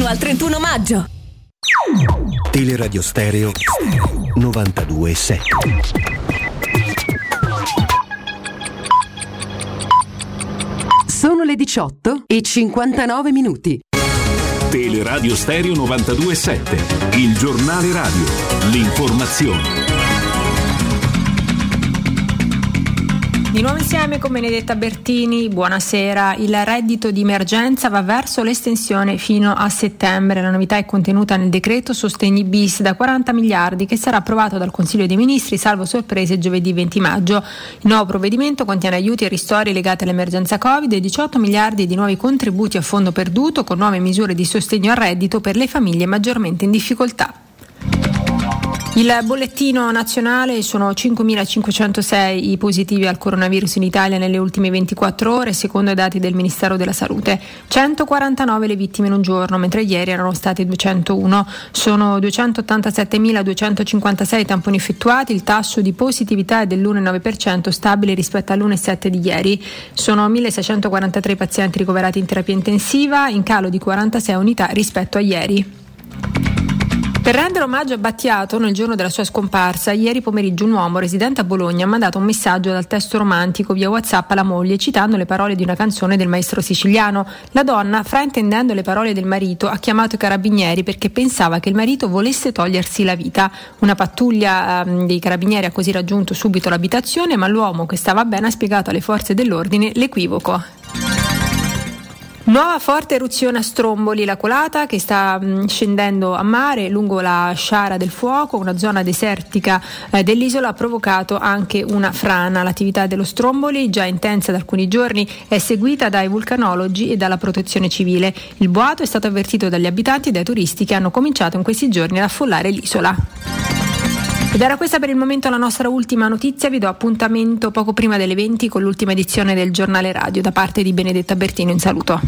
al 31 maggio. Teleradio Stereo 92.7 Sono le 18 e 59 minuti. Teleradio Stereo 92.7, il giornale radio, l'informazione. Di nuovo insieme con Benedetta Bertini, buonasera. Il reddito di emergenza va verso l'estensione fino a settembre. La novità è contenuta nel decreto Sostegni bis da 40 miliardi che sarà approvato dal Consiglio dei Ministri, salvo sorprese giovedì 20 maggio. Il nuovo provvedimento contiene aiuti e ristori legati all'emergenza Covid e 18 miliardi di nuovi contributi a fondo perduto con nuove misure di sostegno al reddito per le famiglie maggiormente in difficoltà. Il bollettino nazionale sono 5.506 i positivi al coronavirus in Italia nelle ultime 24 ore, secondo i dati del Ministero della Salute. 149 le vittime in un giorno, mentre ieri erano state 201. Sono 287.256 tamponi effettuati, il tasso di positività è dell'1,9% stabile rispetto all'1,7 di ieri. Sono 1.643 pazienti ricoverati in terapia intensiva, in calo di 46 unità rispetto a ieri. Per rendere omaggio a Battiato nel giorno della sua scomparsa, ieri pomeriggio un uomo residente a Bologna ha mandato un messaggio dal testo romantico via WhatsApp alla moglie citando le parole di una canzone del maestro siciliano. La donna, fraintendendo le parole del marito, ha chiamato i carabinieri perché pensava che il marito volesse togliersi la vita. Una pattuglia eh, dei carabinieri ha così raggiunto subito l'abitazione, ma l'uomo che stava bene ha spiegato alle forze dell'ordine l'equivoco. Nuova forte eruzione a Stromboli, la colata che sta scendendo a mare lungo la sciara del fuoco, una zona desertica eh, dell'isola, ha provocato anche una frana. L'attività dello Stromboli, già intensa da alcuni giorni, è seguita dai vulcanologi e dalla protezione civile. Il boato è stato avvertito dagli abitanti e dai turisti che hanno cominciato in questi giorni ad affollare l'isola. Ed era questa per il momento la nostra ultima notizia, vi do appuntamento poco prima delle 20 con l'ultima edizione del giornale radio da parte di Benedetta Bertino, un saluto.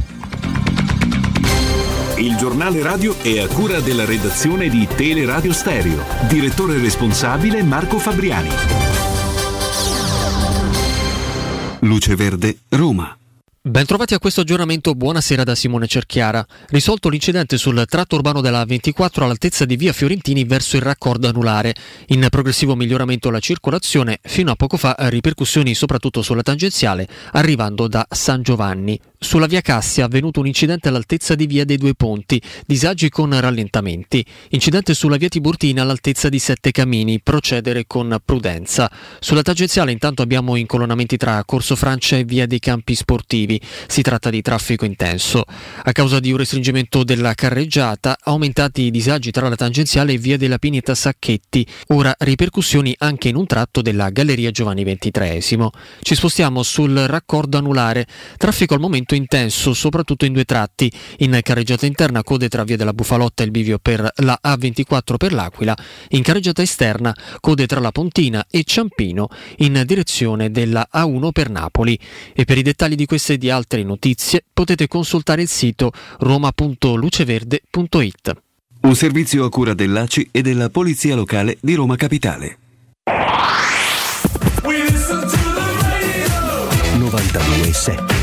Il giornale radio è a cura della redazione di Teleradio Stereo. Direttore responsabile Marco Fabriani. Luce Verde, Roma. Bentrovati a questo aggiornamento, buonasera da Simone Cerchiara. Risolto l'incidente sul tratto urbano della 24 all'altezza di via Fiorentini verso il raccordo anulare. In progressivo miglioramento la circolazione, fino a poco fa ripercussioni soprattutto sulla tangenziale, arrivando da San Giovanni. Sulla via Cassia è avvenuto un incidente all'altezza di via dei Due Ponti, disagi con rallentamenti. Incidente sulla via Tiburtina all'altezza di Sette Camini, procedere con prudenza. Sulla tangenziale intanto abbiamo incolonnamenti tra Corso Francia e via dei Campi Sportivi. Si tratta di traffico intenso. A causa di un restringimento della carreggiata, aumentati i disagi tra la tangenziale e via della Pineta Sacchetti. Ora ripercussioni anche in un tratto della Galleria Giovanni XXIII. Ci spostiamo sul raccordo anulare. Traffico al momento intenso, soprattutto in due tratti. In carreggiata interna code tra via della Bufalotta e il bivio per la A24 per l'Aquila. In carreggiata esterna code tra la Pontina e Ciampino in direzione della A1 per Napoli. E per i dettagli di queste di altre notizie potete consultare il sito roma.luceverde.it. Un servizio a cura dell'ACI e della Polizia Locale di Roma Capitale. 92.7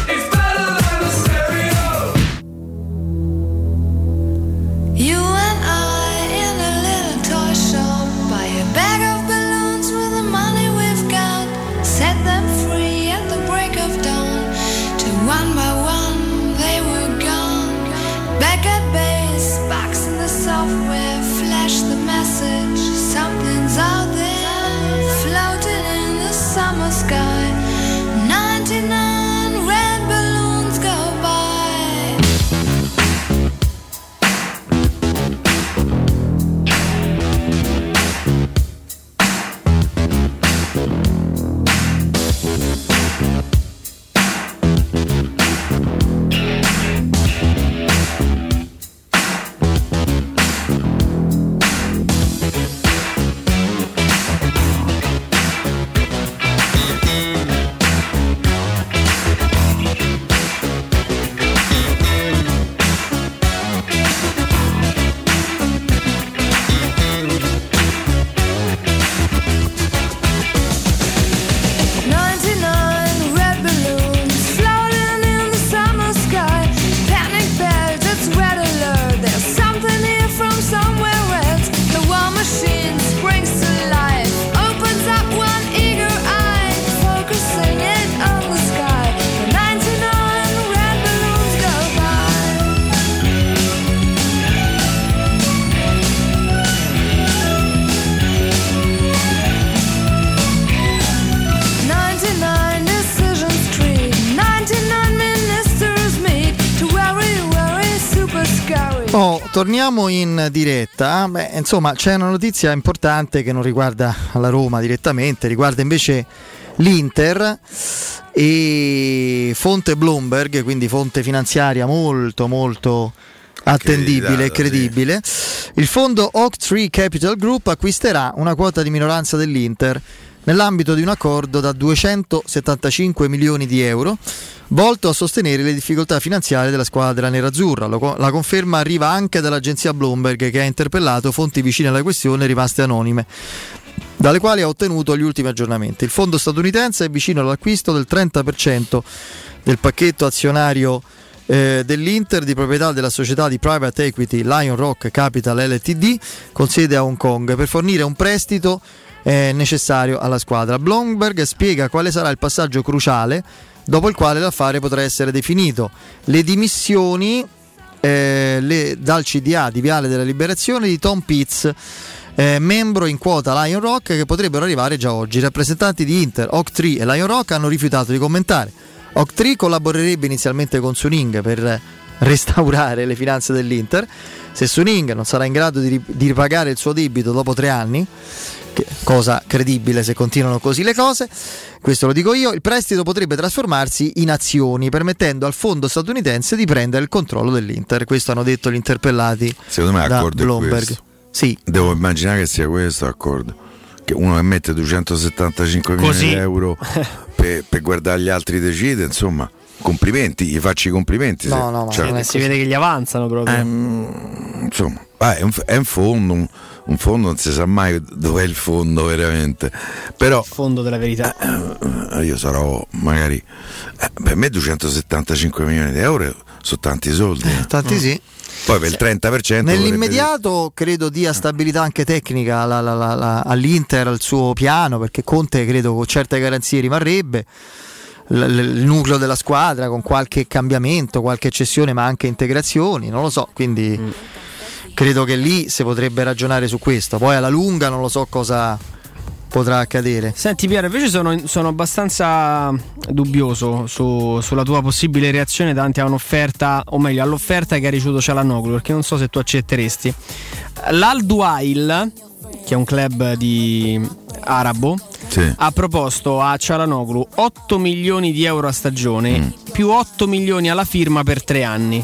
Oh, torniamo in diretta. Beh, insomma, c'è una notizia importante che non riguarda la Roma direttamente, riguarda invece l'Inter e fonte Bloomberg, quindi fonte finanziaria molto molto attendibile e credibile. Il fondo Oak Tree Capital Group acquisterà una quota di minoranza dell'Inter nell'ambito di un accordo da 275 milioni di euro volto a sostenere le difficoltà finanziarie della squadra nerazzurra. La conferma arriva anche dall'agenzia Bloomberg che ha interpellato fonti vicine alla questione rimaste anonime dalle quali ha ottenuto gli ultimi aggiornamenti. Il fondo statunitense è vicino all'acquisto del 30% del pacchetto azionario eh, dell'Inter di proprietà della società di private equity Lion Rock Capital LTD con sede a Hong Kong per fornire un prestito eh, necessario alla squadra. Blomberg spiega quale sarà il passaggio cruciale dopo il quale l'affare potrà essere definito. Le dimissioni eh, le- dal CDA di Viale della Liberazione di Tom Pitts. eh, membro in quota Lion Rock che potrebbero arrivare già oggi. I rappresentanti di Inter, Oak3 e Lion Rock hanno rifiutato di commentare. Oak3 collaborerebbe inizialmente con Suning per restaurare le finanze dell'Inter. Se Suning non sarà in grado di, di ripagare il suo debito dopo tre anni, che- cosa credibile se continuano così le cose, questo lo dico io, il prestito potrebbe trasformarsi in azioni, permettendo al fondo statunitense di prendere il controllo dell'Inter. Questo hanno detto gli interpellati Secondo me da l'accordo Bloomberg. questo. Sì. Devo immaginare che sia questo l'accordo. Che uno che mette 275 Così. milioni di euro per, per guardare gli altri decide, insomma, complimenti, gli faccio i complimenti. se- cioè, Eh, si vede che gli avanzano proprio. Ehm, insomma, ah, è, un, è un fondo, un, un fondo non si sa mai dov'è il fondo veramente. Però il fondo della verità. eh, io sarò magari eh, per me 275 milioni di euro sono tanti soldi. eh. Tanti sì. Poi per il 30% Nell'immediato credo dia stabilità anche tecnica alla- alla- alla- all'Inter, al suo piano, perché Conte credo con certe garanzie rimarrebbe. Il nucleo della squadra con qualche cambiamento, qualche cessione, ma anche integrazioni, non lo so, quindi credo che lì si potrebbe ragionare su questo. Poi alla lunga non lo so cosa potrà accadere. Senti Piero, invece sono, sono abbastanza dubbioso su- sulla tua possibile reazione davanti a un'offerta, o meglio all'offerta che ha ricevuto Cialanoglu, perché non so se tu accetteresti. L'Al Duail, che è un club di arabo, Sì. ha proposto a Cialanoglu 8 milioni di euro a stagione Mm. più 8 milioni alla firma per tre anni.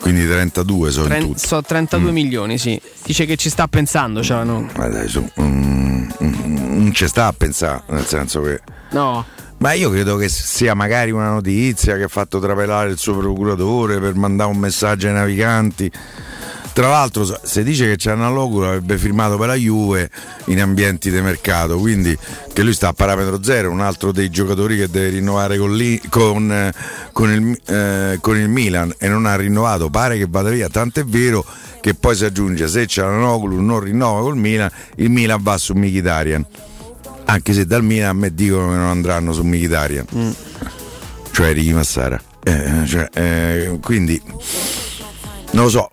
Quindi 32 sono Tren- so 32 Mm. milioni, sì. Dice che ci sta pensando Cialanoglu. Ma dai, su, mm, mm, non ci sta a pensare, nel senso che. No. Ma io credo che sia magari una notizia che ha fatto trapelare il suo procuratore per mandare un messaggio ai naviganti. Tra l'altro si dice che Cianaloglu avrebbe firmato per la Juve in ambienti di mercato, quindi che lui sta a parametro zero, un altro dei giocatori che deve rinnovare con, lì- con, eh, con il, eh, con il Milan e non ha rinnovato, pare che vada via, tant'è vero che poi si aggiunge se Cianaloglu non rinnova col Milan, il Milan va su Mkhitaryan. Anche se dal Milan a me dicono che non andranno su Mkhitaryan, cioè Ricky Massara. Eh, cioè, eh, quindi non lo so,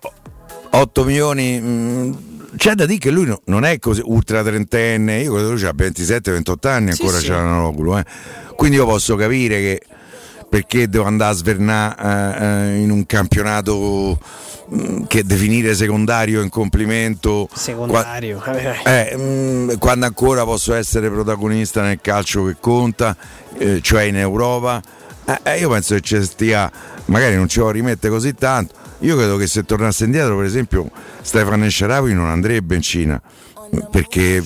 8 milioni. mh, c'è da dire che lui no- non è così ultra trentenne, io credo che lui abbia 27-28 anni, Sì, ancora sì. c'è l'analoglu, eh. Quindi io posso capire che perché devo andare a svernare eh, eh, in un campionato mh, che definire secondario in complimento Secondario. vabbè. eh, mh, quando ancora posso essere protagonista nel calcio che conta, eh, cioè in Europa, eh, eh, io penso che ci stia, magari non ci vuole rimettere così tanto. Io credo che se tornasse indietro, per esempio, Stefano Esciaravi non andrebbe in Cina perché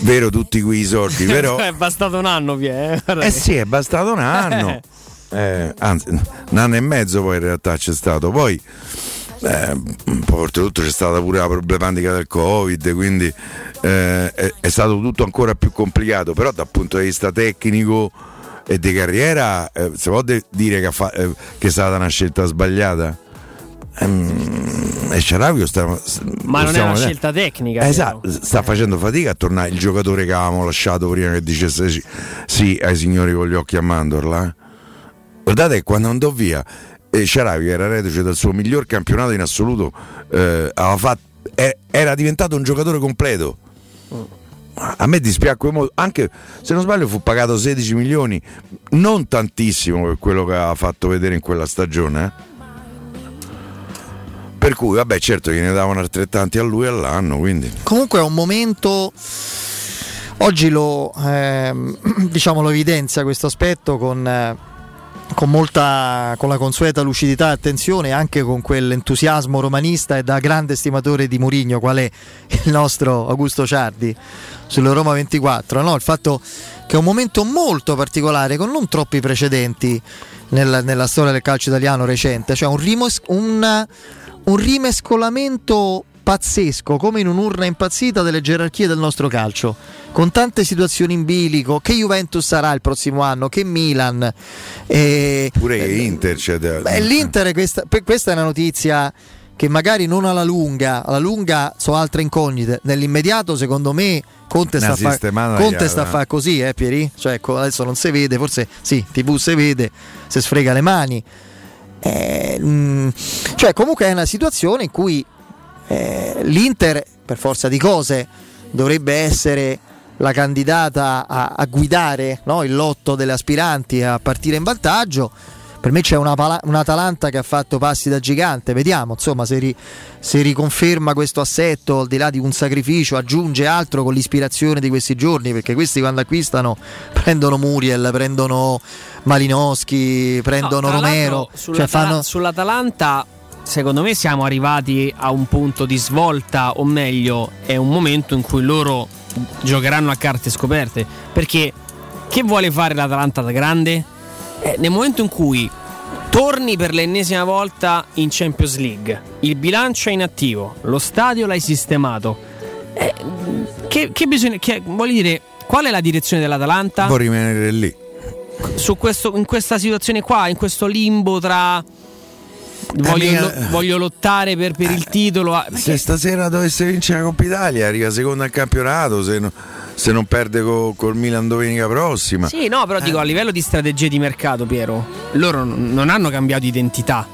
vero tutti quei soldi, però è bastato un anno, Pier. eh sì, è bastato un anno. Eh, anzi, un anno e mezzo poi in realtà c'è stato. Poi, eh, oltretutto c'è stata pure la problematica del Covid, quindi eh, è, è stato tutto ancora più complicato. Però dal punto di vista tecnico e di carriera, eh, si può de- dire che, fa- eh, che è stata una scelta sbagliata? Ehm, e Sciaravio sta, Ma non è una vedendo. scelta tecnica. Esatto, sta facendo fatica a tornare il giocatore che avevamo lasciato prima che dicesse sì, sì ai signori con gli occhi a mandorla. eh. Guardate quando andò via, eh, era reduce dal suo miglior campionato in assoluto, eh, aveva fatto- eh, era diventato un giocatore completo. A me dispiacque molto, anche se non sbaglio fu pagato 16 milioni, non tantissimo per quello che aveva fatto vedere in quella stagione. eh. Per cui, vabbè, certo gliene davano altrettanti a lui all'anno, quindi. Comunque è un momento. Oggi lo, ehm, diciamo, lo evidenzia questo aspetto con, eh, con molta con la consueta lucidità e attenzione, anche con quell'entusiasmo romanista e da grande stimatore di Murigno, qual è il nostro Augusto Ciardi sulla Roma 24. no? Il fatto che è un momento molto particolare, con non troppi precedenti nella, nella storia del calcio italiano recente, cioè un, rimos- un- un rimescolamento pazzesco, come in un'urna impazzita delle gerarchie del nostro calcio, con tante situazioni in bilico, che Juventus sarà il prossimo anno, che Milan. eh, Pure che Inter c'è da- Beh, l'Inter, questa, questa è una notizia che magari non alla lunga, alla lunga so altre incognite. Nell'immediato, secondo me, Conte sta fa- Conte sta a eh. fare così, eh, Pieri? Cioè, ecco, adesso non si vede, forse sì, TV si vede, si sfrega le mani. Eh, mm, cioè, comunque è una situazione in cui eh, l'Inter, per forza di cose, dovrebbe essere la candidata a, a guidare no, il lotto delle aspiranti a partire in vantaggio. Per me c'è una pala- un'Atalanta che ha fatto passi da gigante, vediamo insomma se, ri- se riconferma questo assetto al di là di un sacrificio, aggiunge altro con l'ispirazione di questi giorni, perché questi quando acquistano prendono Muriel, prendono Malinowski, prendono No, Romero, l'altro, cioè fanno... Sull'Atalanta, secondo me, siamo arrivati a un punto di svolta, o meglio, è un momento in cui loro giocheranno a carte scoperte. Perché che vuole fare l'Atalanta da grande? Eh, nel momento in cui torni per l'ennesima volta in Champions League, il bilancio è inattivo, lo stadio l'hai sistemato. eh, che, che bisogna. Che, voglio dire, qual è la direzione dell'Atalanta? Può rimanere lì. su questo, in questa situazione qua, in questo limbo tra voglio, lo- voglio lottare per, per il titolo. ah, Se stasera dovesse vincere la Coppa Italia, arriva seconda al campionato. Se, no- se non perde co- col Milan domenica prossima. Sì, no, però dico a livello di strategie di mercato, Piero, loro non hanno cambiato identità.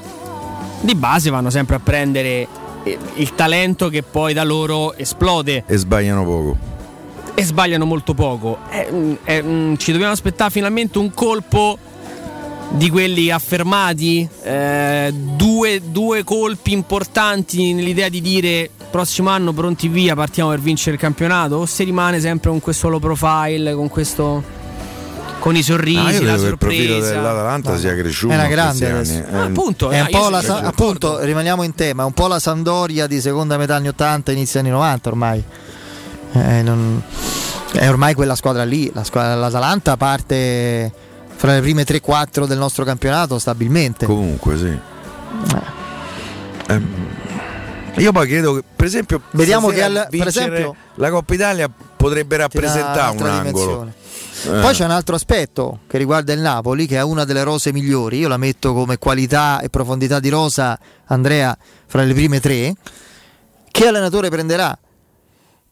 Di base vanno sempre a prendere eh, il talento che poi da loro esplode E sbagliano poco. e sbagliano molto poco. Eh, mm, eh, mm, ci dobbiamo aspettare finalmente un colpo di quelli affermati, eh, due, due colpi importanti nell'idea di dire prossimo anno pronti via, partiamo per vincere il campionato, o se rimane sempre con questo low profile, con questo con i sorrisi, Ah, io la che il profilo sorpresa. dell'Atalanta sia cresciuto. È una grande. Ah, appunto, È eh, un io po' sono la, Sa- d'accordo. appunto, rimaniamo in tema, è un po' la Sandoria di seconda metà anni 80, inizio anni 90 ormai. Eh, non- è ormai quella squadra lì, la squadra- l'Atalanta parte fra le prime 3-4 del nostro campionato stabilmente. Comunque, sì. Ehm, io poi credo che, per esempio, Vediamo che al- per esempio- la Coppa Italia potrebbe rappresentare un angolo. dimensione. Eh. Poi c'è un altro aspetto che riguarda il Napoli, che è una delle rose migliori. Io la metto come qualità e profondità di rosa, Andrea, fra le prime tre. Che allenatore prenderà?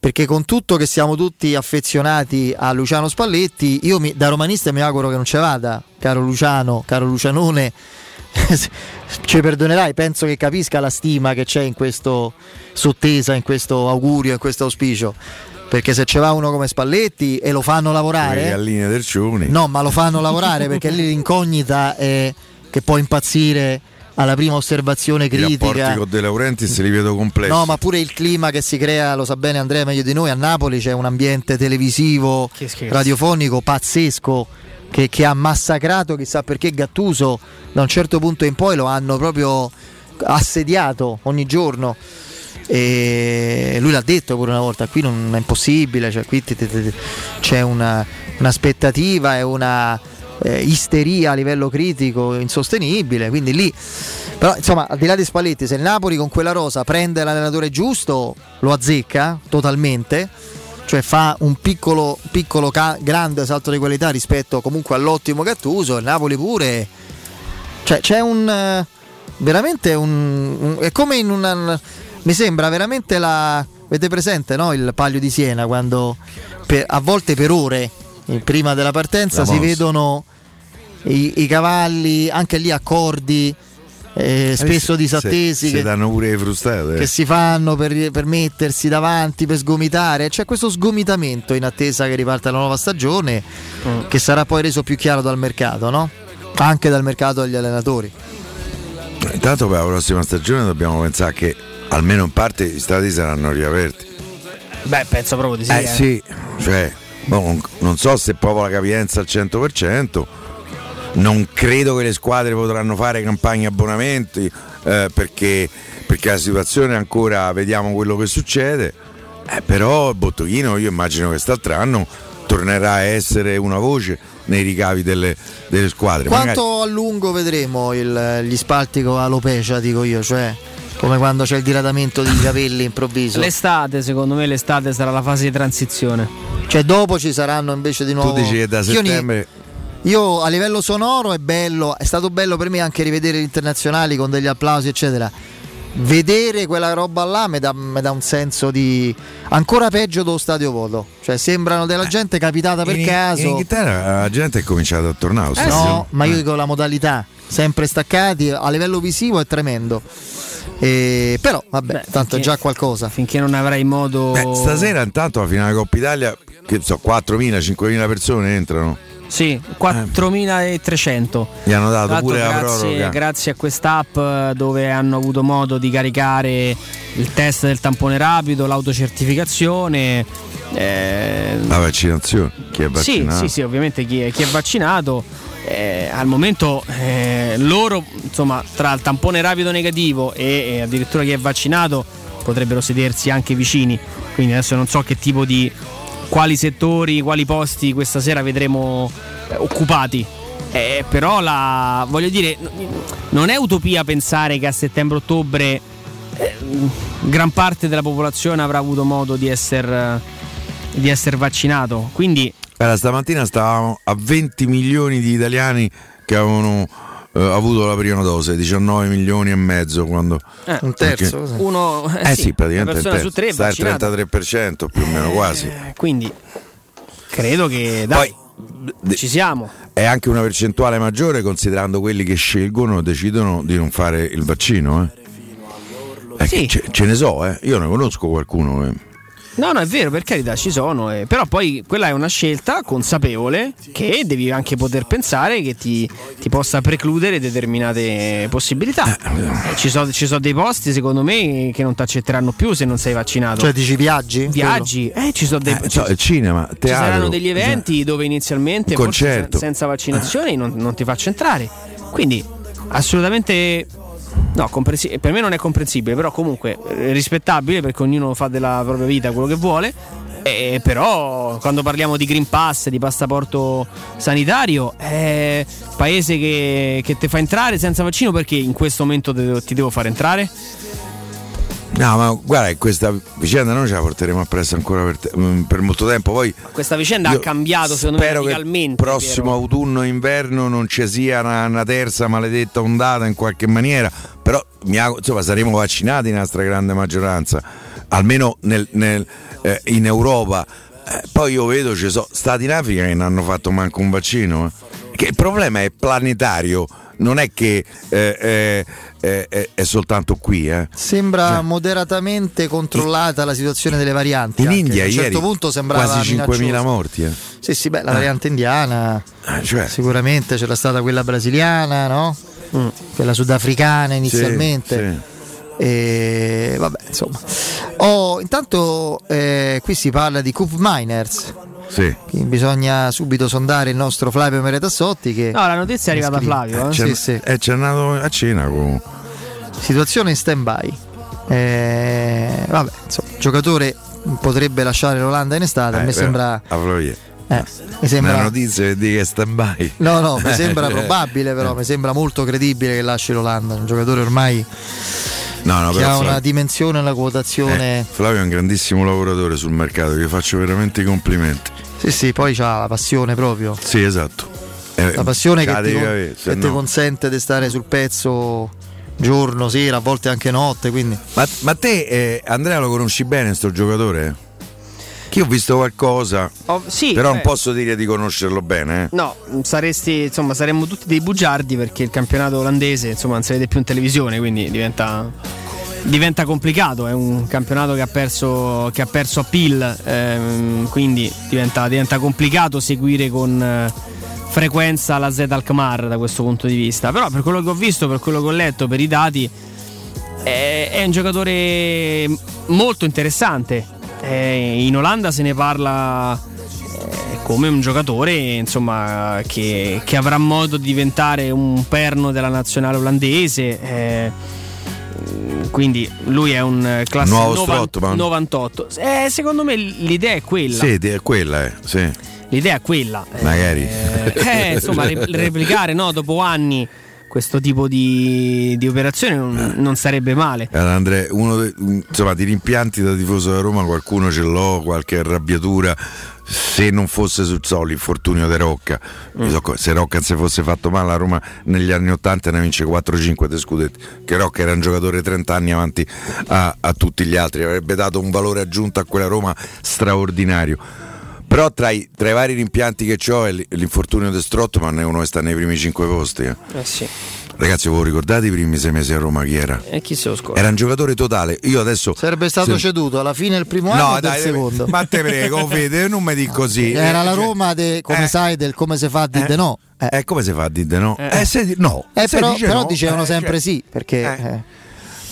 Perché con tutto che siamo tutti affezionati a Luciano Spalletti, io mi- da romanista mi auguro che non ce vada, caro Luciano, caro Lucianone. ci perdonerai, penso che capisca la stima che c'è in questo sottesa, in questo augurio, in questo auspicio. Perché se ce va uno come Spalletti e lo fanno Le lavorare, galline del ciuni. no, ma lo fanno lavorare perché lì l'incognita è che può impazzire alla prima osservazione I rapporti critica. con De Laurentiis li vedo complessi. No, ma pure il clima che si crea, lo sa bene Andrea meglio di noi, a Napoli c'è un ambiente televisivo, radiofonico pazzesco che, che ha massacrato chissà perché Gattuso da un certo punto in poi lo hanno proprio assediato ogni giorno. E lui l'ha detto pure una volta, qui non è impossibile, cioè qui ti- ti- ti- c'è una- un'aspettativa e una eh, isteria a livello critico insostenibile, quindi lì però insomma al di là di Spalletti se il Napoli con quella rosa prende l'allenatore giusto lo azzecca totalmente cioè fa un piccolo, piccolo ca- grande salto di qualità rispetto comunque all'ottimo Gattuso il Napoli pure cioè c'è un veramente un, un- è come in una mi sembra veramente la avete presente no? il Palio di Siena quando per- a volte per ore prima della partenza La si mossa. vedono i, i cavalli anche lì accordi eh, spesso Se- disattesi Se, che, danno pure le frustate. che si fanno per, per mettersi davanti, per sgomitare. C'è questo sgomitamento in attesa che riparta la nuova stagione, che sarà poi reso più chiaro dal mercato, no? Anche dal mercato degli allenatori. Intanto per la prossima stagione dobbiamo pensare che almeno in parte gli stati saranno riaperti. Beh, penso proprio di sì. Eh eh. sì, cioè, boh, non, non so se proprio la capienza al 100%, non credo che le squadre potranno fare campagne abbonamenti eh, perché, perché la situazione ancora vediamo quello che succede, eh, però il bottochino io immagino che quest'altro anno tornerà a essere una voce nei ricavi delle, delle squadre. Magari- Quanto a lungo vedremo il- gli spalti con Alopecia, dico io, cioè come quando c'è il diradamento di capelli improvviso. L'estate, secondo me, l'estate sarà la fase di transizione. Cioè, dopo ci saranno invece di nuovo. Tu dici che da settembre. Io a livello sonoro è bello, è stato bello per me anche rivedere gli internazionali con degli applausi, eccetera. Vedere quella roba là mi dà, mi dà un senso di ancora peggio dello stadio voto. Cioè, sembrano della gente capitata per in, caso. In Inghilterra la gente è cominciata a tornare. Eh, no, ma io dico la modalità, sempre staccati, a livello visivo è tremendo. E- però, vabbè, tanto è già qualcosa. Finché non avrai modo. Beh, stasera intanto alla finale Coppa Italia, che so, 4.000, 5.000 persone entrano. Sì, 4.300. Gli hanno dato pure la grazie, proroga. grazie a quest'app eh, dove hanno avuto modo di caricare il test del tampone rapido, l'autocertificazione. eh, La vaccinazione, chi è sì, vaccinato? sì, sì, ovviamente chi è, chi è vaccinato. eh, al momento eh, loro, insomma, tra il tampone rapido negativo e, e addirittura chi è vaccinato potrebbero sedersi anche vicini. Quindi adesso non so che tipo di quali settori, quali posti questa sera vedremo eh, occupati. Eh, però la, voglio dire, non è utopia pensare che a settembre-ottobre eh, gran parte della popolazione avrà avuto modo di essere di essere vaccinato. Quindi Guarda, stamattina stavamo a 20 milioni di italiani che avevano eh, avuto la prima dose, 19 milioni e mezzo quando... eh, Un terzo, perché- uno Eh sì, praticamente una persona su tre sta al vaccinata. 33% più o meno quasi. Eh, Quindi credo che dai, ci siamo. È anche una percentuale maggiore considerando quelli che scelgono e decidono di non fare il vaccino. Eh. Eh, Sì. ce, ce ne so, eh. io ne conosco qualcuno. eh. No, no, è vero, per carità ci sono, eh, però poi quella è una scelta consapevole che devi anche poter pensare che ti, ti possa precludere determinate possibilità. Eh, ci sono ci sono dei posti, secondo me, che non ti accetteranno più se non sei vaccinato. Cioè, dici viaggi? Viaggi, eh, ci sono dei Eh, so, il cinema, Ci teatro. saranno degli eventi dove inizialmente forse senza vaccinazioni non, non ti faccio entrare. Quindi assolutamente no, comprensi- per me non è comprensibile, però comunque eh, rispettabile perché ognuno fa della propria vita quello che vuole. Eh, però quando parliamo di Green Pass, di passaporto sanitario, è paese che, che ti fa entrare senza vaccino perché in questo momento te- ti devo fare entrare? No, ma guarda, questa vicenda noi ce la porteremo appresso ancora per, te- mm, per molto tempo. Poi Questa vicenda ha cambiato secondo me spero che radicalmente. prossimo Piero. autunno e inverno non ci sia una, una terza maledetta ondata in qualche maniera. Però insomma, saremo vaccinati nella stragrande maggioranza, almeno nel- nel, eh, in Europa. Eh, poi io vedo ci sono stati in Africa che non hanno fatto manco un vaccino. eh. Che il problema è planetario, non è che eh, eh, eh, è, soltanto qui. eh. Sembra moderatamente controllata la situazione delle varianti. In anche. India a un certo punto sembrava quasi 5.000 minaccioso. morti. eh. Sì, sì, beh, la Eh. variante indiana. cioè. Sicuramente c'era stata quella brasiliana, no? Quella sudafricana inizialmente. Mm. Sì, sì. E vabbè, insomma. Oh, intanto qui si parla di Coop Miners. Sì. Quindi Bisogna subito sondare il nostro Flavio Meretassotti che No, la notizia è arrivata a Flavio. eh. Sì, C'è, sì. eh, c'è andato a cena con... Situazione in stand by. vabbè, insomma, giocatore potrebbe lasciare l'Olanda in estate. a Eh, me però, sembra. a Florier. eh, mi sembra Una notizia che dice che stand by. No, no, mi sembra Eh, probabile, però mi sembra molto credibile che lasci l'Olanda. Un giocatore ormai No, no, che ha una dimensione una quotazione. eh, Flavio è un grandissimo lavoratore sul mercato, gli faccio veramente i complimenti. Sì, sì, poi c'ha la passione proprio. Sì, esatto. Eh, La passione che, la ti, avere, che ti no- consente di stare sul pezzo giorno, sera, a volte anche notte. Quindi Ma, ma te, eh, Andrea, lo conosci bene sto giocatore? Che io ho visto qualcosa, Oh, sì, però eh, non posso dire di conoscerlo bene. eh. No, saresti, insomma, saremmo tutti dei bugiardi perché il campionato olandese, insomma, non si vede più in televisione, quindi diventa, diventa complicato. È un campionato che ha perso, che ha perso appeal, ehm, quindi diventa, diventa complicato seguire con eh, frequenza la Z Alkmaar da questo punto di vista. Però per quello che ho visto, per quello che ho letto, per i dati, è, è un giocatore molto interessante. Eh, in Olanda se ne parla eh, come un giocatore insomma, che, che avrà modo di diventare un perno della nazionale olandese. eh, quindi lui è un eh, classe Nuovo novan- Strootman. 98. Eh, secondo me l'idea è quella. Sì, è quella, eh. Sì. L'idea è quella. Magari. Eh, insomma, re- replicare no, dopo anni questo tipo di, di operazione non, non sarebbe male. Allora, Andrea, uno de- insomma, di rimpianti da tifoso da Roma qualcuno ce l'ho, qualche arrabbiatura. Se non fosse sul solo l'infortunio di Rocca, co- se Rocca non si fosse fatto male a Roma negli anni 80 ne vince 4-5 di scudetti. Che Rocca era un giocatore 30 anni avanti a, a tutti gli altri, avrebbe dato un valore aggiunto a quella Roma straordinario. Però tra i, tra i vari rimpianti che ho è l'infortunio di Strottman è uno che sta nei primi 5 posti. eh. Eh sì. Ragazzi, voi ricordate i primi sei mesi a Roma chi era? E chi se lo scorda? Era un giocatore totale. Io adesso. Sarebbe stato se- ceduto alla fine del primo anno No, o del dai, secondo. ma te prego, Fede, non mi dici così. Era la Eh, cioè, Roma, de- come eh. sai, del come si fa a dire Eh. no. Eh. Eh, come si fa a dire no? Eh, se- no. Eh, Se però, dice però no, dicevano eh, sempre cioè, sì, perché eh,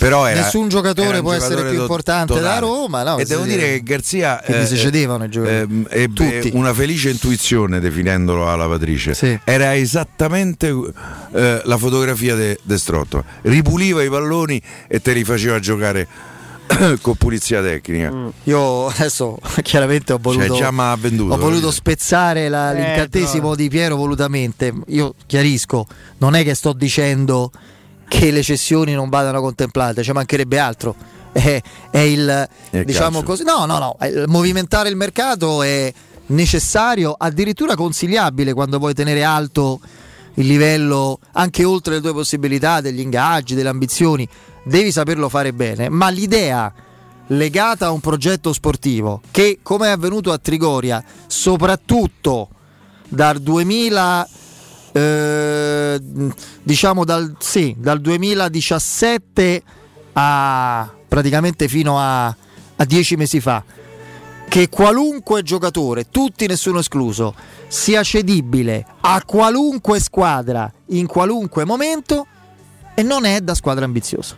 Però era- nessun giocatore era può essere giocatore più to- importante da totale. Roma. no, e devo dire che Garzia Quindi si cedevano i giocatori. ehm, ebbe Tutti. una felice intuizione definendolo alla lavatrice. Era esattamente eh, la fotografia di Strotto. Ripuliva i palloni e te li faceva giocare con pulizia tecnica. Io adesso chiaramente ho voluto, Cioè, già m'ha venduto, ho voluto spezzare la- Eh, l'incantesimo di Piero volutamente. Io chiarisco, non è che sto dicendo che le cessioni non vadano contemplate, ci mancherebbe altro. È, è il Il diciamo così, no, no, no, il movimentare il mercato è necessario, addirittura consigliabile quando vuoi tenere alto il livello anche oltre le tue possibilità, degli ingaggi, delle ambizioni, devi saperlo fare bene, ma l'idea legata a un progetto sportivo che come è avvenuto a Trigoria, soprattutto dal 2000 eh, diciamo dal, sì, dal 2017 a praticamente fino a, a dieci mesi fa che qualunque giocatore, tutti nessuno escluso, sia cedibile a qualunque squadra in qualunque momento e non è da squadra ambiziosa.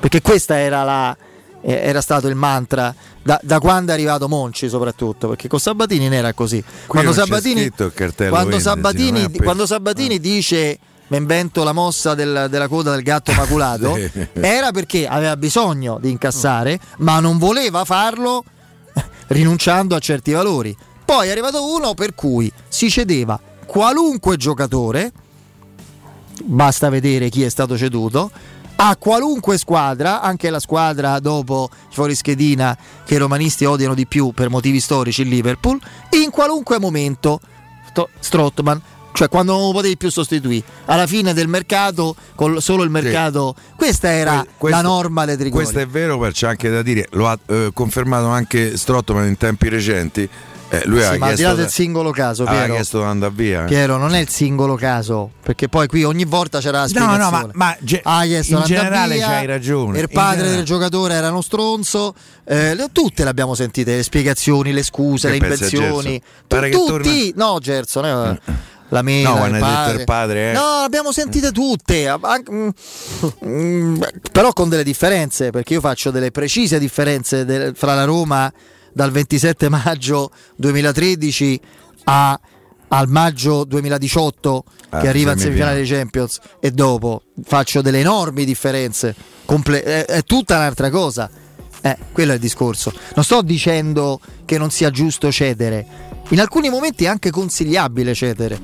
Perché questa era, la, eh, era stato il mantra da, da quando è arrivato Monci soprattutto, perché con Sabatini non era così. Quando Sabatini, quando è Sabatini, quando Sabatini dice mi invento la mossa del- della coda del gatto maculato, era perché aveva bisogno di incassare, ma non voleva farlo rinunciando a certi valori. Poi è arrivato uno per cui si cedeva qualunque giocatore, basta vedere chi è stato ceduto, a qualunque squadra, anche la squadra dopo fuori schedina che i romanisti odiano di più per motivi storici, il Liverpool, in qualunque momento Strottman, cioè quando non lo potevi più sostituire, alla fine del mercato, con solo il mercato, questa era Que- questo- la norma dei Trigoria. Questo è vero, ma c'è anche da dire, lo ha eh, confermato anche Strottman in tempi recenti. Eh, lui Sì, ha ma al di là chiesto del singolo caso, Piero, chiesto di andare via. eh. Piero, non è il singolo caso, perché poi qui ogni volta c'era la No, spiegazione. no, ma- ma ge- Ah, chiesto in generale via, c'hai ragione, Il padre del giocatore era uno stronzo, eh, le- tutte le abbiamo sentite, le spiegazioni, le scuse, Che le invenzioni. Tu- tutti, no, Gerson, eh, la mela, No, il quando hai detto padre. il padre, eh. No, le abbiamo sentite tutte, mm, mm, però con delle differenze, perché io faccio delle precise differenze del- fra la Roma dal 27 maggio 2013 a- al maggio 2018 Ah, che arriva in semifinale. dei Champions e dopo faccio delle enormi differenze, comple- è, è tutta un'altra cosa. Eh, quello è il discorso. Non sto dicendo che non sia giusto cedere, in alcuni momenti è anche consigliabile cedere.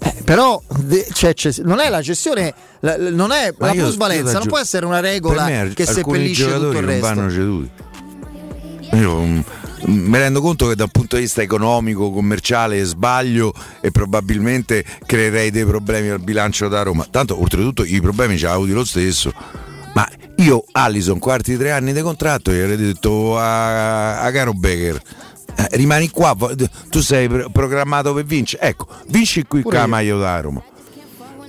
Eh, però de- cioè, c'è- non è la gestione, la- non è Ma la io- plusvalenza, io non può essere una regola che seppellisce tutto il non resto. vanno ceduti. Io mm, mi rendo conto che dal punto di vista economico, commerciale sbaglio e probabilmente creerei dei problemi al bilancio da Roma. Tanto oltretutto i problemi ce li avuti lo stesso. Ma io Allison, quarti tre anni di contratto, gli avrei detto a, a caro Becker. eh, rimani qua, tu sei pro- programmato per vincere. Ecco, vinci qui Pure con la io. maglia da Roma.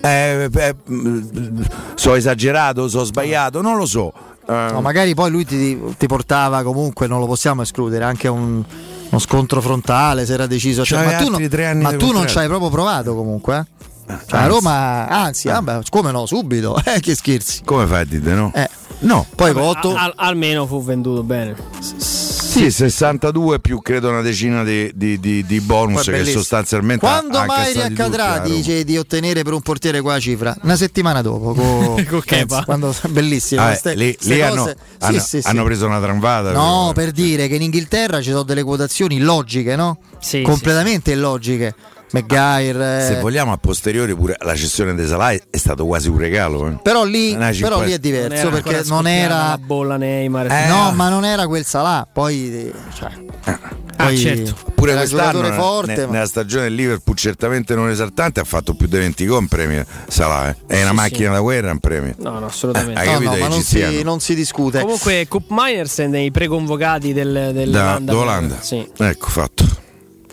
Eh, eh, mm, so esagerato, so sbagliato, non lo so. Eh, No, magari poi lui ti, ti portava comunque, non lo possiamo escludere, anche un, uno scontro frontale, si era deciso. cioè, ma tu, altri no- tre anni ma tu non ci hai proprio provato comunque. eh? Cioè, a. Roma, anzi, ah, beh, come no, subito, eh, che scherzi. Come fai a dire no? Eh. No. Poi Vabbè, con otto- al- almeno fu venduto bene. Sì, 62 più credo una decina di, di- di- di bonus che sostanzialmente Quando mai riaccadrà dice, di ottenere per un portiere quella cifra? Una settimana dopo, co- Con Kepa. Pensa, quando, bellissimo. Ah, queste- lì, queste lì cose- hanno, sì, hanno- sì, hanno preso una tramvata. No, per- per dire che in Inghilterra ci sono delle quotazioni illogiche, no? Sì, Completamente illogiche. Maguire. Se eh. vogliamo a posteriori pure la cessione dei Salai è stato quasi un regalo. eh. Però lì, Una però lì è diverso perché ancora non era. la bolla Neymar. Eh, no, ma non era quel Salah. Poi, eh, cioè, Ah, poi certo. Pure quest'anno forte. ne- ma- nella stagione del Liverpool certamente non esaltante ha fatto più di 20 gol in Premier Salah, eh. è una Sì, macchina da guerra in Premier. No, no, assolutamente. Hai no, no, non si, non si discute. Comunque, Cup Miners è nei preconvocati del, del Da Olanda. d'Olanda. Sì, Ecco fatto.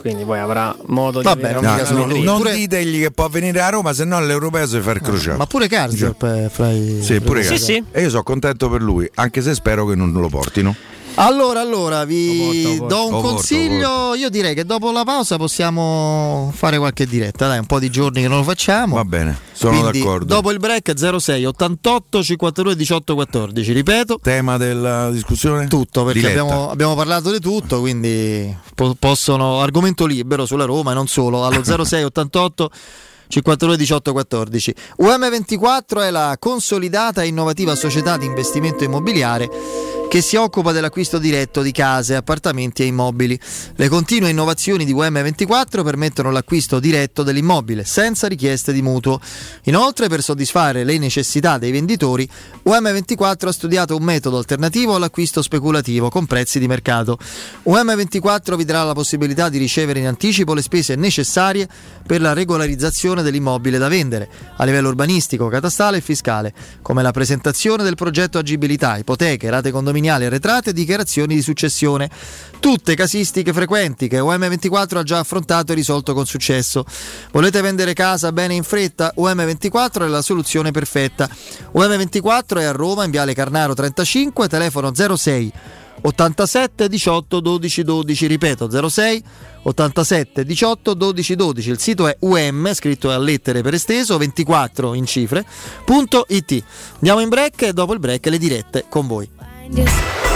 Quindi poi avrà modo di Vabbè, non lui. non Pure- ditegli che può venire a Roma, se no l'europeo si fa il crociato. Ma pure Karsdorp è fra i. Sì, pure Sì, sì. E io sono contento per lui, anche se spero che non lo portino. Allora, allora, vi porto, porto. do un porto, consiglio. Io direi che dopo la pausa possiamo fare qualche diretta. Dai, un po' di giorni che non lo facciamo. Va bene, sono Quindi, d'accordo. Dopo il break 06 88 52 18 14. Ripeto, Tema della discussione? tutto perché abbiamo, abbiamo parlato di tutto. Quindi po- possono argomento libero sulla Roma e non solo. Allo 06 88 52 18 14. UM24 è la consolidata e innovativa società di investimento immobiliare che si occupa dell'acquisto diretto di case, appartamenti e immobili. Le continue innovazioni di UM24 permettono l'acquisto diretto dell'immobile senza richieste di mutuo. Inoltre, per soddisfare le necessità dei venditori, UM24 ha studiato un metodo alternativo all'acquisto speculativo con prezzi di mercato. UM24 vi darà la possibilità di ricevere in anticipo le spese necessarie per la regolarizzazione dell'immobile da vendere a livello urbanistico, catastale e fiscale, come la presentazione del progetto agibilità, ipoteche, rate condominiali arretrate e dichiarazioni di successione. Tutte casistiche frequenti che UM24 ha già affrontato e risolto con successo. Volete vendere casa bene in fretta? UM24 è la soluzione perfetta. UM24 è a Roma in Viale Carnaro 35, telefono 06 87 18 12 12, ripeto 06 87 18 12 12. Il sito è um, scritto a lettere per esteso, 24 in cifre, punto it. Andiamo in break e dopo il break le dirette con voi. behind us.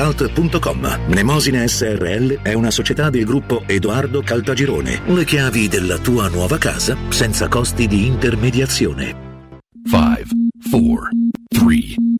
www.keicalt.com. Mnemosine SRL è una società del gruppo Edoardo Caltagirone. Le chiavi della tua nuova casa senza costi di intermediazione. 5, 4, 3,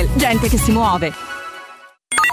gente che si muove.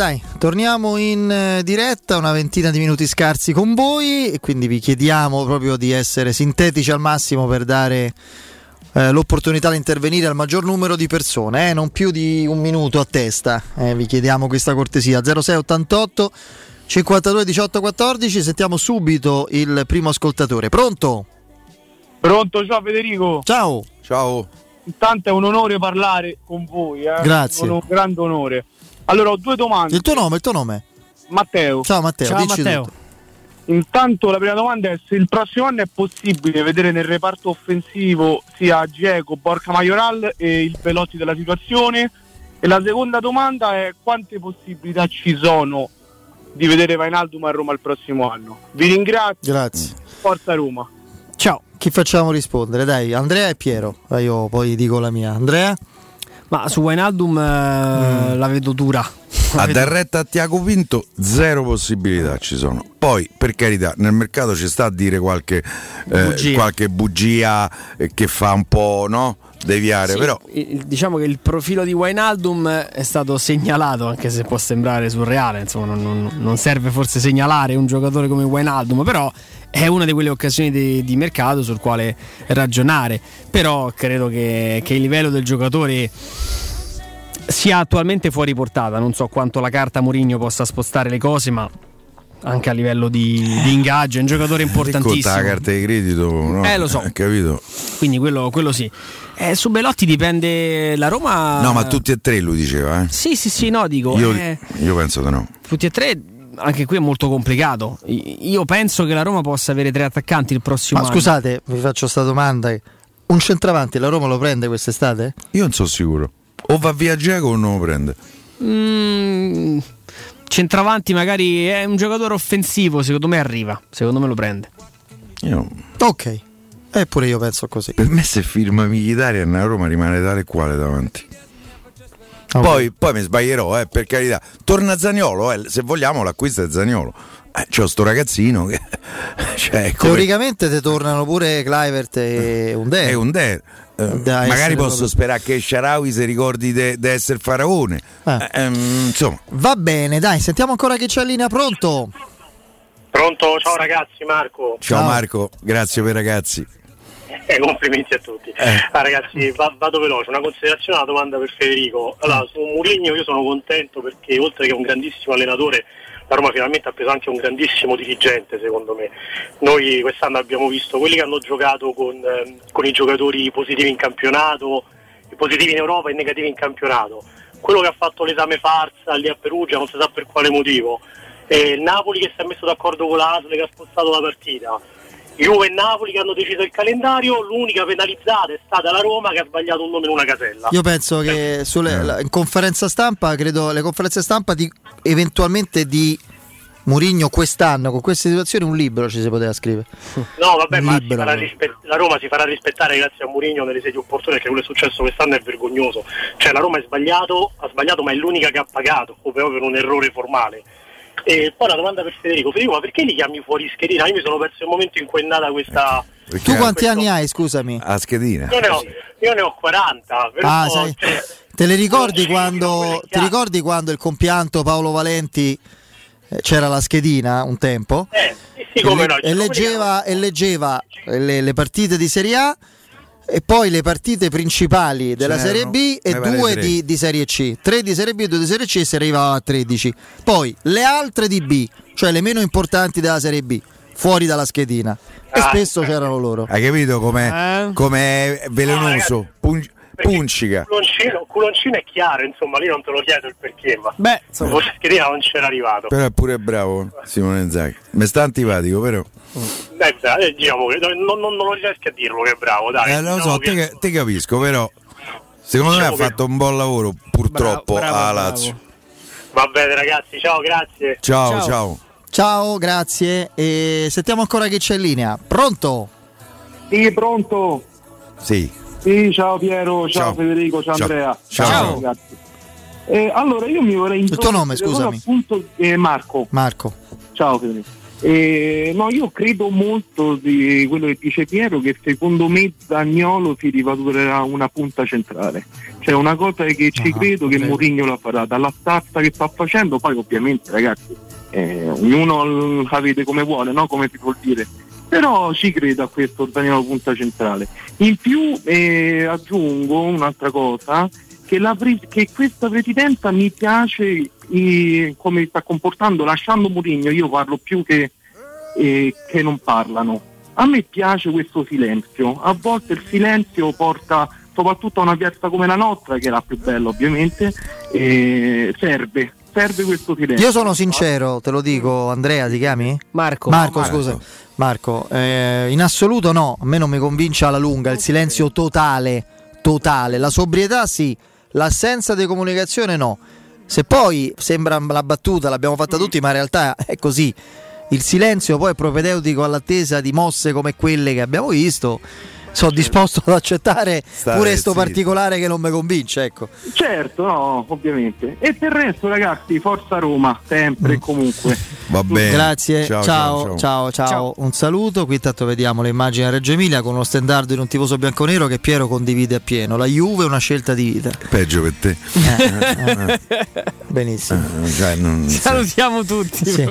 Dai, torniamo in eh, diretta, una ventina di minuti scarsi con voi e quindi vi chiediamo proprio di essere sintetici al massimo per dare eh, l'opportunità di intervenire al maggior numero di persone, eh, non più di un minuto a testa, eh, vi chiediamo questa cortesia. 0688 52 18 14, sentiamo subito il primo ascoltatore. Pronto? Pronto, ciao Federico. Ciao. Ciao. Intanto è un onore parlare con voi. Eh. Grazie. Un grande onore. Allora, ho due domande. Il tuo nome, il tuo nome? Matteo. Ciao Matteo, dici tutto. Intanto la prima domanda è se il prossimo anno è possibile vedere nel reparto offensivo sia Gieco, Borca Majoral e il Veloci della situazione. E la seconda domanda è quante possibilità ci sono di vedere Vainaldum a Roma il prossimo anno. Vi ringrazio. Grazie. Forza Roma. Ciao. Chi facciamo rispondere? Dai, Andrea e Piero. Eh, Io poi dico la mia. Andrea? Ma su Wijnaldum eh, la vedo dura. A dar retta a Tiago Pinto, zero possibilità ci sono. Poi, per carità, nel mercato ci sta a dire qualche eh, Bugia. qualche bugia eh, che fa un po' no? Deviare, Sì, però diciamo che il profilo di Wijnaldum è stato segnalato, anche se può sembrare surreale, insomma, non, non- serve forse segnalare un giocatore come Wijnaldum, però è una di quelle occasioni di, di mercato sul quale ragionare. Però credo che, che il livello del giocatore sia attualmente fuori portata. Non so quanto la carta Mourinho possa spostare le cose, ma anche a livello di, di ingaggio, è un giocatore Conta importantissimo. la carta di credito, no? Eh, lo so. capito? Quindi quello, quello sì. Eh, su Belotti dipende la Roma. No, ma tutti e tre lui diceva, eh. Sì, sì, sì, no, dico. Io, eh, io penso di no. tutti e tre, anche qui è molto complicato. Io penso che la Roma possa avere tre attaccanti il prossimo Ma anno. scusate, vi faccio questa domanda. Un centravanti la Roma lo prende quest'estate? Io non sono sicuro. O va via Geco o non lo prende. Mm, centravanti magari è un giocatore offensivo, secondo me arriva, secondo me lo prende. Io- Ok. Eppure io penso così. per me se firma Mkhitaryan a Roma rimane tale e quale davanti. Poi, poi mi sbaglierò, eh, per carità. Torna Zagnolo, eh, se vogliamo l'acquisto è Zagnolo. Eh, c'ho sto ragazzino che... cioè, come- Teoricamente ti tornano pure Clivert e un è un der. Eh, Da magari posso proprio- sperare che Sharawi si ricordi di essere faraone. Ah. Eh, ehm, insomma, Va bene, dai, sentiamo ancora che c'è in linea pronto. Pronto? Ciao ragazzi, Marco. ciao, Marco, grazie per ragazzi. Eh, complimenti a tutti. Ah, ragazzi, va- vado veloce. Una considerazione, una domanda per Federico. Allora, su Mourinho io sono contento perché oltre che un grandissimo allenatore, la Roma finalmente ha preso anche un grandissimo dirigente, secondo me. Noi quest'anno abbiamo visto quelli che hanno giocato con, ehm, con i giocatori positivi in campionato, positivi in Europa e negativi in campionato. Quello che ha fatto l'esame farsa lì a Perugia, non si sa per quale motivo. E il Napoli che si è messo d'accordo con l'Asle che ha spostato la partita. Juve e Napoli che hanno deciso il calendario, l'unica penalizzata è stata la Roma che ha sbagliato un nome in una casella. Io penso che sulle, la- in conferenza stampa, credo le conferenze stampa di, eventualmente di Murigno quest'anno, con queste situazioni un libro ci si poteva scrivere. No, vabbè, ma rispe- la Roma si farà rispettare grazie a Mourinho nelle sedi opportune perché quello che è successo quest'anno è vergognoso. Cioè la Roma è sbagliato, ha sbagliato, ma è l'unica che ha pagato, o proprio per un errore formale. E poi una domanda per Federico. Federico, ma perché li chiami fuori schedina? Io mi sono perso il momento in cui è nata questa. Tu quanti anni hai, scusami? A schedina. Io ne ho, io ne ho 40, però Ah, sai, te le ricordi quando, ti ricordi quando il compianto Paolo Valenti eh, c'era la schedina un tempo? sì, come e, no, e leggeva, e leggeva le, le partite di Serie A e poi le partite principali della Ce Serie B e due di, di Serie C. Tre di Serie B e due di Serie C e si arrivava a 13. Poi le altre di B, cioè le meno importanti della Serie B, fuori dalla schedina. E Ah. spesso c'erano loro. Hai capito com'è, Eh? com'è velenoso? Pun- puncica. Culoncino, culoncino è chiaro, insomma, lì non te lo chiedo il perché, ma Beh, forse schedina non c'era arrivato. Però è pure bravo Simone Zaghi. Mi sta antipatico, però. Dai, dai, diciamo che non, non, non riesco a dirlo che è bravo, dai. Eh, lo Diciamo so, che- te, te capisco, però. Secondo me ha Diciamo fatto un buon lavoro, purtroppo, Bravo, bravo, a bravo. Lazio. Va bene ragazzi, ciao, grazie. Ciao, ciao. Ciao, grazie. E sentiamo ancora chi c'è in linea. Pronto? Sì, pronto. Sì. Sì, ciao Piero, ciao, Ciao. Federico, ciao, Ciao. Andrea. Ciao. Ciao. ragazzi. Eh, allora io mi vorrei Il tuo nome, introdurre scusami. Appunto, eh, Marco. Marco. Ciao Federico. Eh, no, io credo molto di quello che dice Piero che secondo me Zagnolo si rivaluterà una punta centrale. Cioè una cosa che ci credo che Mourinho la farà dalla stazza che sta facendo, poi ovviamente ragazzi, eh, ognuno la vede come vuole, no? come si vuol dire. Però ci credo a questo Zagnolo punta centrale. In più eh, aggiungo un'altra cosa, che, pre- che questa presidenza mi piace eh, come sta comportando, lasciando Mourinho, io parlo più che, eh, che non parlano. A me piace questo silenzio, a volte il silenzio porta soprattutto a una piazza come la nostra, che è la più bella ovviamente, serve, serve questo silenzio. Io sono sincero, te lo dico, Andrea, ti chiami? Marco. Marco, No, scusa. Marco, eh, in assoluto no, a me non mi convince alla lunga il silenzio totale, totale. La sobrietà sì, l'assenza di comunicazione no. Se poi sembra la battuta, l'abbiamo fatta tutti, ma in realtà è così. Il silenzio poi è propedeutico all'attesa di mosse come quelle che abbiamo visto. Sono disposto ad accettare Stare pure sto zitto. particolare che non mi convince, ecco. Certo, no, ovviamente. E per il resto ragazzi, forza Roma, sempre e comunque. Va bene. Grazie, Ciao, ciao, ciao, ciao, ciao, Un saluto. Qui intanto vediamo le immagini a Reggio Emilia con uno standard di un tifoso bianconero che Piero condivide appieno. La Juve è una scelta di vita. Peggio per te. Benissimo. Eh, cioè, non- Salutiamo tutti.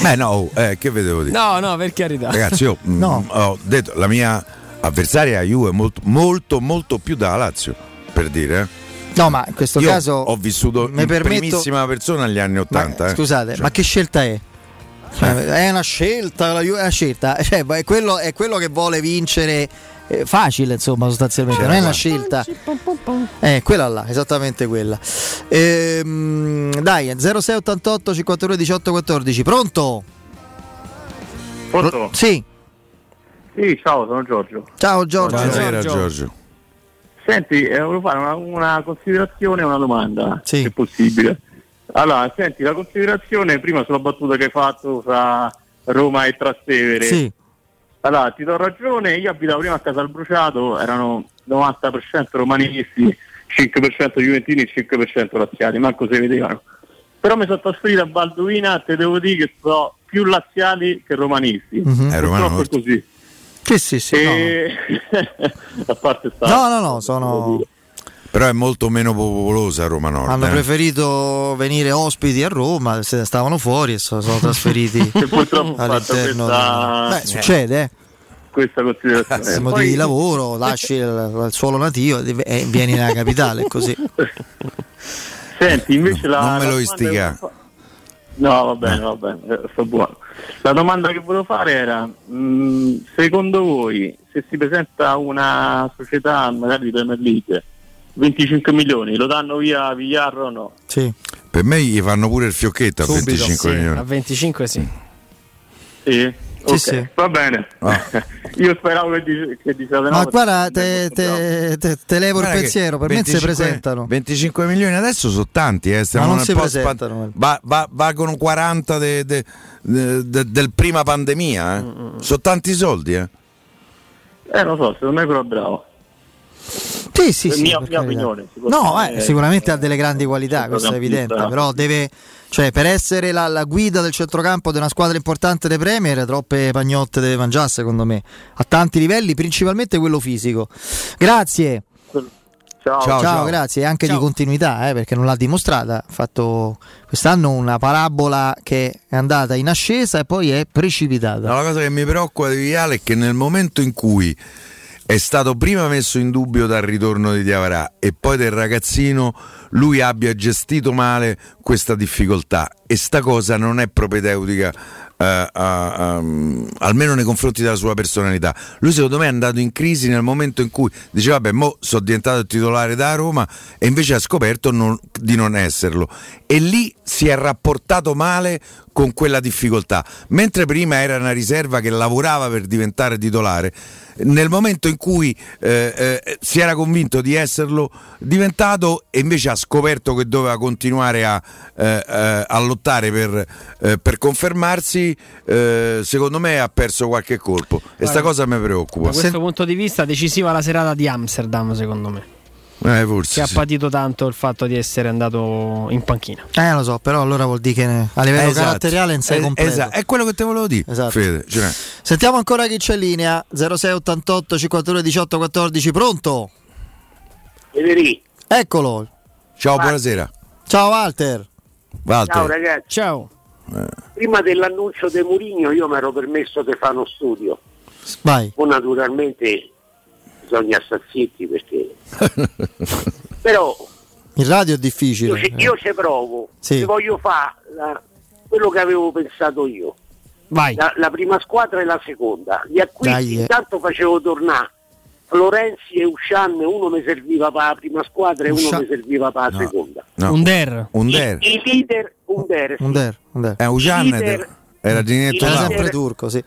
Beh, no, eh, che vedevo dire? No, no, per carità. Ragazzi, io mm, ho detto la mia avversaria Juve è molto, molto, molto più da Lazio, per dire. eh. No, ma in questo Io caso ho vissuto in permetto- primissima persona agli anni Ma, 80. eh. scusate, Cioè, ma che scelta è? Cioè, È una scelta, la Juve è una scelta, cioè, è, quello, è quello che vuole vincere eh, facile, insomma, sostanzialmente, non è una scelta. Eh, quella là, esattamente quella. Ehm, dai, 0688 52 18 14, pronto? Pronto? Sì. Sì, ciao, sono Giorgio. Ciao Giorgio. Buonasera Giorgio. Senti, eh, volevo fare una, una considerazione e una domanda, Sì. se possibile. Allora, senti, la considerazione prima sulla battuta che hai fatto fra Roma e Trastevere. Sì. Allora, ti do ragione, io abitavo prima a Casal Bruciato, erano 90% romanisti, 5% juventini e 5% laziali, manco se vedevano. Però mi sono trasferito a Balduina te devo dire che sono più laziali che romanisti. Mhm. È romano Purtroppo è così. Sì, sì, sì. E... a parte sta... No, no, no, sono... Però è molto meno popolosa Roma Nord. Hanno eh. preferito venire ospiti a Roma, se stavano fuori e sono sono trasferiti all'interno. questa- Beh, succede, eh. Questa considerazione. Per Poi- motivi di lavoro, lasci il, il suolo nativo e vieni nella capitale, è così. Senti, invece la... non me lo domanda istiga. No, va bene, va bene, eh, sto buono. La domanda che volevo fare era, mh, secondo voi, se si presenta una società magari di Premier League, 25 milioni, lo danno via Villar o no? Sì. Per me gli fanno pure il fiocchetto a Subito, 25 sì, milioni. A 25 sì. Sì? Ok, sì. va bene. Io speravo che, dice, che diciate no. Ma guarda, te, te- te- te levo il Guarda che pensiero, per me si 25 presentano. 25 milioni adesso sono tanti, eh, stiamo Ma non si presentano. va- va- valgono 40 de- de- de- de- del prima pandemia, eh. Mm, sono tanti soldi. Eh. Eh, non so, secondo me però è bravo. Sì, sì, sì. mia, mia opinione. No, eh, sicuramente ha delle grandi qualità, questo è evidente, però deve, cioè, per essere la, la guida del centrocampo di una squadra importante dei Premier, troppe pagnotte deve mangiare secondo me, a tanti livelli, principalmente quello fisico. Grazie. Ciao, Ciao, grazie, e anche di continuità, eh, perché non l'ha dimostrata. Ha fatto quest'anno una parabola che è andata in ascesa e poi è precipitata. No, la cosa che mi preoccupa di Viale è che nel momento in cui è stato prima messo in dubbio dal ritorno di Diavarà e poi del ragazzino, lui abbia gestito male questa difficoltà e sta cosa non è propedeutica eh, a- a- almeno nei confronti della sua personalità. Lui secondo me è andato in crisi nel momento in cui diceva vabbè mo sono diventato titolare da Roma e invece ha scoperto non- di non esserlo e lì si è rapportato male con quella difficoltà, mentre prima era una riserva che lavorava per diventare titolare. Nel momento in cui eh, eh, si era convinto di esserlo diventato e invece ha scoperto che doveva continuare a, eh, eh, a lottare per, eh, per confermarsi, eh, secondo me ha perso qualche colpo e sta Guarda, cosa mi preoccupa. Da questo punto di vista decisiva la serata di Amsterdam, secondo me. Eh, forse Che ha sì. patito tanto il fatto di essere andato in panchina. Eh, lo so, però allora vuol dire che ne- a livello Esatto. caratteriale non sei Eh, completo. esatto, È quello che te volevo dire, Esatto. Fede. cioè- Sentiamo ancora chi c'è in linea 0688 52 18 14 pronto? Eccolo. Ciao, buonasera. Ciao Walter. Walter. Ciao ragazzi. Ciao. Prima dell'annuncio di Murigno io mi ero permesso di fare uno studio. Vai. Poi naturalmente bisogna stare zitti perché... Però Il radio è difficile. io ci, io ci provo, Sì. voglio fare la- quello che avevo pensato io. Vai. La, la prima squadra e la seconda. Gli acquisti Dai, eh. intanto facevo tornare Florenzi e Uscian, uno mi serviva per la prima squadra e uno Uscian- mi serviva per la No. seconda. No. Under. Under. I leader, Under, sì. Under, Under. Eh, Ujan Leader- era leader- sempre turco, sì.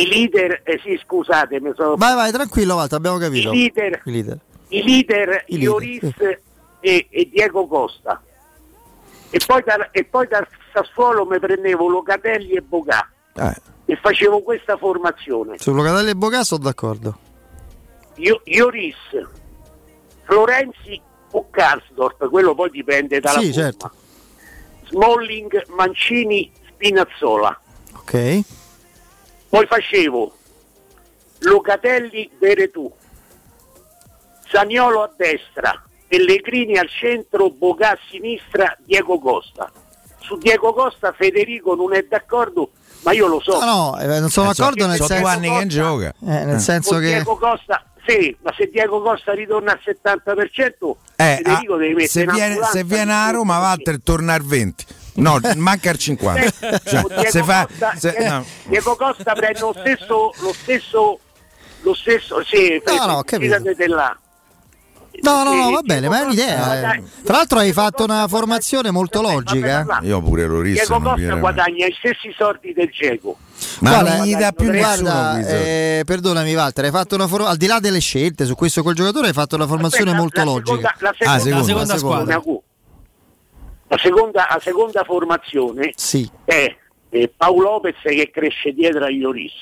I leader, eh sì scusate, mi sono... Vai, vai, tranquillo Walter, abbiamo capito. I leader, I leader. i leader, I leader, Ioris sì. e, e Diego Costa. E poi, dal, e poi dal Sassuolo mi prendevo Locatelli e Bocà Eh, e facevo questa formazione. Su Locatelli e Bocà sono d'accordo. Io, Ioris, Florenzi o Karsdorp, quello poi dipende dalla Sì, forma. certo. Smalling, Mancini, Spinazzola. Ok. Poi facevo Locatelli, Veretù, Saniolo a destra, Pellegrini al centro, Bocà a sinistra, Diego Costa. Su Diego Costa Federico non è d'accordo, ma io lo so. No, no, eh, non sono eh, so- d'accordo nel so senso, due anni che gioca. eh, nel senso Con che Diego Costa, sì, ma se Diego Costa ritorna al 70%, Eh, Federico ah, devi mettere se, viene, se viene a Roma, perché- Walter torna al 20. No, manca il 50. Cioè, Diego se fa, Costa, se- eh, no. Diego Costa prende lo stesso, lo stesso, lo stesso, sì, No, no, capito. là. No, no, no, va bene, ma è un'idea. eh. Tra l'altro hai fatto una formazione molto logica. eh. Io pure lo Diego rissano. Costa guadagna gli stessi soldi del Geco. Ma Guarda, non gli dà più guarda, eh, perdonami Walter, hai fatto una for- al di là delle scelte su questo col giocatore hai fatto una formazione Aspetta, molto la logica. seconda- la seconda, Ah, seconda, la seconda seconda. squadra. La seconda, la seconda formazione Sì. è eh, Paolo Lopez che cresce dietro a Ioris,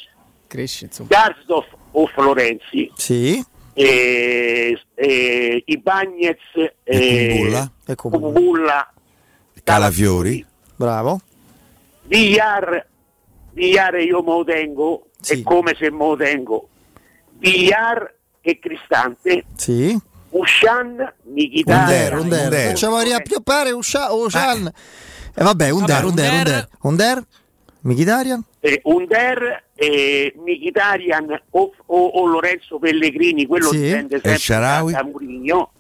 Cresce, insomma. Garsdorf o Florenzi, Sì. eh, eh, Ibagnez eh, Kumbulla. E Calafiori. Bravo. Villar, Villar io me lo tengo, è come se me lo tengo. Villar e Cristante, Sì. Ushan, Mkhitaryan. Under, Under. Non ci vorrei più pare Usha- Ushan. E vabbè, Under, Vabbè, Under, Under. Under. Under. Mkhitaryan? eh, Under, eh, Mkhitaryan o, o- o Lorenzo Pellegrini, quello Sì. dipende sempre Sharawi? da Mourinho,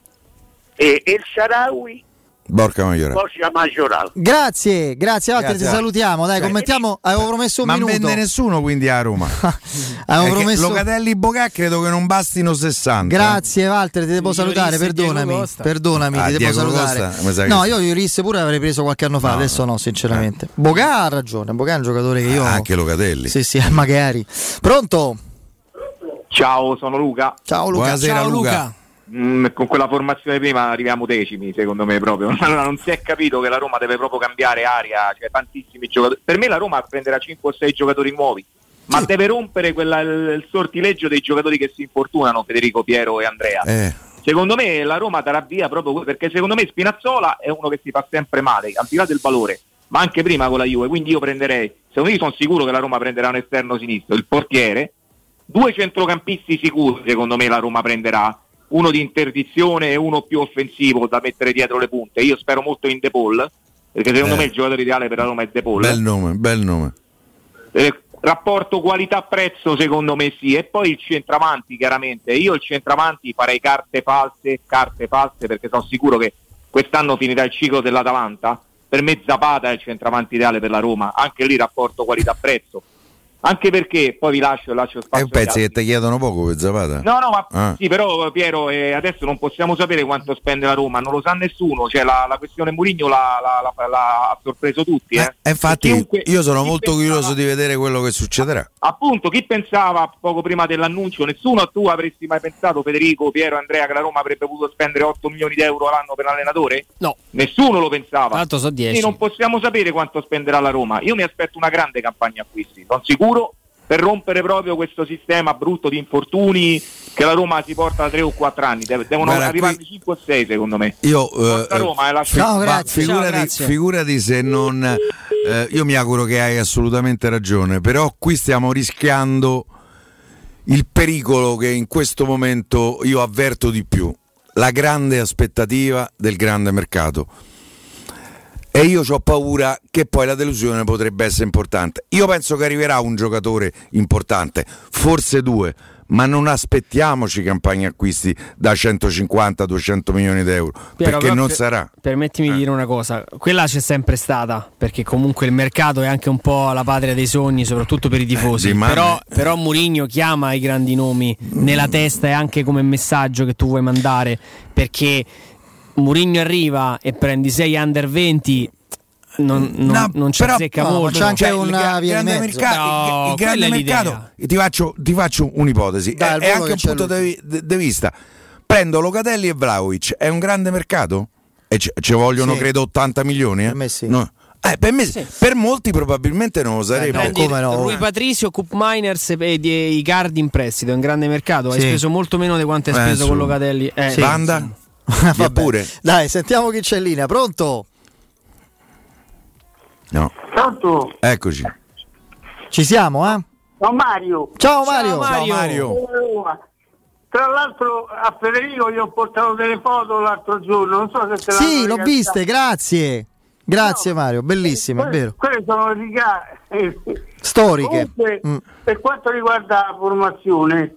e, e il Sharawi, Borca Magliore. Borgia Maggioral. Grazie, grazie Walter, Grazie. ti salutiamo. Dai, commentiamo. Avevo promesso un Ma minuto. vende nessuno quindi a Roma. Avevo promesso- Locatelli Bocà credo che non bastino 60. Grazie Walter, ti devo Io salutare, perdonami. Perdonami, Ah, ti devo Diego salutare. Costa, no, io Iurisse pure l'avrei preso qualche anno fa, adesso no, sinceramente. Bocà ha ragione, Bocà è un giocatore che io Ah, Anche Locatelli. Sì, sì, magari. Pronto? Ciao, sono Luca. Ciao Luca. Buonasera, Ciao, Luca. Luca. Mm, con quella formazione prima arriviamo decimi, secondo me proprio. Allora, non si è capito che la Roma deve proprio cambiare aria, cioè tantissimi giocatori. Per me la Roma prenderà 5 o 6 giocatori nuovi, ma deve rompere quella- il, il sortileggio dei giocatori che si infortunano, Federico, Piero e Andrea. Eh. Secondo me la Roma darà via proprio perché secondo me Spinazzola è uno che si fa sempre male, al di là del valore, ma anche prima con la Juve, quindi io prenderei, secondo me sono sicuro che la Roma prenderà un esterno sinistro, il portiere, due centrocampisti sicuri secondo me la Roma prenderà, uno di interdizione e uno più offensivo da mettere dietro le punte. Io spero molto in De Paul, perché secondo Eh. me il giocatore ideale per la Roma è De Paul. Bel nome, bel nome. Eh, rapporto qualità-prezzo secondo me sì e poi il centravanti chiaramente io il centravanti farei carte false carte false perché sono sicuro che quest'anno finirà il ciclo dell'Atalanta per me Zapata è il centravanti ideale per la Roma anche lì rapporto qualità-prezzo anche perché poi vi lascio, lascio È spazio un pezzo che ti chiedono poco per Zapata. No, no, ma Ah. sì, però Piero, eh, adesso non possiamo sapere quanto spende la Roma, non lo sa nessuno, cioè la, la questione Murigno l'ha, l'ha- l'ha- l'ha- ha sorpreso tutti. Eh. E infatti Chiunque- io sono molto pensava- curioso di vedere quello che succederà. Appunto, chi pensava poco prima dell'annuncio, nessuno tu avresti mai pensato, Federico, Piero, Andrea, che la Roma avrebbe potuto spendere 8 milioni di euro all'anno per l'allenatore? No. Nessuno lo pensava. Tanto so 10. Quindi non possiamo sapere quanto spenderà la Roma. Io mi aspetto una grande campagna acquisti, sono sicuro, per rompere proprio questo sistema brutto di infortuni che la Roma si porta da 3 o 4 anni. Devono Guarda, arrivare qui- 5 o 6 secondo me. Io eh, Roma, eh, la- fi- Ciao, ma grazie. figurati, Ciao, grazie. figurati se non eh, io mi auguro che hai assolutamente ragione, però qui stiamo rischiando il pericolo che in questo momento io avverto di più, la grande aspettativa del grande mercato. E io ho paura che poi la delusione potrebbe essere importante. Io penso che arriverà un giocatore importante, forse due, ma non aspettiamoci campagne acquisti da 150-200 milioni di euro, Piero, perché non per- sarà. Permettimi di dire una cosa, quella c'è sempre stata, perché comunque il mercato è anche un po' la patria dei sogni, soprattutto per i tifosi. Mane- però, però Mourinho chiama i grandi nomi nella testa e anche come messaggio che tu vuoi mandare, perché Mourinho arriva e prendi 6 under 20. Non, non, No, non ci però- azzecca no, ma molto. c'è anche Cioè, il una di grande mezzo. mercato- No, il- il grande mercato ti faccio, ti faccio un'ipotesi Dai, è, è anche che un c'è punto di, di- vista prendo Locatelli e Vlaovic è un grande mercato? e ci ci vogliono Sì. credo 80 milioni? Eh? Per me sì. No. Eh, per, me sì. per molti probabilmente non lo sarebbe Prendi Rui Patricio, Cup Miners e i Cardi in prestito, è un grande mercato. Hai Sì. speso molto meno di quanto hai Eh, speso su. con Locatelli. Eh, Sì. Banda? Vabbè. pure? Dai, sentiamo chi c'è in linea. Pronto? no Pronto? eccoci Ci siamo, eh? Ciao Mario. Ciao Mario. Ciao, Mario. Tra l'altro a Federico gli ho portato delle foto l'altro giorno, non so se te Sì, l'ho viste, grazie. Grazie Mario, bellissime, è Quelle, vero. quelle sono riga- Storiche. Comunque, Mm. per quanto riguarda la formazione,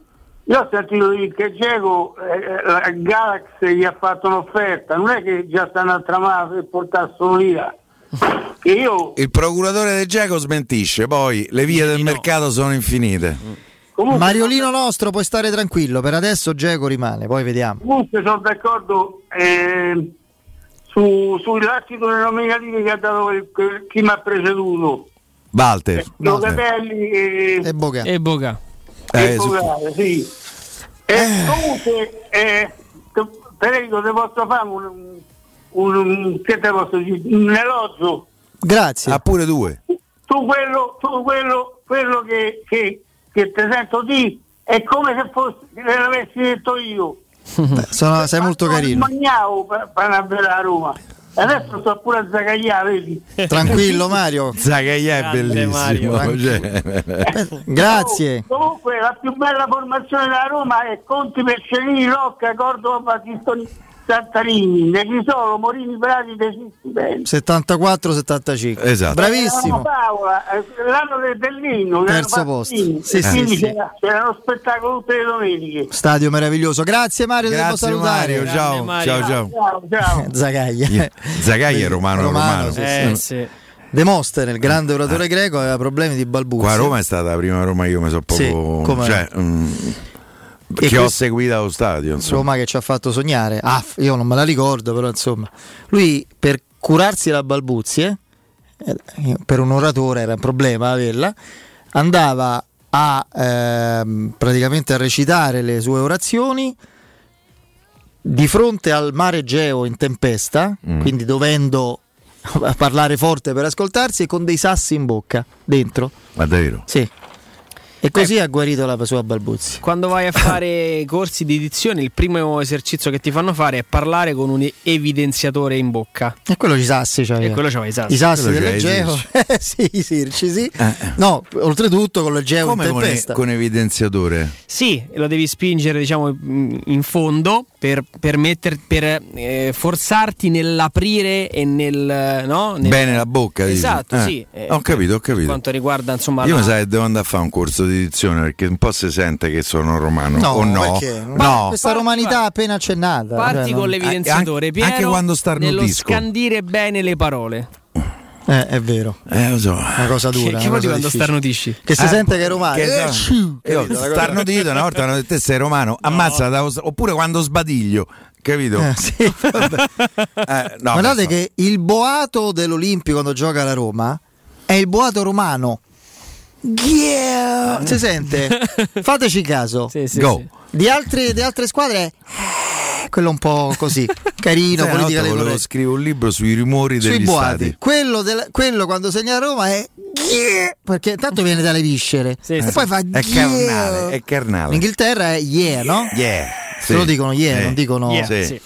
io ho sentito dire che Geco, eh, la Galaxy gli ha fatto un'offerta, non è che già stanno a tramare per portarselo via. che io Il procuratore del Geco smentisce, poi le vie del mercato sono infinite. Mariolino nostro, puoi stare tranquillo. Per adesso Geco rimane, poi vediamo. comunque sono d'accordo eh, su, sui lattici nominativi che ha dato quel- quel- chi mi ha preceduto. Walter. Locatelli e, e Boga. E Boga. E Eh, Bogare, sì. E comunque, eh, te- Federico, ti posso fare un, un, un- che te posso dire? un elogio Grazie. Ah, pure due. tu quello, tu quello, quello che, che, che ti sento di è come se fosse se l'avessi detto io. Beh, sono- sei molto carino. Magnavo per, per andare a Roma. Adesso sto pure a Zagaia, vedi? Tranquillo Mario. Zagaia è bellissimo. Mario. cioè. Grazie. Comunque la più bella formazione della Roma è Conti, Pescenini, Rocca, Cordova, Battistoni, Santarini, De Crisolo, Morini, Prati, De Bene. 74-75. Esatto. Bravissimo. Paola, eh, l'anno del Dell'Inno, che Terzo posto. Sì, E sì, quindi sì. C'era, c'era uno spettacolo tutte le domeniche. Stadio meraviglioso. Grazie Mario, devo Grazie salutare. Mario, ciao, ciao, ciao. Ciao, ciao. Zagaglia. Zagaia è romano, romano. sì, Eh, sì. sì. Demostene, il grande oratore greco, aveva problemi di balbuzia. Qua a Roma è stata la prima Roma, io mi so Sì, poco. come- cioè, mm, Che ho seguito allo stadio. Insomma. Roma che ci ha fatto sognare. Ah, io non me la ricordo, però insomma. Lui per curarsi la balbuzie, eh, per un oratore era un problema averla, andava a ehm, praticamente a recitare le sue orazioni di fronte al mare Egeo in tempesta, Mm. quindi dovendo parlare forte per ascoltarsi e con dei sassi in bocca dentro. Ma davvero? Sì. E così ha guarito la sua balbuzia. Quando vai a fare corsi di dizione, il primo esercizio che ti fanno fare è parlare con un evidenziatore in bocca. E quello ci sassi, cioè. E quello c'aveva i sassi. I sassi dell'Egeo. Eh, sì, i sirci, sì. No, oltretutto con l'Egeo in Come con, tempesta. con evidenziatore? Sì, lo devi spingere diciamo in in fondo per, per, metter- per, eh, forzarti nell'aprire e nel... No? Nel- Bene la bocca, dici? Esatto, Eh, sì. eh, ho capito, ho Per capito. quanto riguarda insomma... Io la- mi sa che devo andare a fare un corso di dizione perché un po' si sente che sono romano. No, o no? perché? No. Questa romanità appena accennata. Parti cioè, con l'evidenziatore, anche- Piero, anche quando nello starnutisco. scandire bene le parole. Eh, è vero. Eh, lo so. Una cosa dura. Che, che quando starnutisci? Che si Eh, sente che è romano. che Eh, so- sciu, Io starnutito una volta hanno detto te sei romano, ammazza, da- oppure quando sbadiglio, capito? Eh, sì. Eh, no, Guardate ma- che il boato dell'Olimpio quando gioca la Roma è il boato romano. Yeah! Si sente? Fateci caso. Sì, sì, Go. sì. Di, altre, di altre squadre è quello un po' così, carino, una politica volevo scrivere un libro sui rumori sui degli boati. stati. Quello, del- quello quando segna Roma è yeah! perché tanto viene dalle viscere Sì, e sì. poi fa È yeah! carnale, è In carnale. Inghilterra è yeah, no? Yeah. Se lo dicono yeah, non dicono Yeah, Sì. sì.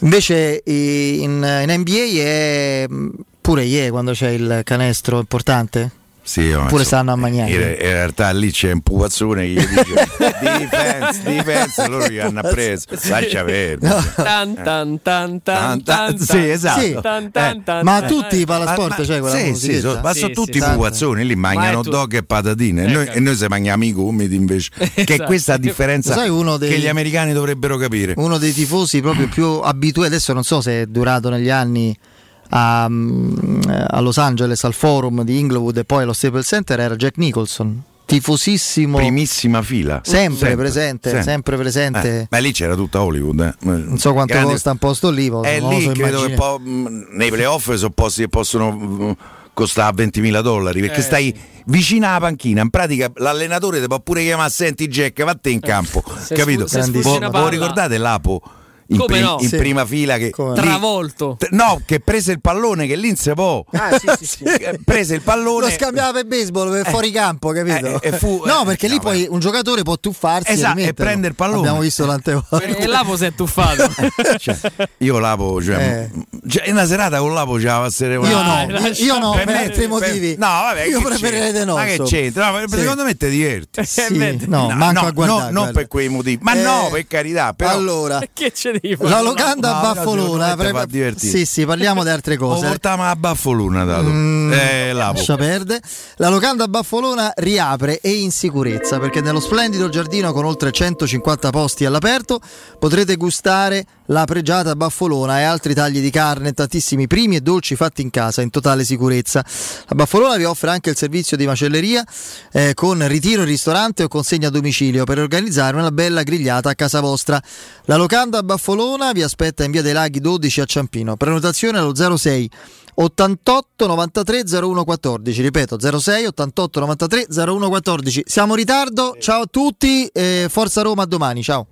Invece in, in NBA è mh, pure yeah quando c'è il canestro importante. Sì, ma Pure insomma, stanno a mangiare. In, in realtà lì c'è un pupazzone che gli dice defense, defense, loro gli hanno preso. Lascia perdere. Tan, tan, tan, tan, tan, Sì, esatto. Sì. tan, tan, Eh, tan, Ma a tan. tutti i palasport Ma- c'è quella sì, sì, so- ma Sì, sono sì, tutti sì. pupazzoni, lì mangiano dog e patatine e noi, Ecco. e noi se mangiamo i gomiti invece. Che è Esatto. questa differenza Sai uno dei- che gli americani dovrebbero capire. Uno dei tifosi proprio più abituati, adesso non so se è durato negli anni a, mm, a Los Angeles al forum di Inglewood e poi allo Staples Center era Jack Nicholson, tifosissimo, Primissima fila. sempre, presente, sempre, presente. Eh, ma lì c'era tutta Hollywood. eh. Non so quanto Grande- costa un posto lì, ma È lì so credo che po- mh, nei playoff sono posti che possono mh, costare 20.000 dollari perché Eh, stai vicino alla panchina. In pratica l'allenatore ti può pure chiamare senti Jack, vatte in campo. capito? Voi ricordate l'Apo? In, Come prim- no? in Sì. prima fila che Come lì- Travolto. T- No, che prese il pallone che lì si può. Ah, sì, sì, sì. prese il pallone. Lo scambiava per baseball per fuori campo, capito? eh, e fu- no, eh, perché lì no, poi un giocatore può tuffarsi Esatto, e rimetterlo. prende il pallone. Abbiamo visto tante volte. E Lapo si è tuffato. Cioè, io Lapo, cioè, Eh. cioè, in una serata con Lapo ce la passerei Io no, Dai, io- no, per, me- altri motivi. No, vabbè, io preferirei di no. Ma che c'entra? No. Secondo me ti diverti. Sì, no, manco no, a guardare. no, non per quei motivi. Ma Eh, no, per carità. Però Allora, che ce devi fare? la locanda No, a te pre- divertire. Sì, sì, parliamo di altre lo cose. portiamo a Baffoluna dato. Mm, eh. Lascia perde. La locanda a Baffolona riapre e in sicurezza perché nello splendido giardino con oltre 150 posti all'aperto potrete gustare la pregiata baffolona e altri tagli di carne, tantissimi primi e dolci fatti in casa in totale sicurezza. La baffolona vi offre anche il servizio di macelleria eh, con ritiro in ristorante o consegna a domicilio per organizzare una bella grigliata a casa vostra. La locanda baffolona vi aspetta in via dei Laghi 12 a Ciampino. Prenotazione allo 06 88 93 01 14 ripeto 06 88 93 01 14 siamo in ritardo ciao a tutti e forza Roma a domani ciao